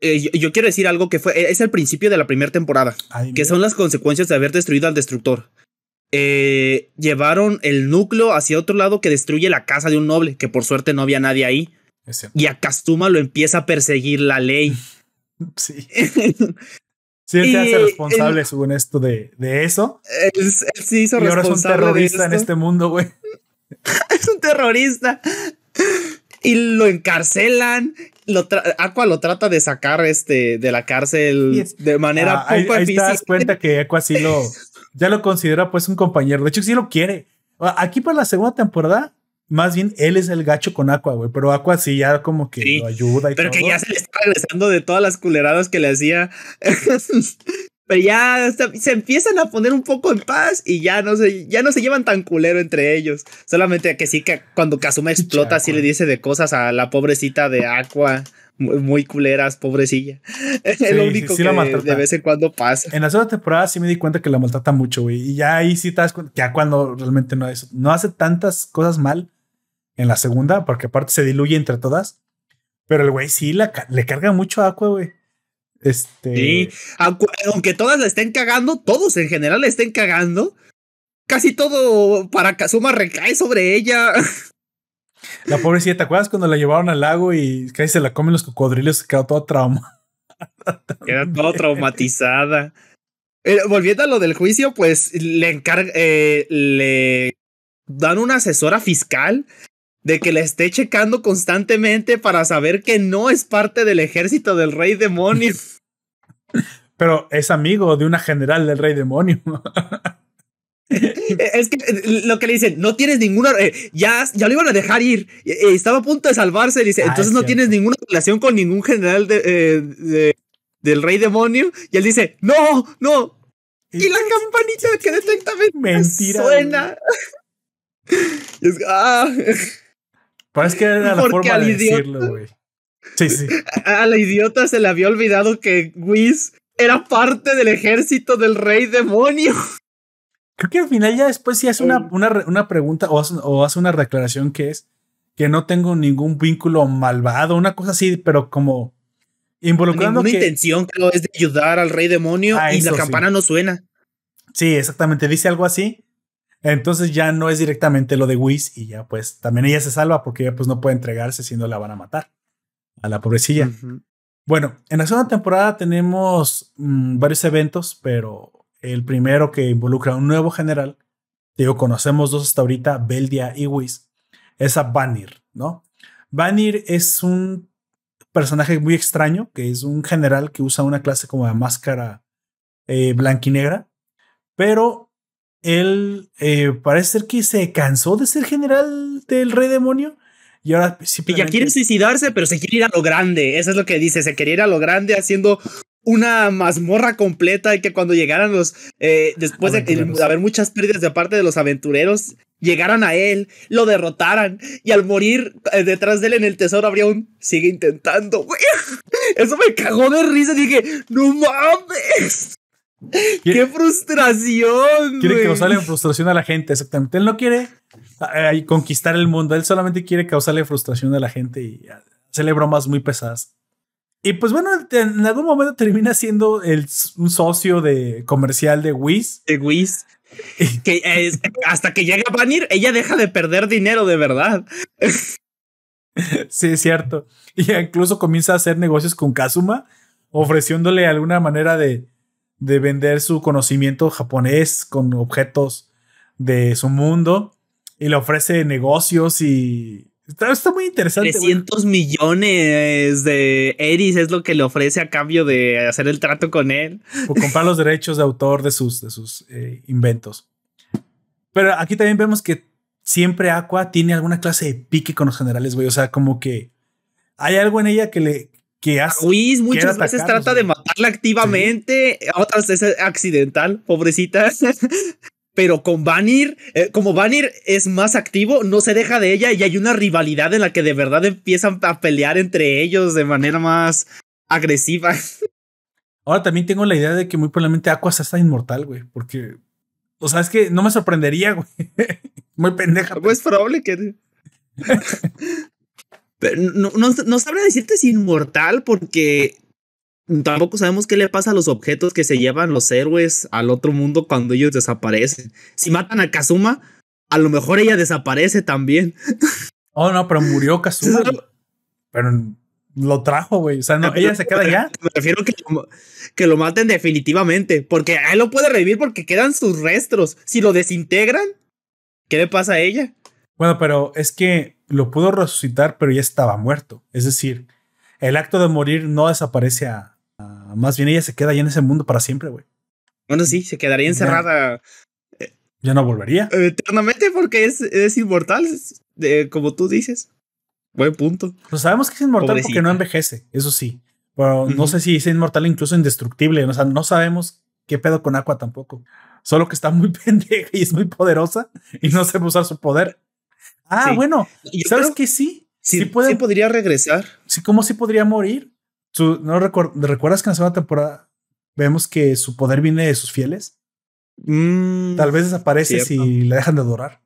eh, yo, quiero decir algo que fue. Es el principio de la primera temporada. que son las consecuencias de haber destruido al destructor. Eh, llevaron el núcleo hacia otro lado que destruye la casa de un noble, que por suerte no había nadie ahí. Y a Kastuma lo empieza a perseguir la ley. (laughs) sí. (laughs) Sí, él se hace responsable, según esto, de, de eso. Él, sí hizo y ahora es un terrorista en este mundo, güey. (laughs) es un terrorista. Y lo encarcelan. Lo Aqua lo trata de sacar este, de la cárcel de manera ah, ahí, ahí te das cuenta que Aqua sí lo, ya lo considera pues un compañero. De hecho, sí lo quiere. Aquí para la segunda temporada, más bien él es el gacho con Aqua, güey. Pero Aqua sí ya como que lo ayuda y Pero que ya se le está regresando de todas las culeradas que le hacía. (laughs) pero ya se, empiezan a poner un poco en paz y ya no se, ya no se llevan tan culero entre ellos. Solamente que sí que cuando Kazuma explota, sí le dice de cosas a la pobrecita de Aqua. Muy, culeras, pobrecilla. (laughs) es lo único que de vez en cuando pasa. En la segunda temporada sí me di cuenta que la maltrata mucho, güey. Y ya ahí sí te das cuenta que ya cuando realmente no, es, no hace tantas cosas mal en la segunda, porque aparte se diluye entre todas. Pero el güey sí la, le carga mucho a Aqua, güey. Este. Sí, aunque todas la estén cagando, todos en general la estén cagando. Casi todo para Kazuma recae sobre ella. (laughs) La pobrecita, ¿te acuerdas cuando la llevaron al lago y casi se la comen los cocodrilos? Quedó todo trauma. (laughs) Quedó todo traumatizada. Eh, volviendo a lo del juicio, pues le encarga, eh, le dan una asesora fiscal de que le esté checando constantemente para saber que no es parte del ejército del rey demonio. (laughs) Pero es amigo de una general del rey demonio. (laughs) es que eh, lo que le dicen, no tienes ninguna, eh, ya, ya lo iban a dejar ir, eh, estaba a punto de salvarse, dice, ah, entonces no tienes ninguna relación con ningún general de, del rey demonio, y él dice, no, no, y la campanita que detecta (laughs) mentira suena. es, ah. Parece que era la forma de decirlo, güey. Sí, sí. (laughs) A la idiota se le había olvidado que Whis era parte del ejército del rey demonio. Creo que al final ya después sí hace una, una, una pregunta o hace, o hace, una declaración que es que no tengo ningún vínculo malvado, una cosa así, pero como involucrando Ninguna intención, creo, es de ayudar al rey demonio ah, y la campana no suena. Sí, exactamente, dice algo así. Entonces ya no es directamente lo de Whis y ya pues también ella se salva porque ella pues no puede entregarse si no la van a matar a la pobrecilla. Bueno, en la segunda temporada tenemos mm, varios eventos, pero el primero que involucra a un nuevo general, digo, conocemos dos hasta ahorita, Beldia y Whis, es a Vanir, ¿no? Vanir es un personaje muy extraño, que es un general que usa una clase como de máscara eh, blanquinegra, pero él eh, parece ser que se cansó de ser general del rey demonio y ahora simplemente... ya quiere suicidarse, pero se quiere ir a lo grande. Eso es lo que dice. Se quiere ir a lo grande haciendo una mazmorra completa y que cuando llegaran los, eh, después de, haber muchas pérdidas de parte de los aventureros, llegaran a él, lo derrotaran y al morir eh, detrás de él en el tesoro habría un, sigue intentando. (laughs) Eso me cagó de risa. Dije, no mames. ¡Qué frustración! Quiere causarle frustración a la gente, exactamente. Él no quiere eh, conquistar el mundo, él solamente quiere causarle frustración a la gente y hacerle bromas muy pesadas. Y pues bueno, en algún momento termina siendo el, un socio de comercial de Wiz. De Wiz. que hasta que llega Vanir, ella deja de perder dinero de verdad. sí, es cierto. Y incluso comienza a hacer negocios con Kazuma, ofreciéndole alguna manera de, de vender su conocimiento japonés con objetos de su mundo y le ofrece negocios y, Está, muy interesante. 300 millones de Eris es lo que le ofrece a cambio de hacer el trato con él. O comprar los (laughs) derechos de autor de sus, de sus eh, inventos. Pero aquí también vemos que siempre Aqua tiene alguna clase de pique con los generales, güey. O sea, como que hay algo en ella que le. Que hace, Whis muchas veces trata de matarla activamente, otras es accidental, pobrecita. (laughs) pero con Vanir, eh, como Vanir es más activo, no se deja de ella y hay una rivalidad en la que de verdad empiezan a pelear entre ellos de manera más agresiva. (laughs) Ahora también tengo la idea de que muy probablemente Aqua está inmortal, güey, porque, o sea, es que no me sorprendería, güey. (laughs) muy pendeja. Pues es probable que... pero no, no, no sabré decirte si inmortal porque Tampoco sabemos qué le pasa a los objetos que se llevan los héroes al otro mundo cuando ellos desaparecen. Si matan a Kazuma, a lo mejor ella desaparece también. Oh, no, pero murió Kazuma. pero lo trajo, güey. O sea, no, ella se queda allá. Me refiero que, que lo maten definitivamente. Porque él lo puede revivir porque quedan sus restos. Si lo desintegran, ¿qué le pasa a ella? Bueno, pero es que lo pudo resucitar, pero ya estaba muerto. Es decir, el acto de morir no desaparece a, más bien ella se queda ahí en ese mundo para siempre, güey. Bueno, sí, se quedaría encerrada. Ya, no volvería. Eternamente porque es, es inmortal, como tú dices. Buen punto. Pues sabemos que es inmortal porque no envejece, eso sí. Pero no sé si es inmortal incluso indestructible. O sea, no sabemos qué pedo con Aqua tampoco. Solo que está muy (laughs) pendeja y es muy poderosa y no sabe usar su poder. Ah, bueno, ¿sabes que sí? Sí, puede, sí podría regresar. Sí, ¿cómo sí podría morir? ¿No recuerdas que en la segunda temporada vemos que su poder viene de sus fieles? Mm, Tal vez desaparece si la dejan de adorar.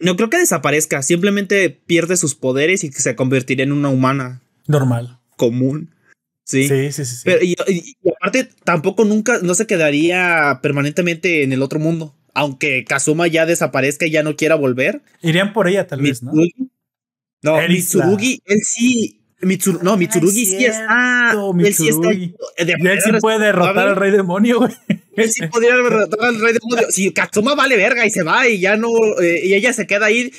No creo que desaparezca, simplemente pierde sus poderes y se convertirá en una humana. Normal. Común. Sí. Sí, sí, sí. y, aparte, tampoco nunca, no se quedaría permanentemente en el otro mundo. Aunque Kazuma ya desaparezca y ya no quiera volver. Irían por ella, tal vez, ¿no? No, Mitsurugi, él sí, no, Mitsurugi sí está. Él sí está. y él sí puede derrotar al rey demonio, güey. Él sí podría derrotar al rey demonio. Si Katsuma vale verga y se va y ya no. Eh, y ella se queda ahí,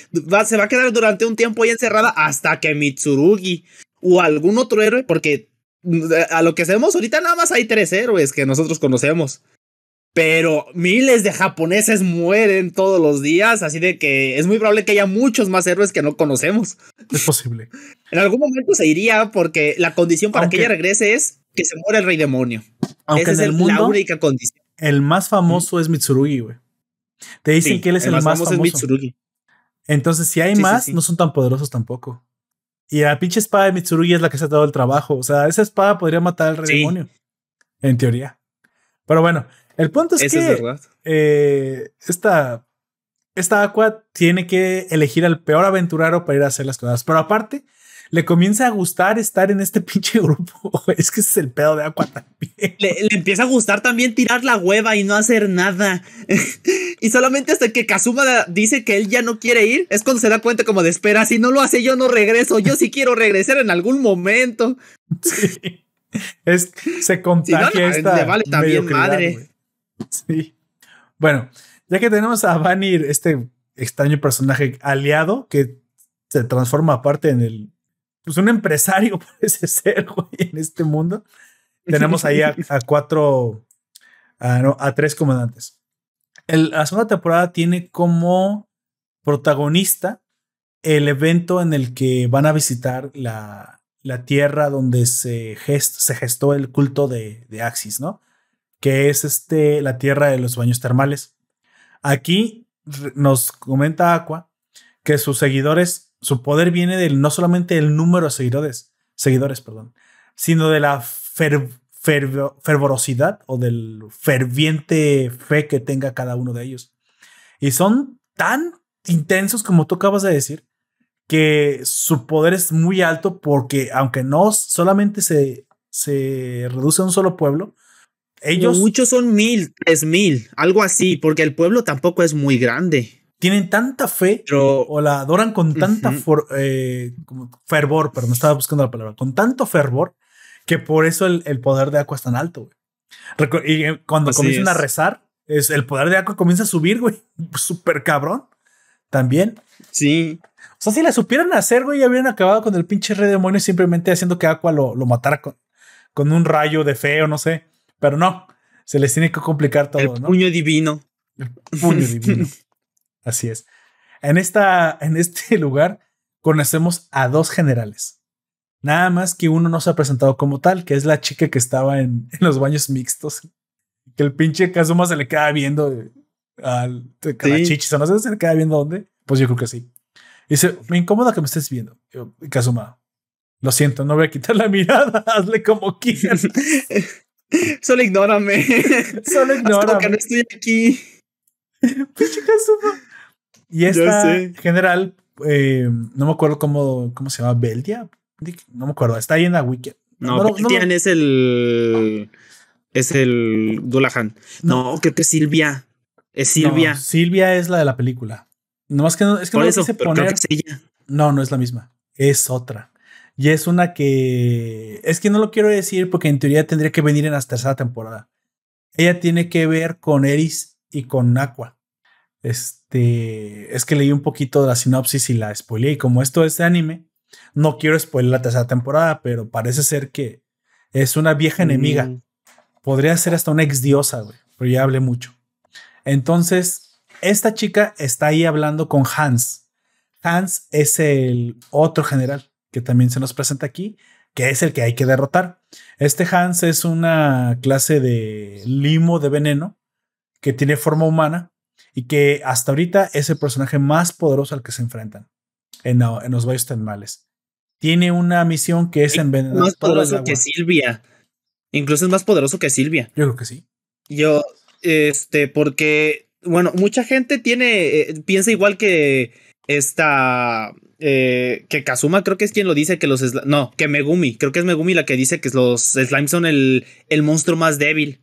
se va a quedar durante un tiempo ahí encerrada hasta que Mitsurugi o algún otro héroe, porque mm, a lo que sabemos ahorita nada más hay tres héroes que nosotros conocemos pero miles de japoneses mueren todos los días, así de que es muy probable que haya muchos más héroes que no conocemos. Es posible. (laughs) En algún momento se iría porque la condición para que ella regrese es que se muera el rey demonio. Aunque Esa es la única condición. El más famoso es Mitsurugi, güey. Te dicen que él es el, más, famoso. Es Mitsurugi. Entonces, si hay más, no son tan poderosos tampoco. Y la pinche espada de Mitsurugi es la que se ha dado el trabajo. O sea, esa espada podría matar al rey demonio. En teoría. Pero bueno, el punto es que eh, esta, esta Aqua tiene que elegir al peor aventurero para ir a hacer las cosas. Pero aparte, le comienza a gustar estar en este (laughs) pinche grupo. Es que ese es el pedo de Aqua también. Le, empieza a gustar también tirar la hueva y no hacer nada. (laughs) y solamente hasta que Kazuma dice que él ya no quiere ir, es cuando se da cuenta como de espera, si no lo hace yo no regreso, yo sí quiero regresar en algún momento. (laughs) Sí. Es, se contagia esta vale también madre. (laughs) Sí. Bueno, ya que tenemos a Vanir, este extraño personaje aliado que se transforma aparte en el. Pues un empresario (laughs) parece ser, güey, en este mundo. Tenemos ahí a, cuatro. A, no, a tres comandantes. El, la segunda temporada tiene como protagonista el evento en el que van a visitar la, la tierra donde se, se gestó el culto de, de Axis, ¿no? Que es este, la tierra de los baños termales. Aquí nos comenta Aqua que sus seguidores, su poder viene del no solamente del número de seguidores, seguidores, perdón, sino de la fervorosidad o del ferviente fe que tenga cada uno de ellos. Y son tan intensos como tú acabas de decir, que su poder es muy alto porque aunque no solamente se, se reduce a un solo pueblo, ellos. Muchos son mil, tres mil, algo así, porque el pueblo tampoco es muy grande. Tienen tanta fe o la adoran con tanta eh, fervor, pero no estaba buscando la palabra, con tanto fervor que por eso el, poder de Aqua es tan alto. Y eh, cuando comienzan a rezar, es, el poder de Aqua comienza a subir, güey. (laughs) Súper cabrón. También. Sí. O sea, si la supieran hacer, güey, ya hubieran acabado con el pinche rey demonio simplemente haciendo que Aqua lo, lo matara con, con un rayo de feo, no sé. Pero no, se les tiene que complicar todo, el Puño divino. El puño (laughs) divino. Así es. En, esta, en este (laughs) lugar conocemos a dos generales. Nada más que uno no se ha presentado como tal, que es la chica que estaba en, (laughs) en los baños mixtos. Que el pinche Kazuma se le queda viendo al chichis, o no sé, se le queda viendo dónde. Pues yo creo que sí. Dice, me incomoda que me estés viendo. Yo, Kazuma, lo siento, no voy a quitar la mirada, hazle como quieras. Solo ignórame. Solo ignórame. que no estoy aquí. Kazuma. Y esta general, eh, no me acuerdo cómo, cómo se llama, Beldia. No me acuerdo, está ahí en la wiki. No, no, no es el. Es el Dulahan. No, creo que Silvia. Es Silvia. Silvia es la de la película. No, es que no, es que no eso, poner. No, no es la misma. Es otra. Y es una que. Es que no lo quiero decir porque en teoría tendría que venir en la tercera temporada. Ella tiene que ver con Eris y con Aqua. Este. Es que leí un poquito de la sinopsis y la spoileé. Y como esto es de anime, no quiero spoiler la tercera temporada, pero parece ser que es una vieja enemiga. Mm. Podría ser hasta una ex diosa, güey. Pero ya hablé mucho. Entonces, esta chica está ahí hablando con Hans. Hans es el otro general que también se nos presenta aquí, que es el que hay que derrotar. Este Hans es una clase de limo de veneno que tiene forma humana y que hasta ahorita es el personaje más poderoso al que se enfrentan en, los valles termales. Tiene una misión que es envenenar. Más poderoso que Silvia. Incluso es más poderoso que Silvia. Yo creo que sí. Yo, este, porque bueno, mucha gente tiene, eh, piensa igual que esta, eh, que Kazuma creo que es quien lo dice que los, no, que Megumi, creo que es Megumi la que dice que los slimes son el, el monstruo más débil.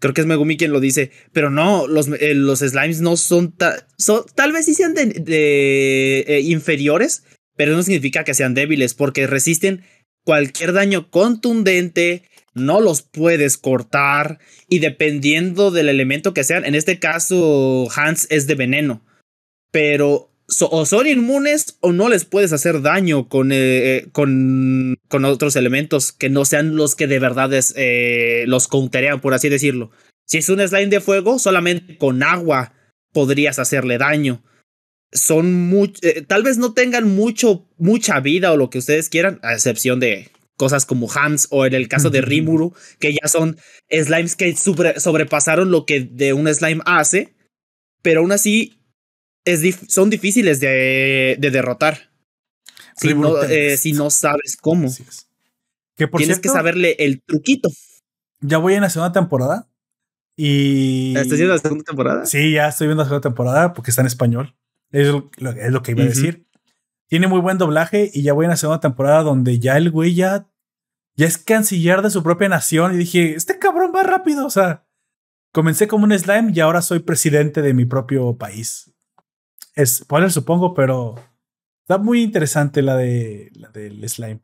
Creo que es Megumi quien lo dice, pero no, los, eh, los slimes no son, son, tal vez sí sean de, inferiores, pero no significa que sean débiles porque resisten cualquier daño contundente, no los puedes cortar y dependiendo del elemento que sean, en este caso Hans es de veneno, pero o son inmunes o no les puedes hacer daño con, eh, con, con, otros elementos que no sean los que de verdad eh, los counterean, por así decirlo. Si es un slime de fuego, solamente con agua podrías hacerle daño. Son eh, tal vez no tengan mucho, mucha vida o lo que ustedes quieran, a excepción de cosas como Hams o en el caso de Rimuru, que ya son slimes que sobrepasaron lo que de un slime hace, pero aún así es son difíciles de, derrotar. Si no, eh, si no, sabes cómo. Que Tienes que saberle el truquito. Ya voy en la segunda temporada. Y. ¿Estás viendo la segunda temporada? Sí, ya estoy viendo la segunda temporada porque está en español. Es lo, es lo que iba a decir. Tiene muy buen doblaje y ya voy en la segunda temporada donde ya el güey ya, ya es canciller de su propia nación y dije, este cabrón va rápido, o sea, comencé como un slime y ahora soy presidente de mi propio país. Es spoiler supongo, pero está muy interesante la de la del slime,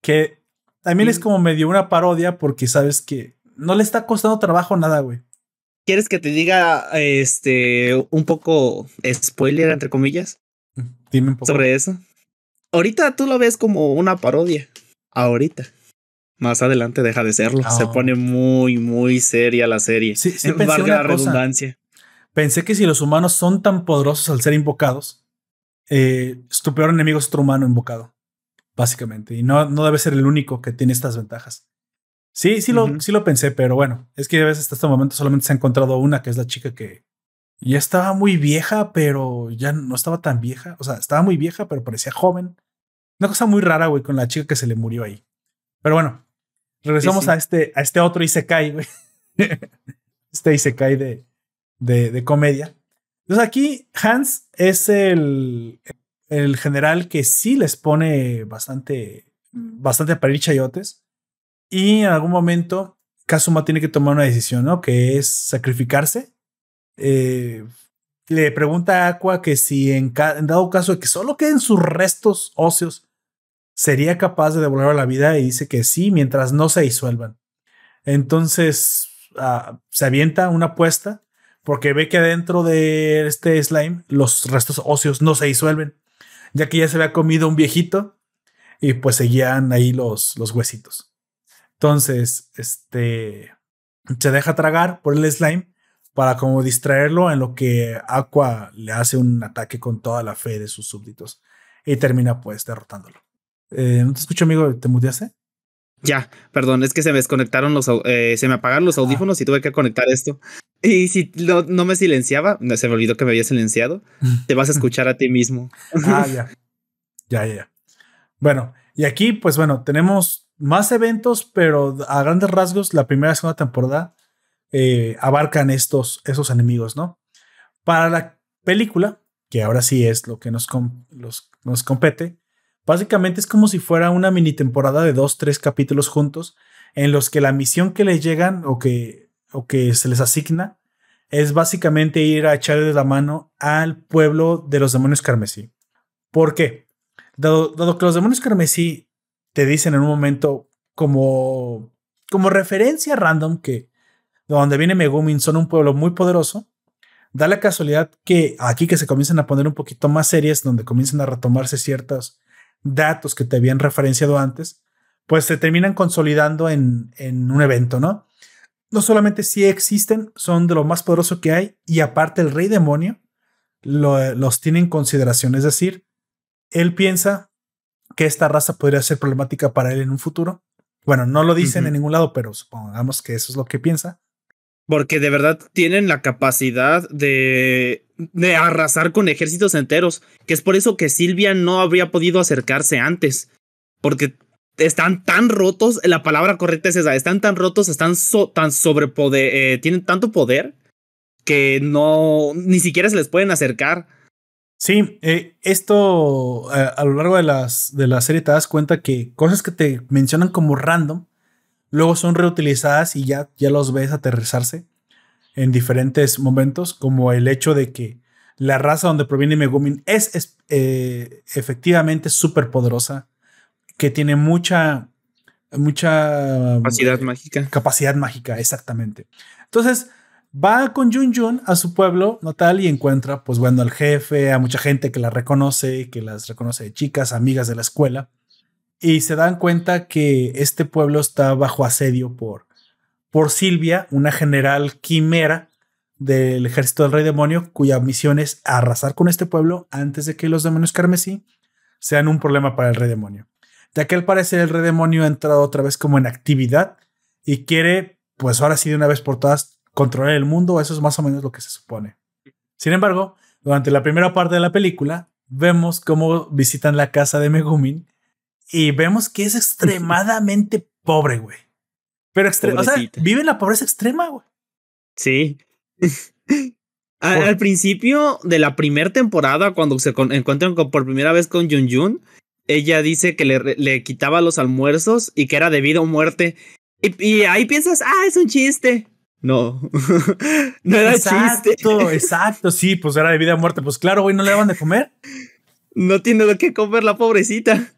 que también es como medio una parodia porque sabes que no le está costando trabajo nada, güey. ¿Quieres que te diga este un poco spoiler entre comillas? Dime un poco. Sobre eso. Ahorita tú lo ves como una parodia. Ahorita. Más adelante deja de serlo. Se ah. pone muy, muy seria la serie. Sí, (laughs) pensé la redundancia. Pensé que si los humanos son tan poderosos al ser invocados, eh, tu peor enemigo es otro humano invocado. Básicamente. Y no, no debe ser el único que tiene estas ventajas. Sí, sí, lo, sí lo pensé, pero bueno, es que a veces hasta este momento solamente se ha encontrado una, que es la chica que, ya estaba muy vieja, pero ya no estaba tan vieja. O sea, estaba muy vieja, pero parecía joven. Una cosa muy rara, güey, con la chica que se le murió ahí. Pero bueno, regresamos a este, a este otro Isekai, güey. (laughs) este Isekai de, de, de comedia. Entonces aquí Hans es el, el general que sí les pone bastante, bastante para chayotes. Y en algún momento Kazuma tiene que tomar una decisión, ¿no? Que es sacrificarse eh, le pregunta a Aqua que si en, dado caso de que solo queden sus restos óseos, sería capaz de devolver la vida y dice que sí, mientras no se disuelvan. Entonces ah, se avienta una apuesta porque ve que dentro de este slime los restos óseos no se disuelven. ya que ya se había comido un viejito y pues seguían ahí los, los huesitos. Entonces, este se deja tragar por el slime para como distraerlo en lo que Aqua le hace un ataque con toda la fe de sus súbditos y termina pues derrotándolo. Eh, ¿No te escucho, amigo? ¿Te muteaste? Ya, perdón, es que se me desconectaron los, eh, se me apagaron los ah. audífonos y tuve que conectar esto. Y si no, no me silenciaba, se me olvidó que me había silenciado, (laughs) te vas a escuchar a ti mismo. ah, ya. Ya, ya, ya. Bueno, y aquí, pues bueno, tenemos más eventos, pero a grandes rasgos, la primera y segunda temporada eh, abarcan estos, esos enemigos, ¿no? Para la película, que ahora sí es lo que nos, nos compete, básicamente es como si fuera una mini temporada de dos, tres capítulos juntos, en los que la misión que les llegan o que, o que se les asigna es básicamente ir a echarle la mano al pueblo de los demonios carmesí. ¿Por qué? Dado, dado que los demonios carmesí te dicen en un momento como, como referencia random que de donde viene Megumin son un pueblo muy poderoso, da la casualidad que aquí que se comienzan a poner un poquito más series, donde comienzan a retomarse ciertos datos que te habían referenciado antes, pues se terminan consolidando en, en un evento, ¿no? No solamente si existen, son de lo más poderoso que hay, y aparte el rey demonio los tiene en consideración, es decir, él piensa que esta raza podría ser problemática para él en un futuro. Bueno, no lo dicen en ningún lado, pero supongamos que eso es lo que piensa. Porque de verdad tienen la capacidad de, de arrasar con ejércitos enteros. Que es por eso que Silvia no habría podido acercarse antes. Porque están tan rotos, la palabra correcta es esa, están tan rotos, están tan sobrepoder, eh, tienen tanto poder que no, ni siquiera se les pueden acercar. Sí, eh, esto eh, a lo largo de, las, de la serie te das cuenta que cosas que te mencionan como random luego son reutilizadas y ya, ya los ves aterrizarse en diferentes momentos, como el hecho de que la raza donde proviene Megumin es, eh, efectivamente súper poderosa, que tiene mucha, mucha capacidad mágica. Capacidad mágica, exactamente. Entonces, va con Jun Jun a su pueblo natal y encuentra, pues bueno, al jefe, a mucha gente que la reconoce, que las reconoce de chicas, amigas de la escuela y se dan cuenta que este pueblo está bajo asedio por, por Silvia, una general quimera del ejército del rey demonio, cuya misión es arrasar con este pueblo antes de que los demonios carmesí sean un problema para el rey demonio. Ya que al parecer el rey demonio ha entrado otra vez como en actividad y quiere, pues ahora sí de una vez por todas, controlar el mundo, eso es más o menos lo que se supone. Sin embargo, durante la primera parte de la película, vemos cómo visitan la casa de Megumin y vemos que es (laughs) extremadamente pobre, güey. Pero extrema, o sea, vive en la pobreza extrema, güey. Sí. (laughs) al, principio de la primera temporada, cuando se encuentran por primera vez con Jun Jun, ella dice que le, le, quitaba los almuerzos y que era de vida o muerte. Y, ahí piensas, ah, es un chiste. No, (laughs) no era exacto, chiste. Exacto, sí, pues era de vida o muerte. Pues claro, güey, no le daban de comer. (laughs) No tiene lo que comer la pobrecita.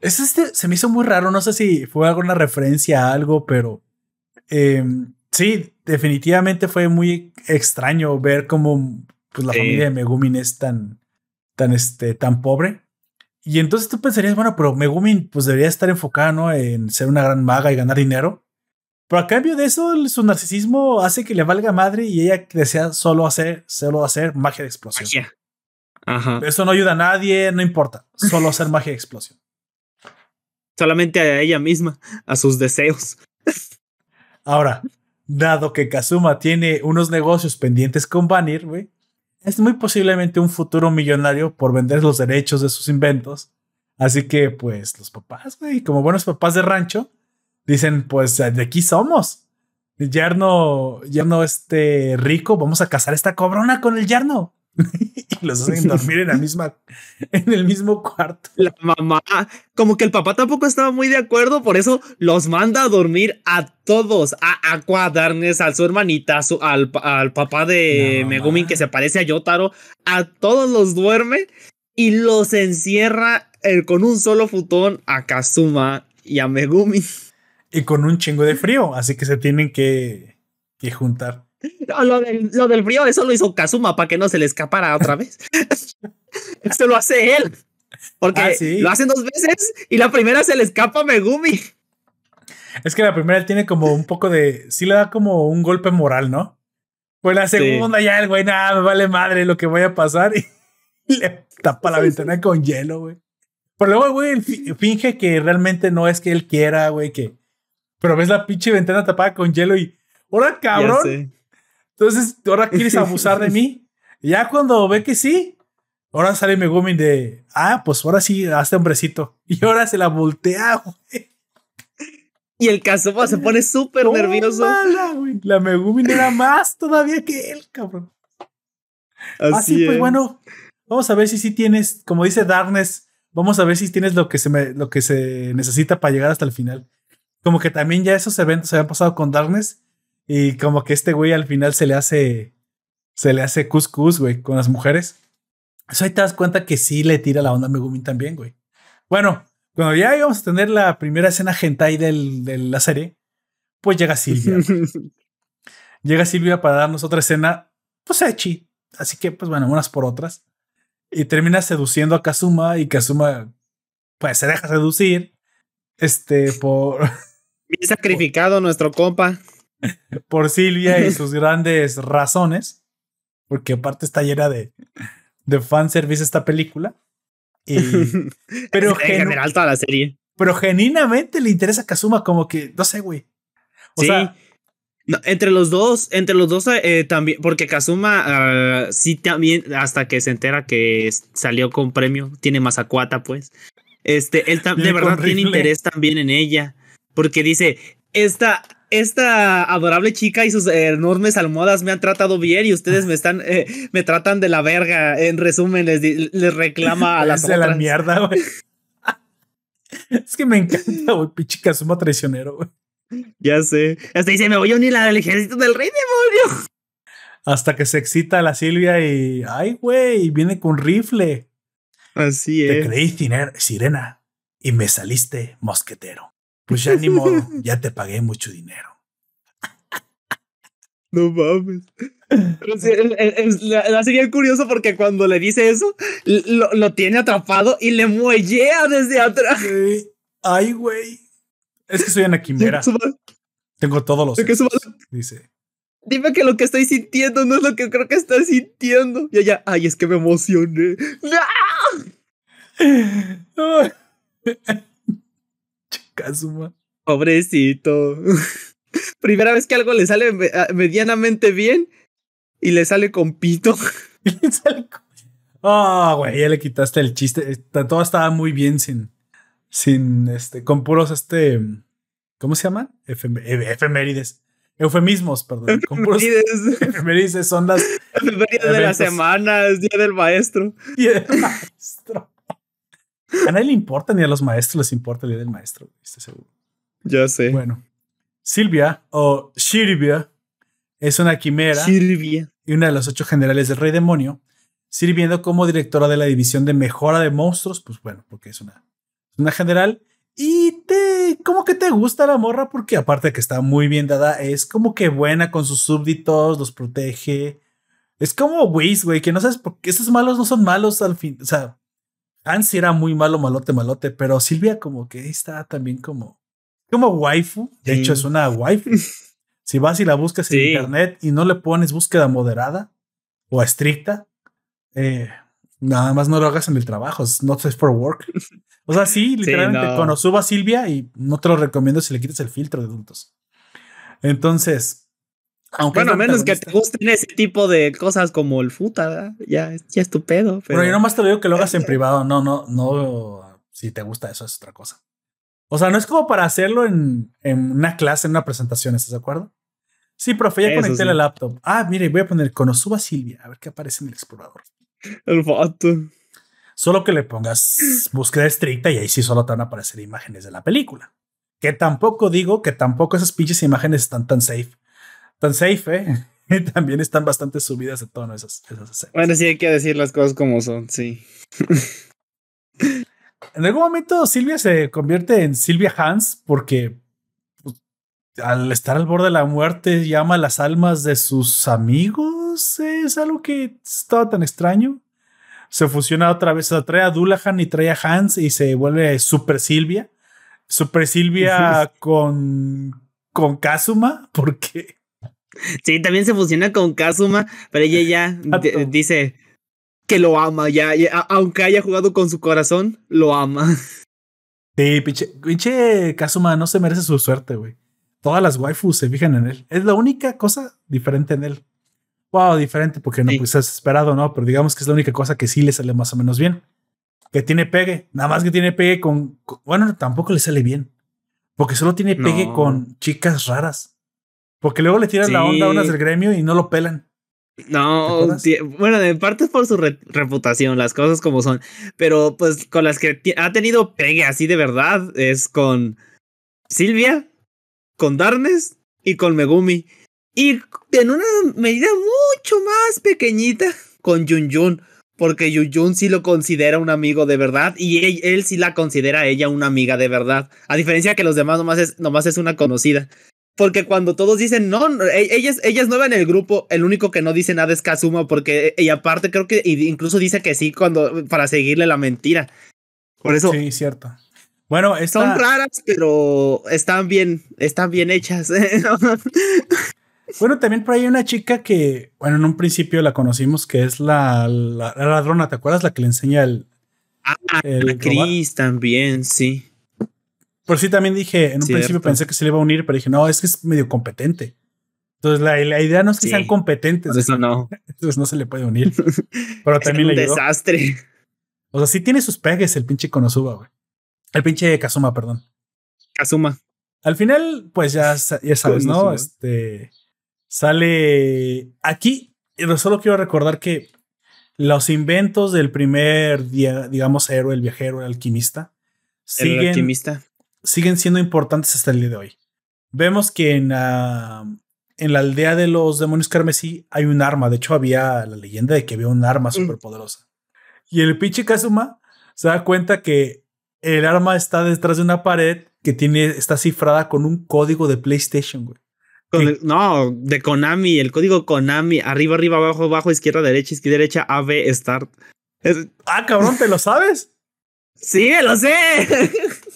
Es este, se me hizo muy raro, no sé si fue alguna referencia a algo, pero em, sí, definitivamente fue muy extraño ver cómo pues, la familia de Megumin es tan, tan, este, tan pobre. Y entonces tú pensarías, bueno, pero Megumin pues debería estar enfocado en ser una gran maga y ganar dinero. Pero a cambio de eso, su narcisismo hace que le valga madre y ella desea solo hacer, solo hacer magia de explosión. Eso no ayuda a nadie, no importa. Solo hacer (laughs) magia de explosión solamente a ella misma, a sus deseos. Ahora, dado que Kazuma tiene unos negocios pendientes con Vanir, güey, es muy posiblemente un futuro millonario por vender los derechos de sus inventos. Así que, pues, los papás, güey, como buenos papás de rancho, dicen, pues, de aquí somos. Yerno, yerno este rico, vamos a casar esta cobrona con el yerno. (laughs) y los hacen dormir en la misma, en el mismo cuarto. La mamá, como que el papá tampoco estaba muy de acuerdo, por eso los manda a dormir a todos, a Aqua, Darnes, a su hermanita, al, al, papá de Megumin que se parece a Yotaro, a todos los duerme y los encierra eh, con un solo futón a Kazuma y a Megumin. Y con un chingo de frío, así que se tienen que, que juntar. (laughs) lo, del, frío, eso lo hizo Kazuma para que no se le escapara otra vez. (laughs) Esto lo hace él. Porque ah, lo hacen dos veces y la primera se le escapa a Megumi. Es que la primera tiene como un poco de. Sí le da como un golpe moral, ¿no? Pues la segunda ya el güey, nada, me vale madre lo que voy a pasar (laughs) y le tapa la ventana con hielo, güey. Pero luego, güey, finge que realmente no es que él quiera, güey, que. Pero ves la pinche ventana tapada con hielo y. ¡Ahora, cabrón! Entonces, ahora quieres (laughs) abusar de mí. Y ya cuando ve que sí, ahora sale Megumi de. Ah, pues ahora sí, hazte hombrecito. Y ahora se la voltea, güey. Y el Kazuma se pone súper nervioso. La Megumin era más todavía que él, cabrón. Así, pues bueno, vamos a ver si sí tienes, como dice Darkness, vamos a ver si tienes lo que se me, lo que se necesita para llegar hasta el final. Como que también ya esos eventos se habían pasado con Darkness y como que este güey al final se le hace, se le hace cuscus, güey, con las mujeres. Eso ahí te das cuenta que sí le tira la onda a Megumin también, güey. Bueno, cuando ya íbamos a tener la primera escena hentai del, de la serie, pues llega Silvia. (laughs) llega Silvia para darnos otra escena, pues echi. Así que, pues bueno, unas por otras. Y termina seduciendo a Kazuma y Kazuma, pues se deja seducir. Este, por. Bien sacrificado nuestro compa. Por Silvia y (laughs) sus grandes razones. Porque aparte está llena de, de fanservice esta película. (laughs) pero en general toda la serie. Pero genuinamente le interesa a Kazuma como que, no sé, güey. O sea, entre los dos, entre los dos eh, también, porque Kazuma ah, sí también, hasta que se entera que salió con premio, tiene Mazacuata, pues. Este, él de verdad tiene interés también en ella. Porque dice, esta, esta adorable chica y sus enormes almohadas me han tratado bien y ustedes me están, eh, me tratan de la verga. En resumen, les, les reclama a (laughs) las de la mierda, güey. (laughs) es que me encanta, güey, pinche Kazuma traicionero, güey. Ya sé. Hasta dice, me voy a unir al ejército del rey demonio. Hasta que se excita la Silvia y, ay, güey, viene con rifle. Así es. Te creí sirena y me saliste mosquetero. Pues ya ni (laughs) modo, ya te pagué mucho dinero. No mames. la, sería curioso porque cuando le dice eso, lo, tiene atrapado y le muellea desde atrás. Ay, güey. Es que soy una quimera. Tengo todos los. dice. Dime que lo que estoy sintiendo no es lo que creo que estás sintiendo. Y ella, ay, es que me emocioné. ¡No! (laughs) Kazuma. Pobrecito. (laughs) Primera vez que algo le sale ah, medianamente bien (laughs) y le sale con pito. Ah, güey, ya le quitaste el chiste. Todo estaba muy bien sin, sin, este, con puros, este, ¿cómo se llama? efemérides. Eufemismos, perdón. Puros (laughs) efemérides son las. Efemérides de la semana, es Día del Maestro. Día del Maestro. A nadie le importa, ni a los maestros les importa el día del maestro, estoy seguro. Ya sé. Bueno, Silvia o Shirvia es una quimera Shirvia. y una de las ocho generales del Rey Demonio, sirviendo como directora de la división de mejora de monstruos, pues bueno, porque es una, una general. Y te, como que te gusta la morra porque aparte de que está muy bien dada, es como que buena con sus súbditos, los protege. Es como Whis, güey, que no sabes por qué esos malos no son malos al fin. O sea, Hans era muy malo, malote, malote, pero Silvia como que está también como, como waifu. De hecho, es una waifu. (laughs) si vas y la buscas en internet y no le pones búsqueda moderada o estricta, eh, nada más no lo hagas en el trabajo, es not for work. O sea, sí, (laughs) literalmente cuando suba Silvia y no te lo recomiendo si le quites el filtro de adultos. Entonces, aunque bueno, menos que te gusten ese tipo de cosas como el futa, ya, ya es tu pedo. Pero... yo nomás te lo digo que lo hagas en (laughs) privado. No, no, no. Si te gusta eso es otra cosa. O sea, no es como para hacerlo en, en una clase, en una presentación, ¿estás de acuerdo? Sí, profe, ya conecté la laptop. Ah, mire, voy a poner Konosuba Silvia, a ver qué aparece en el explorador. El foto. Solo que le pongas búsqueda estricta y ahí sí solo te van a aparecer imágenes de la película. Que tampoco digo que tampoco esas pinches imágenes están tan safe tan safe, ¿eh? (laughs) También están bastante subidas de tono esas, esas Bueno, sí hay que decir las cosas como son, sí. (laughs) en algún momento Silvia se convierte en Silvia Hans porque pues, al estar al borde de la muerte llama a las almas de sus amigos. Es algo que estaba tan extraño. Se fusiona otra vez, o trae a Dullahan y trae a Hans y se vuelve Super Silvia. Super Silvia (laughs) con, con Kazuma, porque... Sí, también se fusiona con Kazuma, pero ella ya dice que lo ama, ya, aunque haya jugado con su corazón, lo ama. Sí, pinche, pinche Kazuma no se merece su suerte, güey. Todas las waifus se fijan en él. Es la única cosa diferente en él. Wow, diferente porque no pues es esperado, ¿no? Pero digamos que es la única cosa que sí le sale más o menos bien. Que tiene pegue. Nada más que tiene pegue con. bueno, tampoco le sale bien. Porque solo tiene pegue con chicas raras. Porque luego le tiran la onda a unas del gremio y no lo pelan. No, bueno, de parte es por su reputación, las cosas como son. Pero pues con las que ha tenido pegue así de verdad es con Silvia, con Darnes y con Megumi. Y en una medida mucho más pequeñita con Yun Porque Yun sí lo considera un amigo de verdad y él, sí la considera a ella una amiga de verdad. A diferencia que los demás nomás es, nomás es una conocida. Porque cuando todos dicen, no, e, ella es, ella es nueva en el grupo, el único que no dice nada es Kazuma, porque y aparte creo que incluso dice que sí cuando para seguirle la mentira. Por eso. Sí, cierto. Bueno, son raras, pero están bien, están bien hechas. (laughs) bueno, también por ahí hay una chica que, bueno, en un principio la conocimos, que es la, la, ladrona, ¿te acuerdas? La que le enseña el. Ah, el Chris también, sí. Por sí también dije, en un principio pensé que se le iba a unir, pero dije, no, es que es medio competente. Entonces la, la idea no es que sean competentes. eso no. (laughs) Entonces no se le puede unir. Pero (laughs) también es un desastre. O sea, sí tiene sus pegues el pinche Konosuba, güey. El pinche Kazuma, perdón. Kazuma. Al final, pues ya, ya sabes, ¿no? Este sale aquí. Solo quiero recordar que los inventos del primer, digamos, héroe, el viajero, el alquimista, siguen, el alquimista siguen siendo importantes hasta el día de hoy. Vemos que en, en la aldea de los demonios carmesí hay un arma. De hecho, había la leyenda de que había un arma mm. súper poderosa. Y el pinche Kazuma se da cuenta que el arma está detrás de una pared que tiene, está cifrada con un código de PlayStation, güey. no, de Konami, el código Konami, arriba, arriba, abajo, abajo, izquierda, derecha, izquierda, derecha, AB, start. Ah, cabrón, ¿te lo sabes? sí, lo sé. (laughs)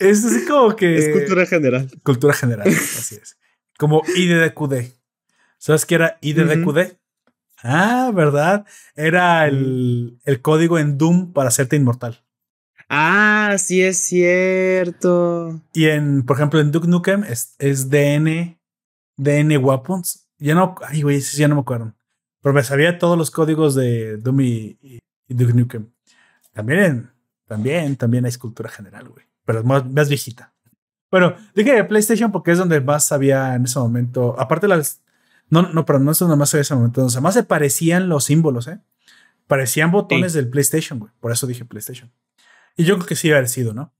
Es así como que. Es cultura general. Cultura general, (laughs) así es. Como IDDQD. ¿Sabes qué era IDDQD? Ah, ¿verdad? Era el, el, código en Doom para hacerte inmortal. Ah, sí es cierto. Y en, por ejemplo, en Duke Nukem es, es DN, DN Weapons. Ya no, ay, güey, ya no me acuerdo. Pero me sabía todos los códigos de Doom y, y Duke Nukem. También, también, también hay cultura general, güey pero más, más viejita. Bueno, dije PlayStation porque es donde más había en ese momento. Aparte las. No, no, pero no es donde más había en ese momento. Donde más se parecían los símbolos, ¿eh? Parecían botones del PlayStation, güey. Por eso dije PlayStation. Y yo creo que sí haber sido, ¿no?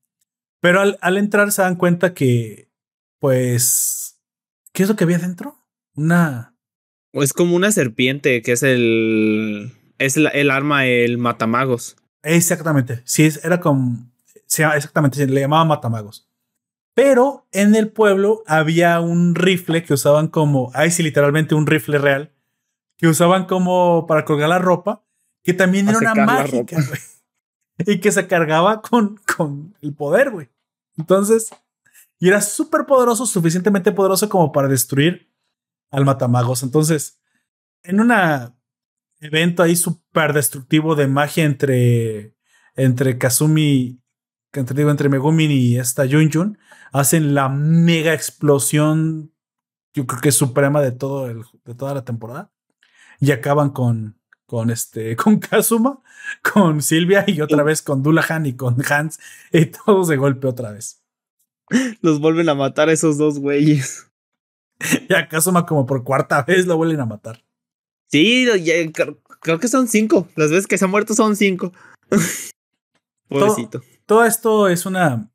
Pero al, al, entrar se dan cuenta que, pues, ¿qué es lo que había dentro? Una. Es como una serpiente, que es el. Es el, el arma, el matamagos. Exactamente. Sí, era como exactamente, se le llamaba matamagos. Pero en el pueblo había un rifle que usaban como, ahí sí, literalmente un rifle real, que usaban como para colgar la ropa, que también era una mágica, Y que se cargaba con, con el poder, güey. Entonces, y era súper poderoso, suficientemente poderoso como para destruir al matamagos. Entonces, en un evento ahí súper destructivo de magia entre, entre Kazumi que entre, digo, entre Megumin y esta Yun, hacen la mega explosión, yo creo que es suprema de, todo el, de toda la temporada. Y acaban con, con, este, (laughs) con Kazuma, con Silvia y otra vez con Dullahan y con Hans, (laughs) y todos de golpe otra vez. Los vuelven a matar esos dos güeyes. (laughs) Y a Kazuma como por cuarta vez lo vuelven a matar. Sí, creo que son cinco. Las veces que se ha muerto son cinco. Pobrecito todo esto es una,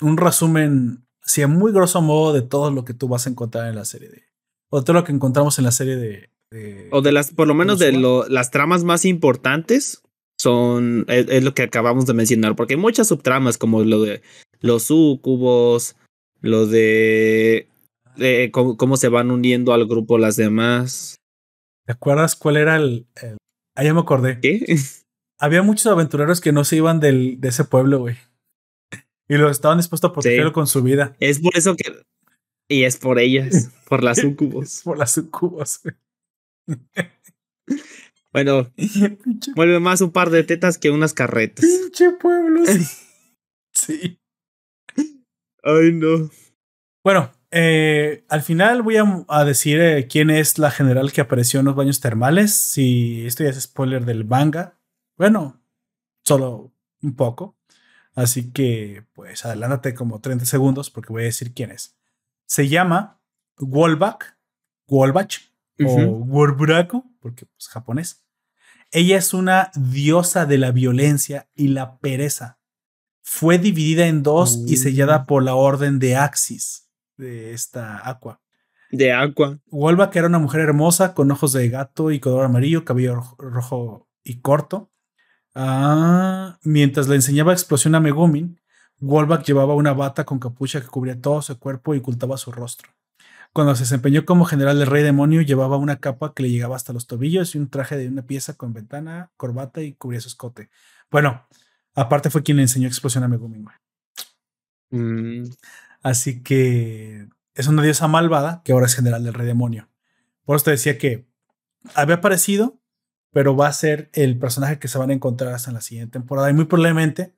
un resumen, si muy grosso modo, de todo lo que tú vas a encontrar en la serie de. O de todo lo que encontramos en la serie de. o de las, por lo menos de las tramas más importantes son. Es, lo que acabamos de mencionar. Porque hay muchas subtramas, como lo de los sucubos, lo de cómo, cómo, se van uniendo al grupo las demás. ¿Te acuerdas cuál era el, el... Ah, ya me acordé. ¿Qué? (laughs) Había muchos aventureros que no se iban del, de ese pueblo, güey. Y lo estaban dispuestos a protegerlo sí. con su vida. Es por eso que. Y es por ellas, (laughs) por las sucubos. por las sucubos, güey. (laughs) Bueno, vuelve más un par de tetas que unas carretas. Pinche pueblo. (laughs) sí. Ay, no. Bueno, eh, al final voy a, a decir eh, quién es la general que apareció en los baños termales. Si esto ya es spoiler del manga. Bueno, solo un poco. Así que, pues, adelántate como 30 segundos porque voy a decir quién es. Se llama Wolbach, Wolbach uh -huh. o Worburaku, porque es pues, japonés. Ella es una diosa de la violencia y la pereza. Fue dividida en dos uh. y sellada por la orden de Axis, de esta Aqua. De Aqua. Wolbach era una mujer hermosa, con ojos de gato y color amarillo, cabello rojo y corto. Ah, mientras le enseñaba explosión a Megumin, Wolbach llevaba una bata con capucha que cubría todo su cuerpo y ocultaba su rostro. Cuando se desempeñó como general del rey demonio, llevaba una capa que le llegaba hasta los tobillos y un traje de una pieza con ventana, corbata y cubría su escote. Bueno, aparte fue quien le enseñó explosión a Megumin. Mm. Así que es una diosa malvada que ahora es general del rey demonio. Por eso te decía que había aparecido, pero va a ser el personaje que se van a encontrar hasta en la siguiente temporada. Y muy probablemente,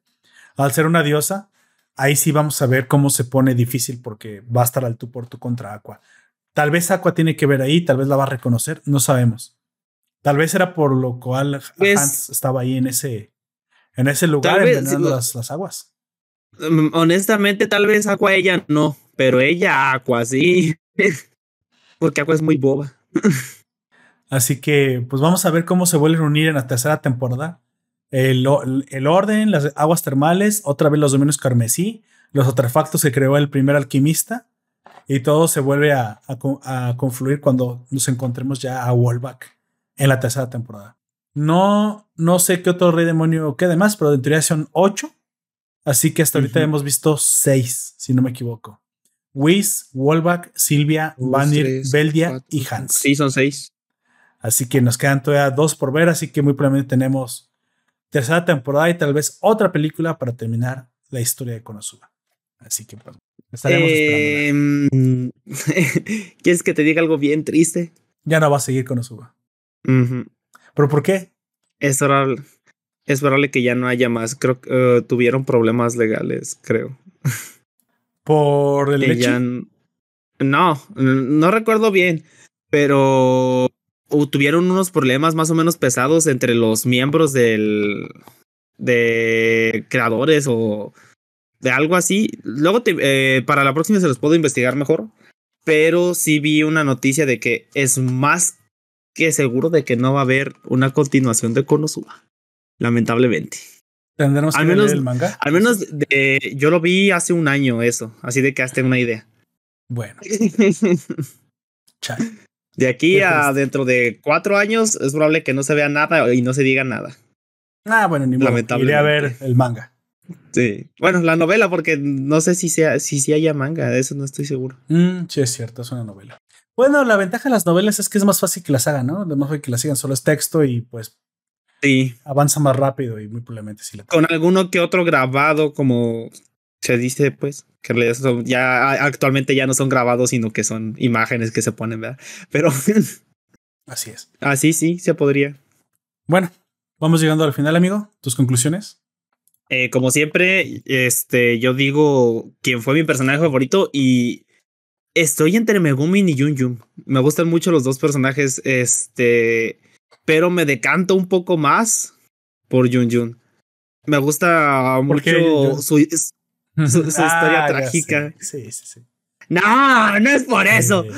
al ser una diosa, ahí sí vamos a ver cómo se pone difícil porque va a estar al tú por tú contra Aqua. Tal vez Aqua tiene que ver ahí, tal vez la va a reconocer, no sabemos. Tal vez era por lo cual pues, Hans estaba ahí en ese, en ese lugar envenenando sí, las, las, aguas. Honestamente, tal vez Aqua ella no, pero ella Aqua sí. (laughs) porque Aqua es muy boba. (laughs) Así que, pues vamos a ver cómo se vuelven a unir en la tercera temporada. El, el, orden, las aguas termales, otra vez los dominios carmesí, los artefactos que creó el primer alquimista, y todo se vuelve a, a, a confluir cuando nos encontremos ya a Wolbach en la tercera temporada. No, no sé qué otro rey demonio quede más, pero en teoría son ocho. Así que hasta ahorita uh -huh. hemos visto seis, si no me equivoco. Whis, Wolbach, Silvia, Vanir, Beldia cuatro, y Hans. Sí, son seis. Así que nos quedan todavía dos por ver, así que muy probablemente tenemos tercera temporada y tal vez otra película para terminar la historia de Konosuba. Así que pues, estaremos eh, esperando. (laughs) ¿Quieres que te diga algo bien triste? Ya no va a seguir Konosuba. Uh -huh. ¿Pero por qué? Es probable, es probable que ya no haya más. Creo que uh, tuvieron problemas legales, creo. (laughs) ¿Por el leche? No, no recuerdo bien, pero tuvieron unos problemas más o menos pesados entre los miembros del de creadores o de algo así. Luego te, eh, para la próxima se los puedo investigar mejor, pero sí vi una noticia de que es más que seguro de que no va a haber una continuación de Konosuba, lamentablemente. Tendremos al que menos, leer el manga. Al menos de, yo lo vi hace un año eso, así de que hazte una idea. Bueno. (laughs) Chale. De aquí a dentro de cuatro años es probable que no se vea nada y no se diga nada. Ah, bueno, ni modo. Iré a ver el manga. Sí. Bueno, la novela, porque no sé si sea, si, si haya manga, de eso no estoy seguro. Mm, sí, es cierto, es una novela. Bueno, la ventaja de las novelas es que es más fácil que las hagan, ¿no? Lo más fácil que las sigan solo es texto y pues sí. avanza más rápido y muy probablemente sí la Con alguno que otro grabado, como se dice, pues, que ya actualmente ya no son grabados, sino que son imágenes que se ponen, ¿verdad? Pero. (laughs) Así es. Así sí, se podría. Bueno, vamos llegando al final, amigo. ¿Tus conclusiones? Eh, como siempre, este, yo digo quién fue mi personaje favorito y estoy entre Megumin y Yun Yun. Me gustan mucho los dos personajes, este, pero me decanto un poco más por Yun Yun. Me gusta mucho su, su, su historia ah, trágica. Sí, sí, sí. No, no es por eso. (laughs)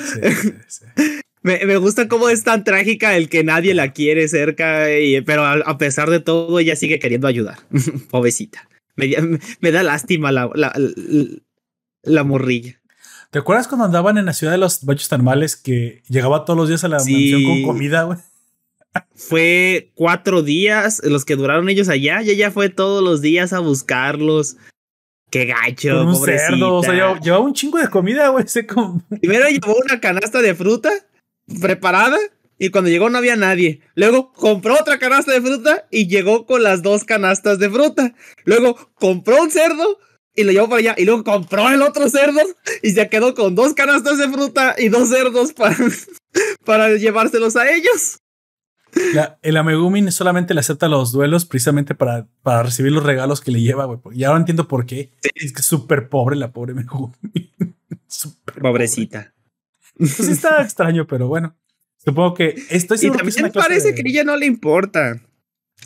Me, me, gusta cómo es tan trágica el que nadie la quiere cerca, y, pero a, a, pesar de todo, ella sigue queriendo ayudar. (laughs) Pobrecita. Me, me, da lástima la, la, la, la, morrilla. ¿Te acuerdas cuando andaban en la ciudad de los baños termales que llegaba todos los días a la sí. mansión con comida, güey? (laughs) Fue cuatro días los que duraron ellos allá y ella fue todos los días a buscarlos Qué gacho. Con un cerdo. O sea, llevaba, un chingo de comida, güey. Primero llevó una canasta de fruta preparada y cuando llegó no había nadie. Luego compró otra canasta de fruta y llegó con las dos canastas de fruta. Luego compró un cerdo y lo llevó para allá. Y luego compró el otro cerdo y se quedó con dos canastas de fruta y dos cerdos para, (laughs) para llevárselos a ellos. El Amegumin solamente le acepta los duelos precisamente para, para recibir los regalos que le lleva, güey. Y ahora entiendo por qué. Es que es súper pobre la pobre Megumin. (laughs) Pobrecita. Pues sí está (laughs) extraño, pero bueno. Supongo que estoy Y también parece que ella no le importa.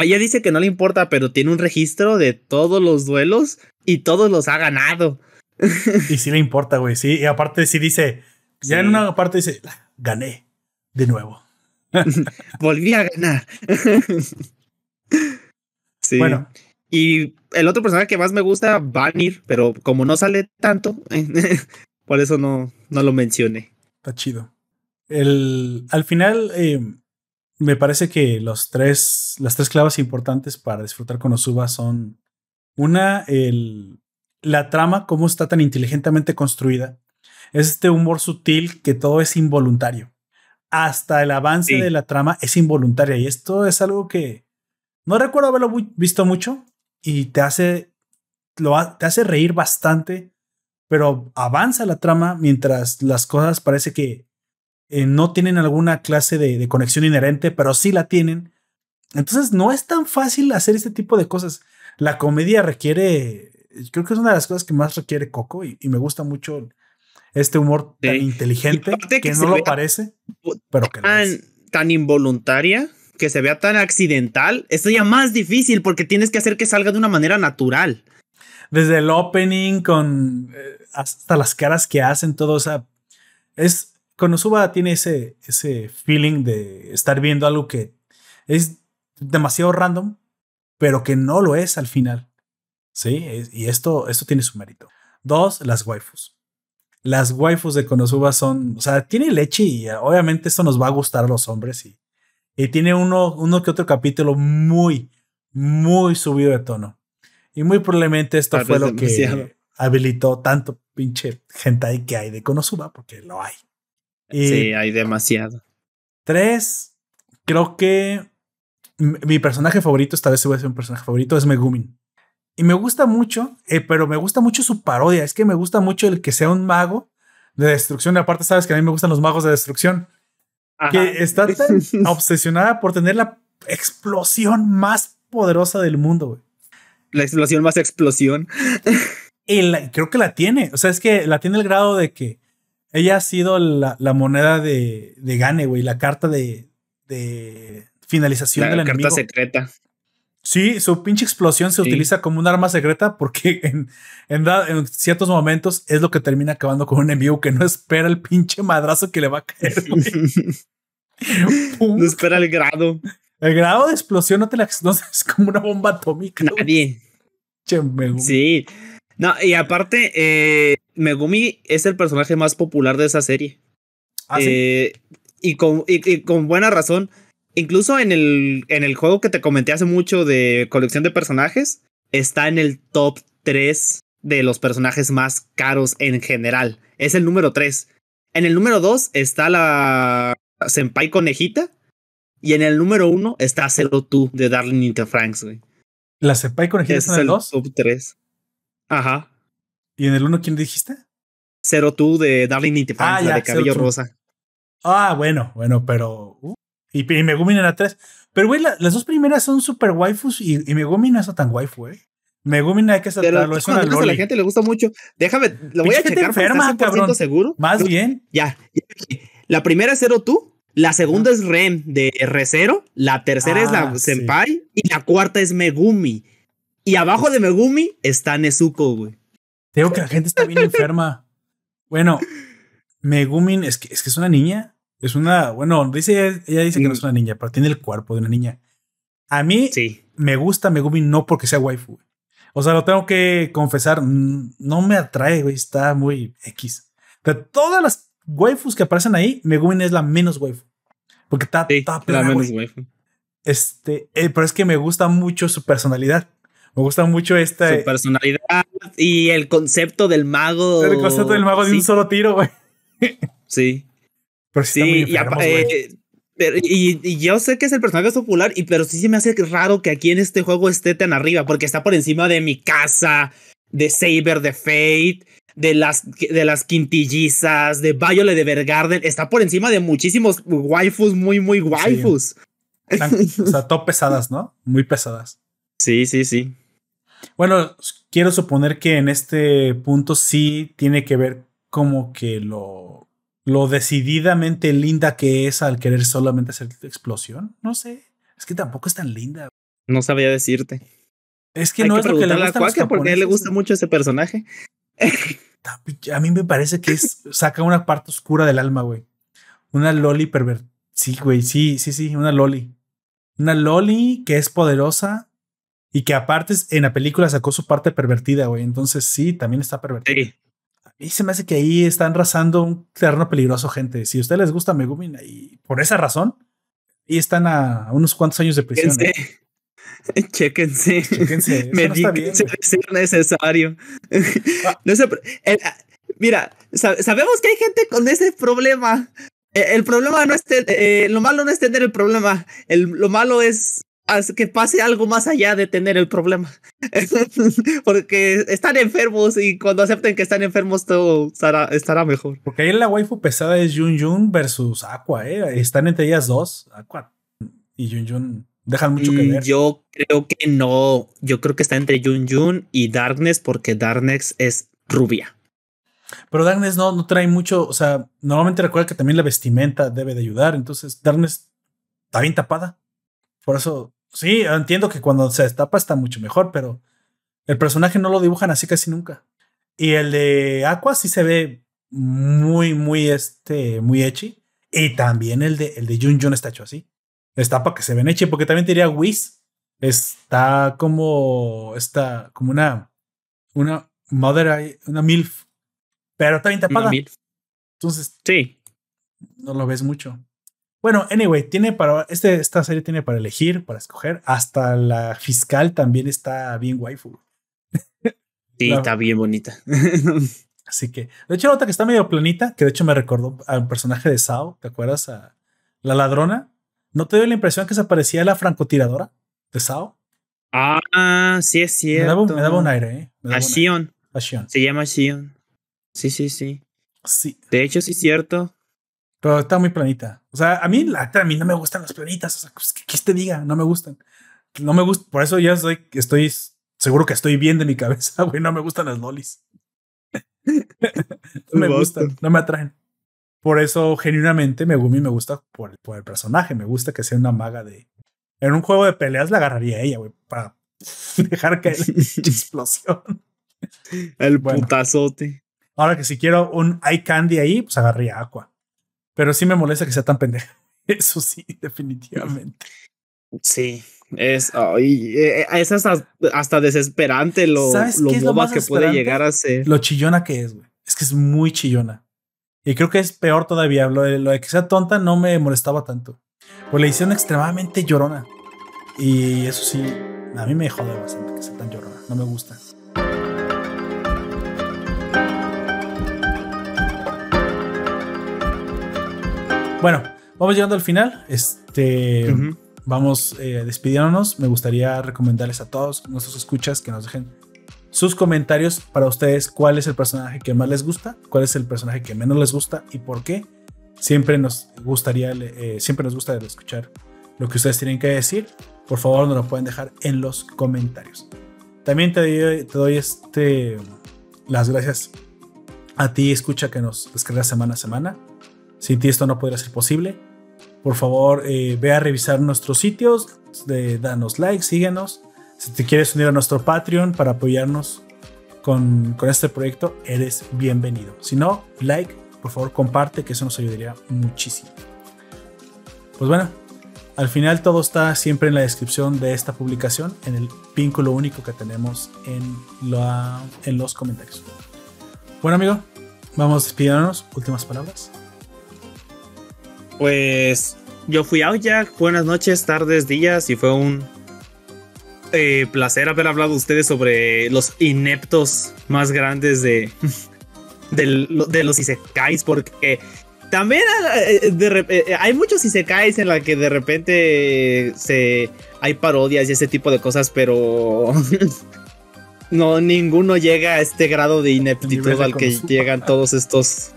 Ella dice que no le importa, pero tiene un registro de todos los duelos y todos los ha ganado. Y sí le importa, güey. Sí, y aparte sí dice, ya en una parte dice, gané de nuevo. (laughs) Volví a ganar. (laughs) sí. Bueno. Y el otro personaje que más me gusta, Vanir, pero como no sale tanto, (laughs) por eso no, no lo mencioné. Está chido. El, al final, eh, me parece que los tres, las tres claves importantes para disfrutar con Osuba son una, el, la trama, cómo está tan inteligentemente construida. Es este humor sutil que todo es involuntario. Hasta el avance de la trama es involuntaria y esto es algo que no recuerdo haberlo visto mucho y te hace, lo, te hace reír bastante, pero avanza la trama mientras las cosas parece que eh, no tienen alguna clase de, conexión inherente, pero sí la tienen. Entonces no es tan fácil hacer este tipo de cosas. La comedia requiere, creo que es una de las cosas que más requiere Coco y, me gusta mucho este humor tan inteligente que, no lo parece, pero que tan, tan involuntaria, que se vea tan accidental, es ya más difícil porque tienes que hacer que salga de una manera natural. Desde el opening con eh, hasta las caras que hacen, todo, o sea, es Konosuba tiene ese, ese feeling de estar viendo algo que es demasiado random, pero que no lo es al final. Sí, y esto, esto tiene su mérito. Dos, las waifus. Las waifus de Konosuba son, o sea, tiene leche y obviamente esto nos va a gustar a los hombres y, y tiene uno, uno que otro capítulo muy, muy subido de tono. Y muy probablemente esto fue lo que habilitó tanto pinche hentai que hay de Konosuba, porque lo hay sí, hay demasiado. Tres, creo que mi personaje favorito, esta vez se voy a ser un personaje favorito, es Megumin. Y me gusta mucho, eh, pero me gusta mucho su parodia. Es que me gusta mucho el que sea un mago de destrucción. Y aparte, sabes que a mí me gustan los magos de destrucción. Que está (laughs) tan obsesionada por tener la explosión más poderosa del mundo, La explosión más explosión. y creo que la tiene. O sea, es que la tiene el grado de que ella ha sido la, moneda de, de gane, güey, la carta de, de finalización de la carta secreta. Sí, su pinche explosión se utiliza como un arma secreta porque (laughs) en, en, ciertos momentos es lo que termina acabando con un envío que no espera el pinche madrazo que le va a caer. (laughs) no espera el grado. El grado de explosión no te la no, es como una bomba atómica. Nadie. sí. No, y aparte, eh, Megumi es el personaje más popular de esa serie. ¿Ah, eh, y, con, con buena razón. Incluso en el, en el juego que te comenté hace mucho de colección de personajes, está en el top 3 de los personajes más caros en general. Es el número 3. En el número 2 está la Senpai Conejita. Y en el número 1 está Zero Two de Darling in Franks, güey. ¿La Senpai Conejita es, el 2? Top 3. Ajá. ¿Y en el uno quién dijiste? Zero Two de Darling in ah, de cabello rosa. Ah, bueno, bueno, pero. Uh, y, y, Megumin era tres. Pero, güey, las dos primeras son super waifus y, y Megumin no es tan waifu, güey. Megumin hay que saltarlo. Es una a la gente le gusta mucho. Déjame, lo voy a checar enferma, cabrón. seguro. Más bien. Ya. La primera es Zero Two. La segunda es Rem de R0. La tercera es la ah, Senpai. Y la cuarta es Megumi. Y abajo de Megumi está Nezuko, güey. Digo que la gente está bien enferma. Bueno, Megumin es que, es que es una niña. Es una, bueno, dice, ella dice que no es una niña, pero tiene el cuerpo de una niña. A mí sí. me gusta Megumin no porque sea waifu. O sea, lo tengo que confesar, no me atrae, güey, está muy X. De todas las waifus que aparecen ahí, Megumin es la menos waifu. Porque está, la menos waifu. Este, eh, pero es que me gusta mucho su personalidad. Me gusta mucho esta. Su personalidad y el concepto del mago. El concepto del mago de un solo tiro, güey. Sí. Pero sí, y, y, yo sé que es el personaje popular, y, pero sí se me hace raro que aquí en este juego esté tan arriba, porque está por encima de mi casa, de Saber de Fate, de las, de las quintillizas, de Violet de Vergarden, está por encima de muchísimos waifus muy, muy waifus. o sea, todo pesadas, ¿no? Muy pesadas. Sí, sí, sí. Bueno, quiero suponer que en este punto sí tiene que ver como que lo, lo decididamente linda que es al querer solamente hacer explosión. No sé. Es que tampoco es tan linda. No sabía decirte. Es que no es lo que le gusta a porque a él le gusta mucho ese personaje. A mí me parece que es saca una parte oscura del alma, güey. Una loli pervert. Sí, güey, sí, sí, sí, una loli. Una loli que es poderosa y que aparte en la película sacó su parte pervertida, güey. Entonces sí, también está pervertida. Sí. Mí se me hace que ahí están rasando un terreno peligroso, gente. Si a ustedes les gusta Megumin y por esa razón, y están a unos cuantos años de prisión. ¿eh? Chéquense. (laughs) Chéquense. Me de ser necesario. Ah. (laughs) Ah, mira, sabemos que hay gente con ese problema. E, el, problema no es eh, lo malo no es tener el problema. El, lo malo es que pase algo más allá de tener el problema. (laughs) Porque están enfermos y cuando acepten que están enfermos todo estará, estará mejor. Porque ahí la waifu pesada es Jun Jun versus Aqua, ¿eh? Están entre ellas dos, Aqua y Jun Jun. Dejan mucho que mm, ver. Yo creo que no. Yo creo que está entre Jun Jun y Darkness porque Darkness es rubia. Pero Darkness no, no trae mucho. O sea, normalmente recuerda que también la vestimenta debe de ayudar. Entonces, Darkness está bien tapada. Por eso, sí, entiendo que cuando se destapa está mucho mejor, pero el personaje no lo dibujan así casi nunca. Y el de Aqua sí se ve muy, muy, este, muy echi. Y también el de, el de Jun Jun está hecho así está para que se ven eche, porque también diría Whis. Está como. Está como una. Una mother, una MILF. Pero también tapada. Entonces. Sí. No lo ves mucho. Bueno, anyway, tiene para. Este, esta serie tiene para elegir, para escoger. Hasta la fiscal también está bien waifu. Sí, está bien bonita. Así que, de hecho, la otra que está medio planita, que de hecho me recordó al personaje de Sao, ¿te acuerdas? A la ladrona. ¿No te dio la impresión que se parecía a la francotiradora de Sao? Ah, sí es cierto. Me daba, un aire, ¿eh? a Shion. A Shion. Se llama Shion. Sí, sí, sí. Sí. De hecho, sí es cierto. Pero está muy planita. O sea, a mí, a mí no me gustan las planitas. O sea, pues, ¿qué, te diga? No me gustan. No me gusta. Por eso ya estoy, estoy seguro que estoy bien de mi cabeza, (laughs) güey. No me gustan las lolis. (laughs) no me gustan. No me atraen. Por eso, genuinamente, Megumi me gusta por, el personaje. Me gusta que sea una maga de. En un juego de peleas la agarraría ella, güey, para (laughs) dejar caer la explosión. El putazote. Ahora que si quiero un eye candy ahí, pues agarraría Aqua. Pero sí me molesta que sea tan pendeja. (laughs) Eso sí, definitivamente. Sí, es, eh, es hasta, hasta, desesperante lo, lo boba que puede llegar a ser. Lo chillona que es, güey. Es que es muy chillona. Y creo que es peor todavía. Lo de, que sea tonta no me molestaba tanto. Pues le hicieron extremadamente llorona. Y eso sí, a mí me jode bastante que sea tan llorona. No me gusta. Bueno, vamos llegando al final. Este, Vamos eh, despidiéndonos. Me gustaría recomendarles a todos nuestros escuchas que nos dejen sus comentarios para ustedes cuál es el personaje que más les gusta, cuál es el personaje que menos les gusta y por qué. Siempre nos gustaría, eh, siempre nos gusta escuchar lo que ustedes tienen que decir. Por favor, nos lo pueden dejar en los comentarios. También te doy, te doy este, las gracias a ti, escucha que nos descargas semana a semana. Sin ti esto no podría ser posible. Por favor, eh, ve a revisar nuestros sitios, de, danos like, síguenos si te quieres unir a nuestro Patreon para apoyarnos con, este proyecto, eres bienvenido. Si no, like, por favor comparte, que eso nos ayudaría muchísimo. Pues bueno, al final todo está siempre en la descripción de esta publicación, en el vínculo único que tenemos en, en los comentarios. Bueno amigo, vamos despidiéndonos. Últimas palabras. Pues yo fui a Jack. Buenas noches, tardes, días y fue un eh, placer haber hablado ustedes sobre los ineptos más grandes de, (laughs) de, los isekais, porque también eh, hay muchos isekais en la que de repente se hay parodias y ese tipo de cosas, pero (laughs) no ninguno llega a este grado de ineptitud al que llegan todos estos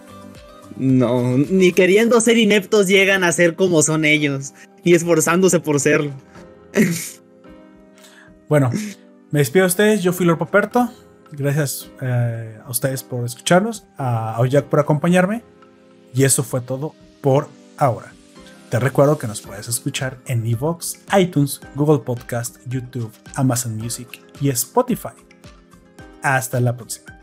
no, ni queriendo ser ineptos llegan a ser como son ellos, y esforzándose por serlo. (laughs) bueno, me despido de ustedes, yo fui Lord Poperto. Gracias eh, a ustedes por escucharnos, a Oyak por acompañarme. Y eso fue todo por ahora. Te recuerdo que nos puedes escuchar en Evox, iTunes, Google Podcast, YouTube, Amazon Music y Spotify. Hasta la próxima.